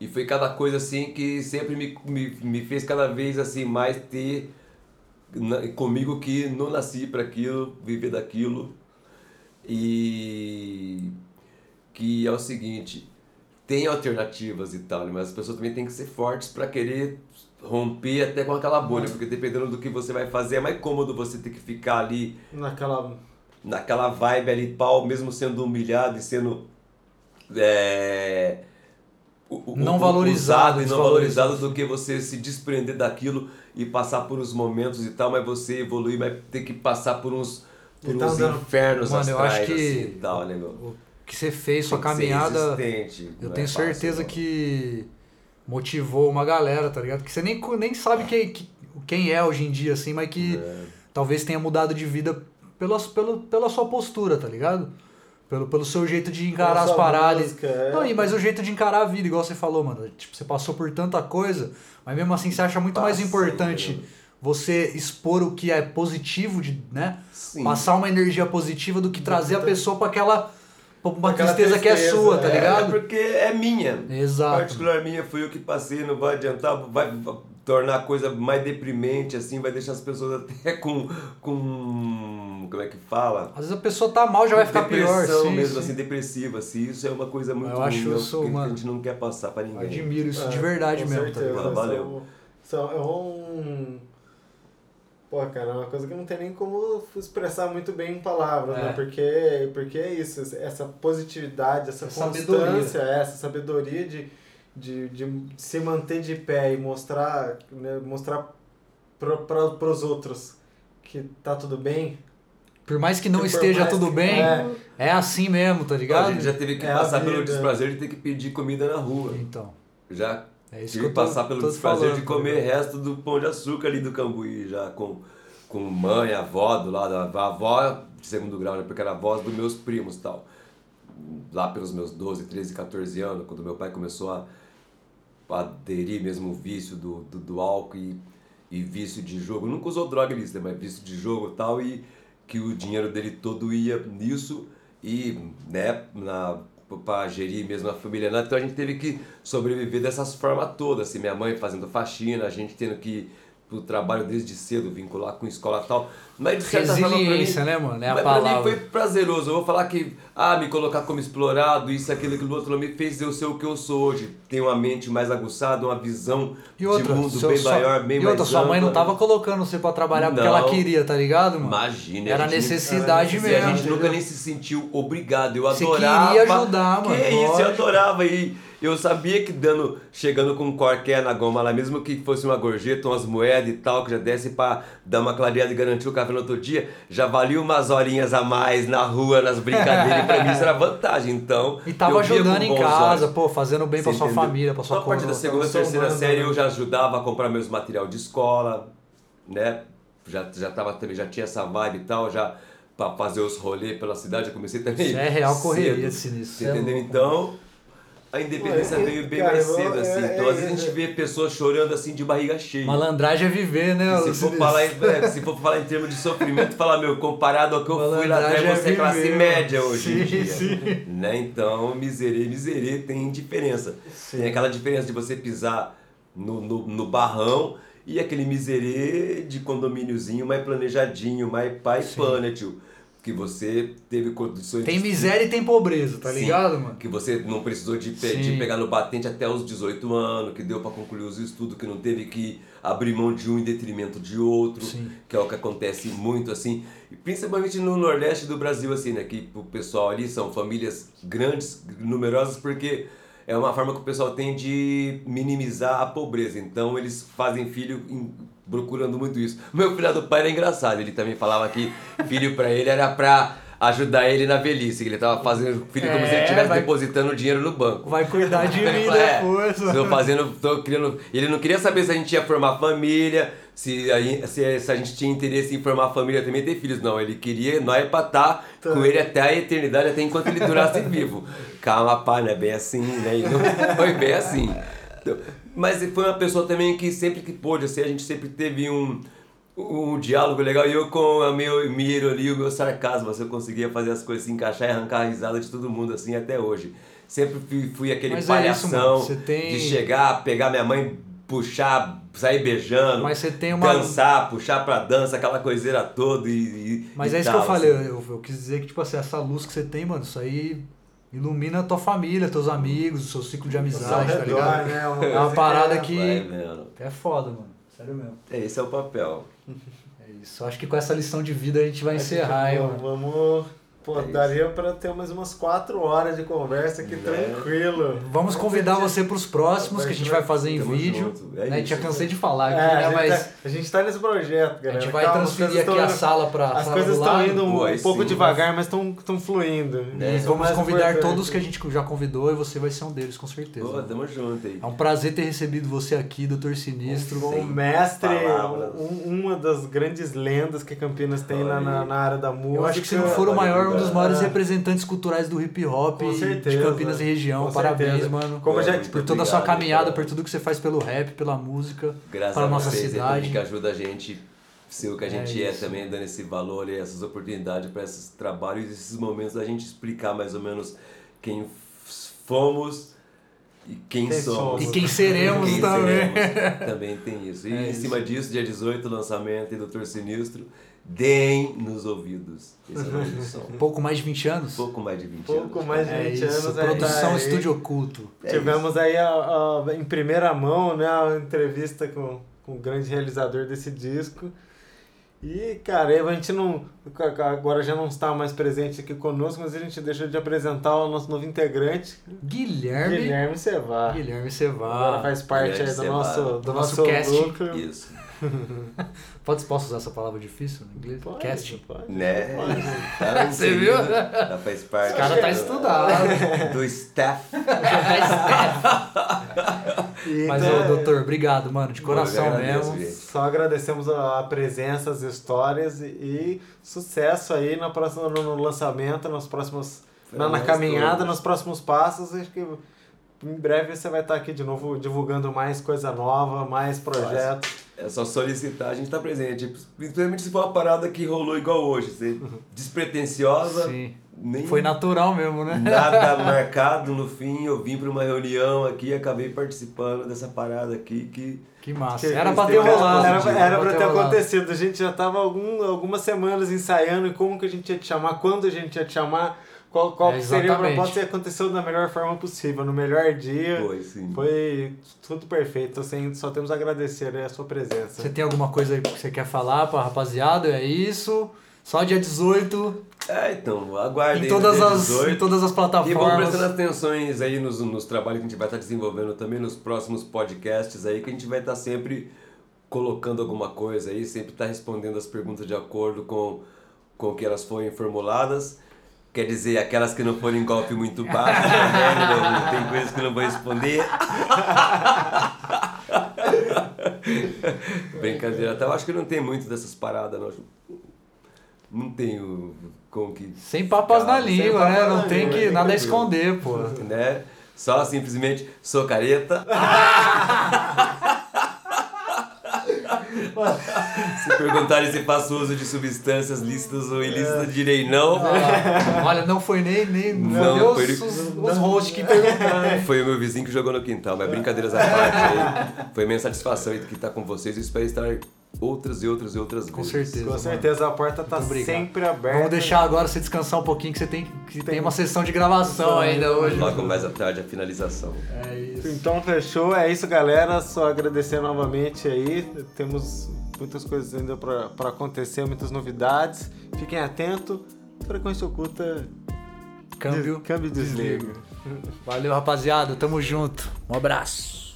e foi cada coisa assim que sempre me, me, me fez cada vez assim mais ter na- comigo que não nasci para aquilo, viver daquilo. E que é o seguinte, tem alternativas e tal, mas as pessoas também têm que ser fortes para querer romper até com aquela bolha, porque dependendo do que você vai fazer, é mais cômodo você ter que ficar ali Naquela. naquela vibe ali, pau, mesmo sendo humilhado e sendo é, o- Não o- valorizado, e não valorizado do que você se desprender daquilo e passar por uns momentos e tal, mas você evoluir, vai ter que passar por uns, por tá uns infernos Mano, eu astrais acho que assim, e tal, né, meu? O que você fez, sua caminhada, eu não tenho é fácil, certeza não. que motivou uma galera, tá ligado? Que você nem, nem sabe quem, que- quem é hoje em dia, assim, mas que É. talvez tenha mudado de vida pela, pelo, pela sua postura, tá ligado? Pelo, pelo seu jeito de encarar Pela as paradas. música, é. Não, e mas o jeito de encarar a vida, igual você falou, mano. Tipo, você passou por tanta coisa, mas mesmo assim você acha muito mais importante você expor o que é positivo, de, né? Sim. Passar uma energia positiva do que trazer a pessoa pra aquela. Uma Aquela tristeza, que é tristeza, sua, tá é, É, ligado? porque é minha. Exato. Particular minha, fui eu que passei, não vai adiantar, vai, tornar a coisa mais deprimente, assim, vai deixar as pessoas até (laughs) com. com como é que fala? Às vezes a pessoa tá mal, já vai ficar pior. Depressão Sim, mesmo, sim. assim, depressiva, assim. Isso é uma coisa muito Eu acho ruim, isso, que, que a gente não quer passar pra ninguém. Admiro isso de É, verdade com mesmo, tá certeza. ligado? Valeu. São, são, é um. Pô, cara, é uma coisa que não tem nem como expressar muito bem em palavras, É. né? Porque, porque é isso, essa positividade, essa Essa constância, essa sabedoria de, de, de se manter de pé e mostrar, né, mostrar para os outros que tá tudo bem. Por mais que não esteja mais tudo bem, é. é assim mesmo, tá A ligado? gente já teve que É a passar pelo desprazer de ter que pedir comida na rua. Então, Já é isso tive que eu tô, passar pelo desprazer de comer ligado? resto do pão de açúcar ali do Cambuí, já com, com mãe, avó do lado, a avó de segundo grau, né? Porque era a voz dos meus primos tal. Lá pelos meus 12, 13, 14 anos, quando meu pai começou a aderir mesmo o vício do, do, do álcool e, e vício de jogo. Nunca usou droga ilícita, mas vício de jogo tal, e que o dinheiro dele todo ia nisso e, né, na para gerir mesmo a família, né? então a gente teve que sobreviver dessas formas todas, assim, minha mãe fazendo faxina, a gente tendo que pro trabalho desde cedo, vincular com escola e tal, mas de certa forma pra mim, Resiliência, né, mano? É a mas pra mim palavra. foi prazeroso. Eu vou falar que, ah, me colocar como explorado, isso, aquilo, aquilo outro, me fez eu ser o que eu sou hoje. Tenho uma mente mais aguçada, uma visão E outra, de mundo seu- bem sua- maior, bem e mais outra, sua mãe não tava colocando você pra trabalhar porque Não. ela queria, tá ligado, mano? Imagina. Era a necessidade a mesmo. gente nunca nem se sentiu obrigado. Eu Você adorava. queria ajudar, mano, Que isso, eu adorava. E eu sabia que dando, chegando com um qualquer na goma lá, mesmo que fosse uma gorjeta, umas moedas e tal, que já desse pra dar uma clareada e garantir o café no outro dia, já valia umas horinhas a mais na rua, nas brincadeiras. pra mim isso era vantagem. Então. E tava ajudando em casa, olhos. pô, fazendo bem pra Você sua entendeu? família, pra sua Então, a partir da segunda, terceira série né? eu já ajudava a comprar meus material de escola, né? Já, já tava também, já tinha essa vibe e tal, já pra fazer os rolês pela cidade, eu comecei também. Isso é real (laughs) correria cedo, sinistro, é entendeu? louco. Então, a independência Ué, veio bem cara, mais cedo, assim. é- Então, às vezes a é- gente vê pessoas chorando assim de barriga cheia. Malandragem é viver, né? Se for, falar em, é, se for falar em termos de sofrimento, falar, meu, comparado ao que eu fui lá atrás, é você é classe média hoje em sim, dia. sim. Né? Então, miserê, miserê tem diferença. Tem aquela diferença de você pisar no, no, no barrão e aquele miserê de condomíniozinho mais planejadinho, mais pai pana, tio. Que você teve condições Tem de- miséria e tem pobreza, tá Sim. ligado, mano? que você não precisou de, pe- de pegar no batente até os 18 anos, que deu pra concluir os estudos, que não teve que abrir mão de um em detrimento de outro, Sim. que é o que acontece muito assim, e principalmente no Nordeste do Brasil assim, né, que o pessoal ali são famílias grandes, numerosas, porque é uma forma que o pessoal tem de minimizar a pobreza. Então eles fazem filho em- procurando muito isso. Meu filho do pai era engraçado, ele também falava que filho pra ele era pra ajudar ele na velhice, que ele tava fazendo filho como se ele É, estivesse vai- depositando dinheiro no banco. Vai cuidar de mim (laughs) é, depois, tô fazendo, tô criando. Ele não queria saber se a gente ia formar família, se a, gente- se, se a gente tinha interesse em formar família também ter filhos. Não, ele queria nós pra estar Tá. com ele até a eternidade, até enquanto ele durasse (laughs) vivo. Calma, pá, não é bem assim, né? E não (laughs) foi bem assim. Então, mas foi uma pessoa também que sempre que pôde, assim, a gente sempre teve um, um diálogo legal. E eu com o meu miro ali, o meu sarcasmo, assim, eu conseguia fazer as coisas se encaixar e arrancar a risada de todo mundo, assim, até hoje. Sempre fui, fui aquele Mas é isso, palhação mano, você tem- de chegar, pegar minha mãe, puxar, sair beijando, Mas você tem uma- dançar, puxar pra dança, aquela coiseira toda e, e Mas e é isso que tal, eu falei, assim. eu, eu quis dizer que, tipo assim, essa luz que você tem, mano, isso aí ilumina a tua família, teus amigos, o seu ciclo de amizade, tá redor, ligado? né? É uma parada é- que- vendo. É foda, mano. Sério mesmo. É, esse é o papel. (laughs) É isso. Acho que com essa lição de vida a gente vai que, encerrar, mano. Vamos. Pô, É daria pra ter mais umas 4 horas de conversa aqui Né? tranquilo. Vamos convidar você pros próximos que a gente vai fazer em Tamo vídeo. junto. É né? A gente já cansei de falar É, aqui, a, né? gente Mas tá, a gente tá nesse projeto, a galera. gente vai Calma, transferir aqui a tão- sala pra As sala coisas estão indo um Pô, pouco sim, devagar, mas estão fluindo. Né? E é vamos convidar importante. todos que a gente já convidou e você vai ser um deles, com certeza. Pô, tamo junto aí. É um prazer ter recebido você aqui, Doutor Sinistro. Um Sem mestre, um- uma das grandes lendas que Campinas tem na, na, na área da música. Eu acho que se não for o maior, um dos cara. maiores É. representantes culturais do hip hop de. Campinas e região. Com Parabéns, certeza. mano. Como já- Por toda a sua caminhada, cara. por tudo que você faz pelo rap, pela música, Graças para a nossa vocês aí cidade. que ajuda a gente ser o que a É gente é, isso. também, dando esse valor e essas oportunidades para esses trabalhos, esses momentos da gente explicar mais ou menos quem fomos, e quem, Quem somos. E quem seremos Quem também. seremos. (laughs) Também tem isso. E É em isso. cima disso, dia 18, lançamento e Doutor Sinistro, deem nos ouvidos. Esse é o nome do som. (laughs) Pouco mais de 20 anos? Pouco mais de 20 Pouco anos. mais de É 20 isso, anos. aí produção aí. Estúdio Oculto. É Tivemos aí a- a- em primeira mão né, a entrevista com, com o grande realizador desse disco. E, cara, a gente não. Agora já não está mais presente aqui conosco, mas a gente deixou de apresentar o nosso novo integrante, Guilherme. Guilherme Cevar. Guilherme Agora Cevar. faz parte Guilherme aí do Cevar. nosso, do Do nosso nosso casting. núcleo. Isso. (laughs) Pode, posso usar essa palavra difícil no inglês? Pode, Casting. pode. Né? Pode. Tá Você viu? Já faz parte O cara tá do- estudado. do staff. (laughs) E Mas, então, ô, doutor, obrigado, mano, de coração mesmo. gente. Só agradecemos a presença, as histórias e, e sucesso aí na próxima, no, no lançamento, nos próximos, Foi na, na caminhada, nos próximos passos. Acho que em breve você vai estar aqui de novo divulgando mais coisa nova, mais projetos. É só solicitar, a gente tá presente. Principalmente se for uma parada que rolou igual hoje. (laughs) Despretensiosa, Sim. nem Foi natural mesmo, né? nada (laughs) marcado no fim. Eu vim pra uma reunião aqui e acabei participando dessa parada aqui que. Que massa. Que- Era pra ter era- rolado. Era, era pra ter rolado. acontecido. A gente já tava algum, algumas semanas ensaiando em como que a gente ia te chamar, quando a gente ia te chamar, qual, qual É, que seria exatamente. proposta e aconteceu da melhor forma possível, no melhor dia. Foi, sim. Foi tudo perfeito, assim, só temos a agradecer né, a sua presença. Você tem alguma coisa aí que você quer falar pra rapaziada? É isso. Só dia 18, É, então, aguardem. em todas, no dia as, 18. em todas as E vamos plataformas. prestando atenções aí nos, nos trabalhos que a gente vai estar desenvolvendo também nos próximos podcasts aí, que a gente vai estar sempre colocando alguma coisa aí, sempre estar respondendo as perguntas de acordo com, com o que elas forem formuladas. Quer dizer, aquelas que não forem golpe muito baixo, né? Não tem coisas que não vou responder. (laughs) Brincadeira, até eu acho que não tem muito dessas paradas, não. Não tenho como que. Sem papas na língua, né? Não tem que nada a esconder, pô. né? Só simplesmente sou careta. (laughs) se perguntarem se faço uso de substâncias lícitas ou ilícitas, direi não. Ah, olha, não foi nem, nem Não, não, foi- os, os, os hosts que perguntaram. (laughs) Foi o meu vizinho que jogou no quintal, mas brincadeiras à parte aí. Foi minha satisfação estar com vocês e espero estar outras e outras e outras Com vezes. certeza. Com mano. certeza, a porta tá Muito sempre aberta. Vamos deixar agora você descansar um pouquinho, que você tem, que tem uma sessão de gravação ainda hoje. Logo mais à tarde a finalização. É isso. Então fechou, é isso galera, só agradecer novamente aí, temos muitas coisas ainda pra pra acontecer, muitas novidades, fiquem atentos, frequência oculta, Câmbio. câmbio e desliga. Valeu, rapaziada. Tamo junto. Um abraço.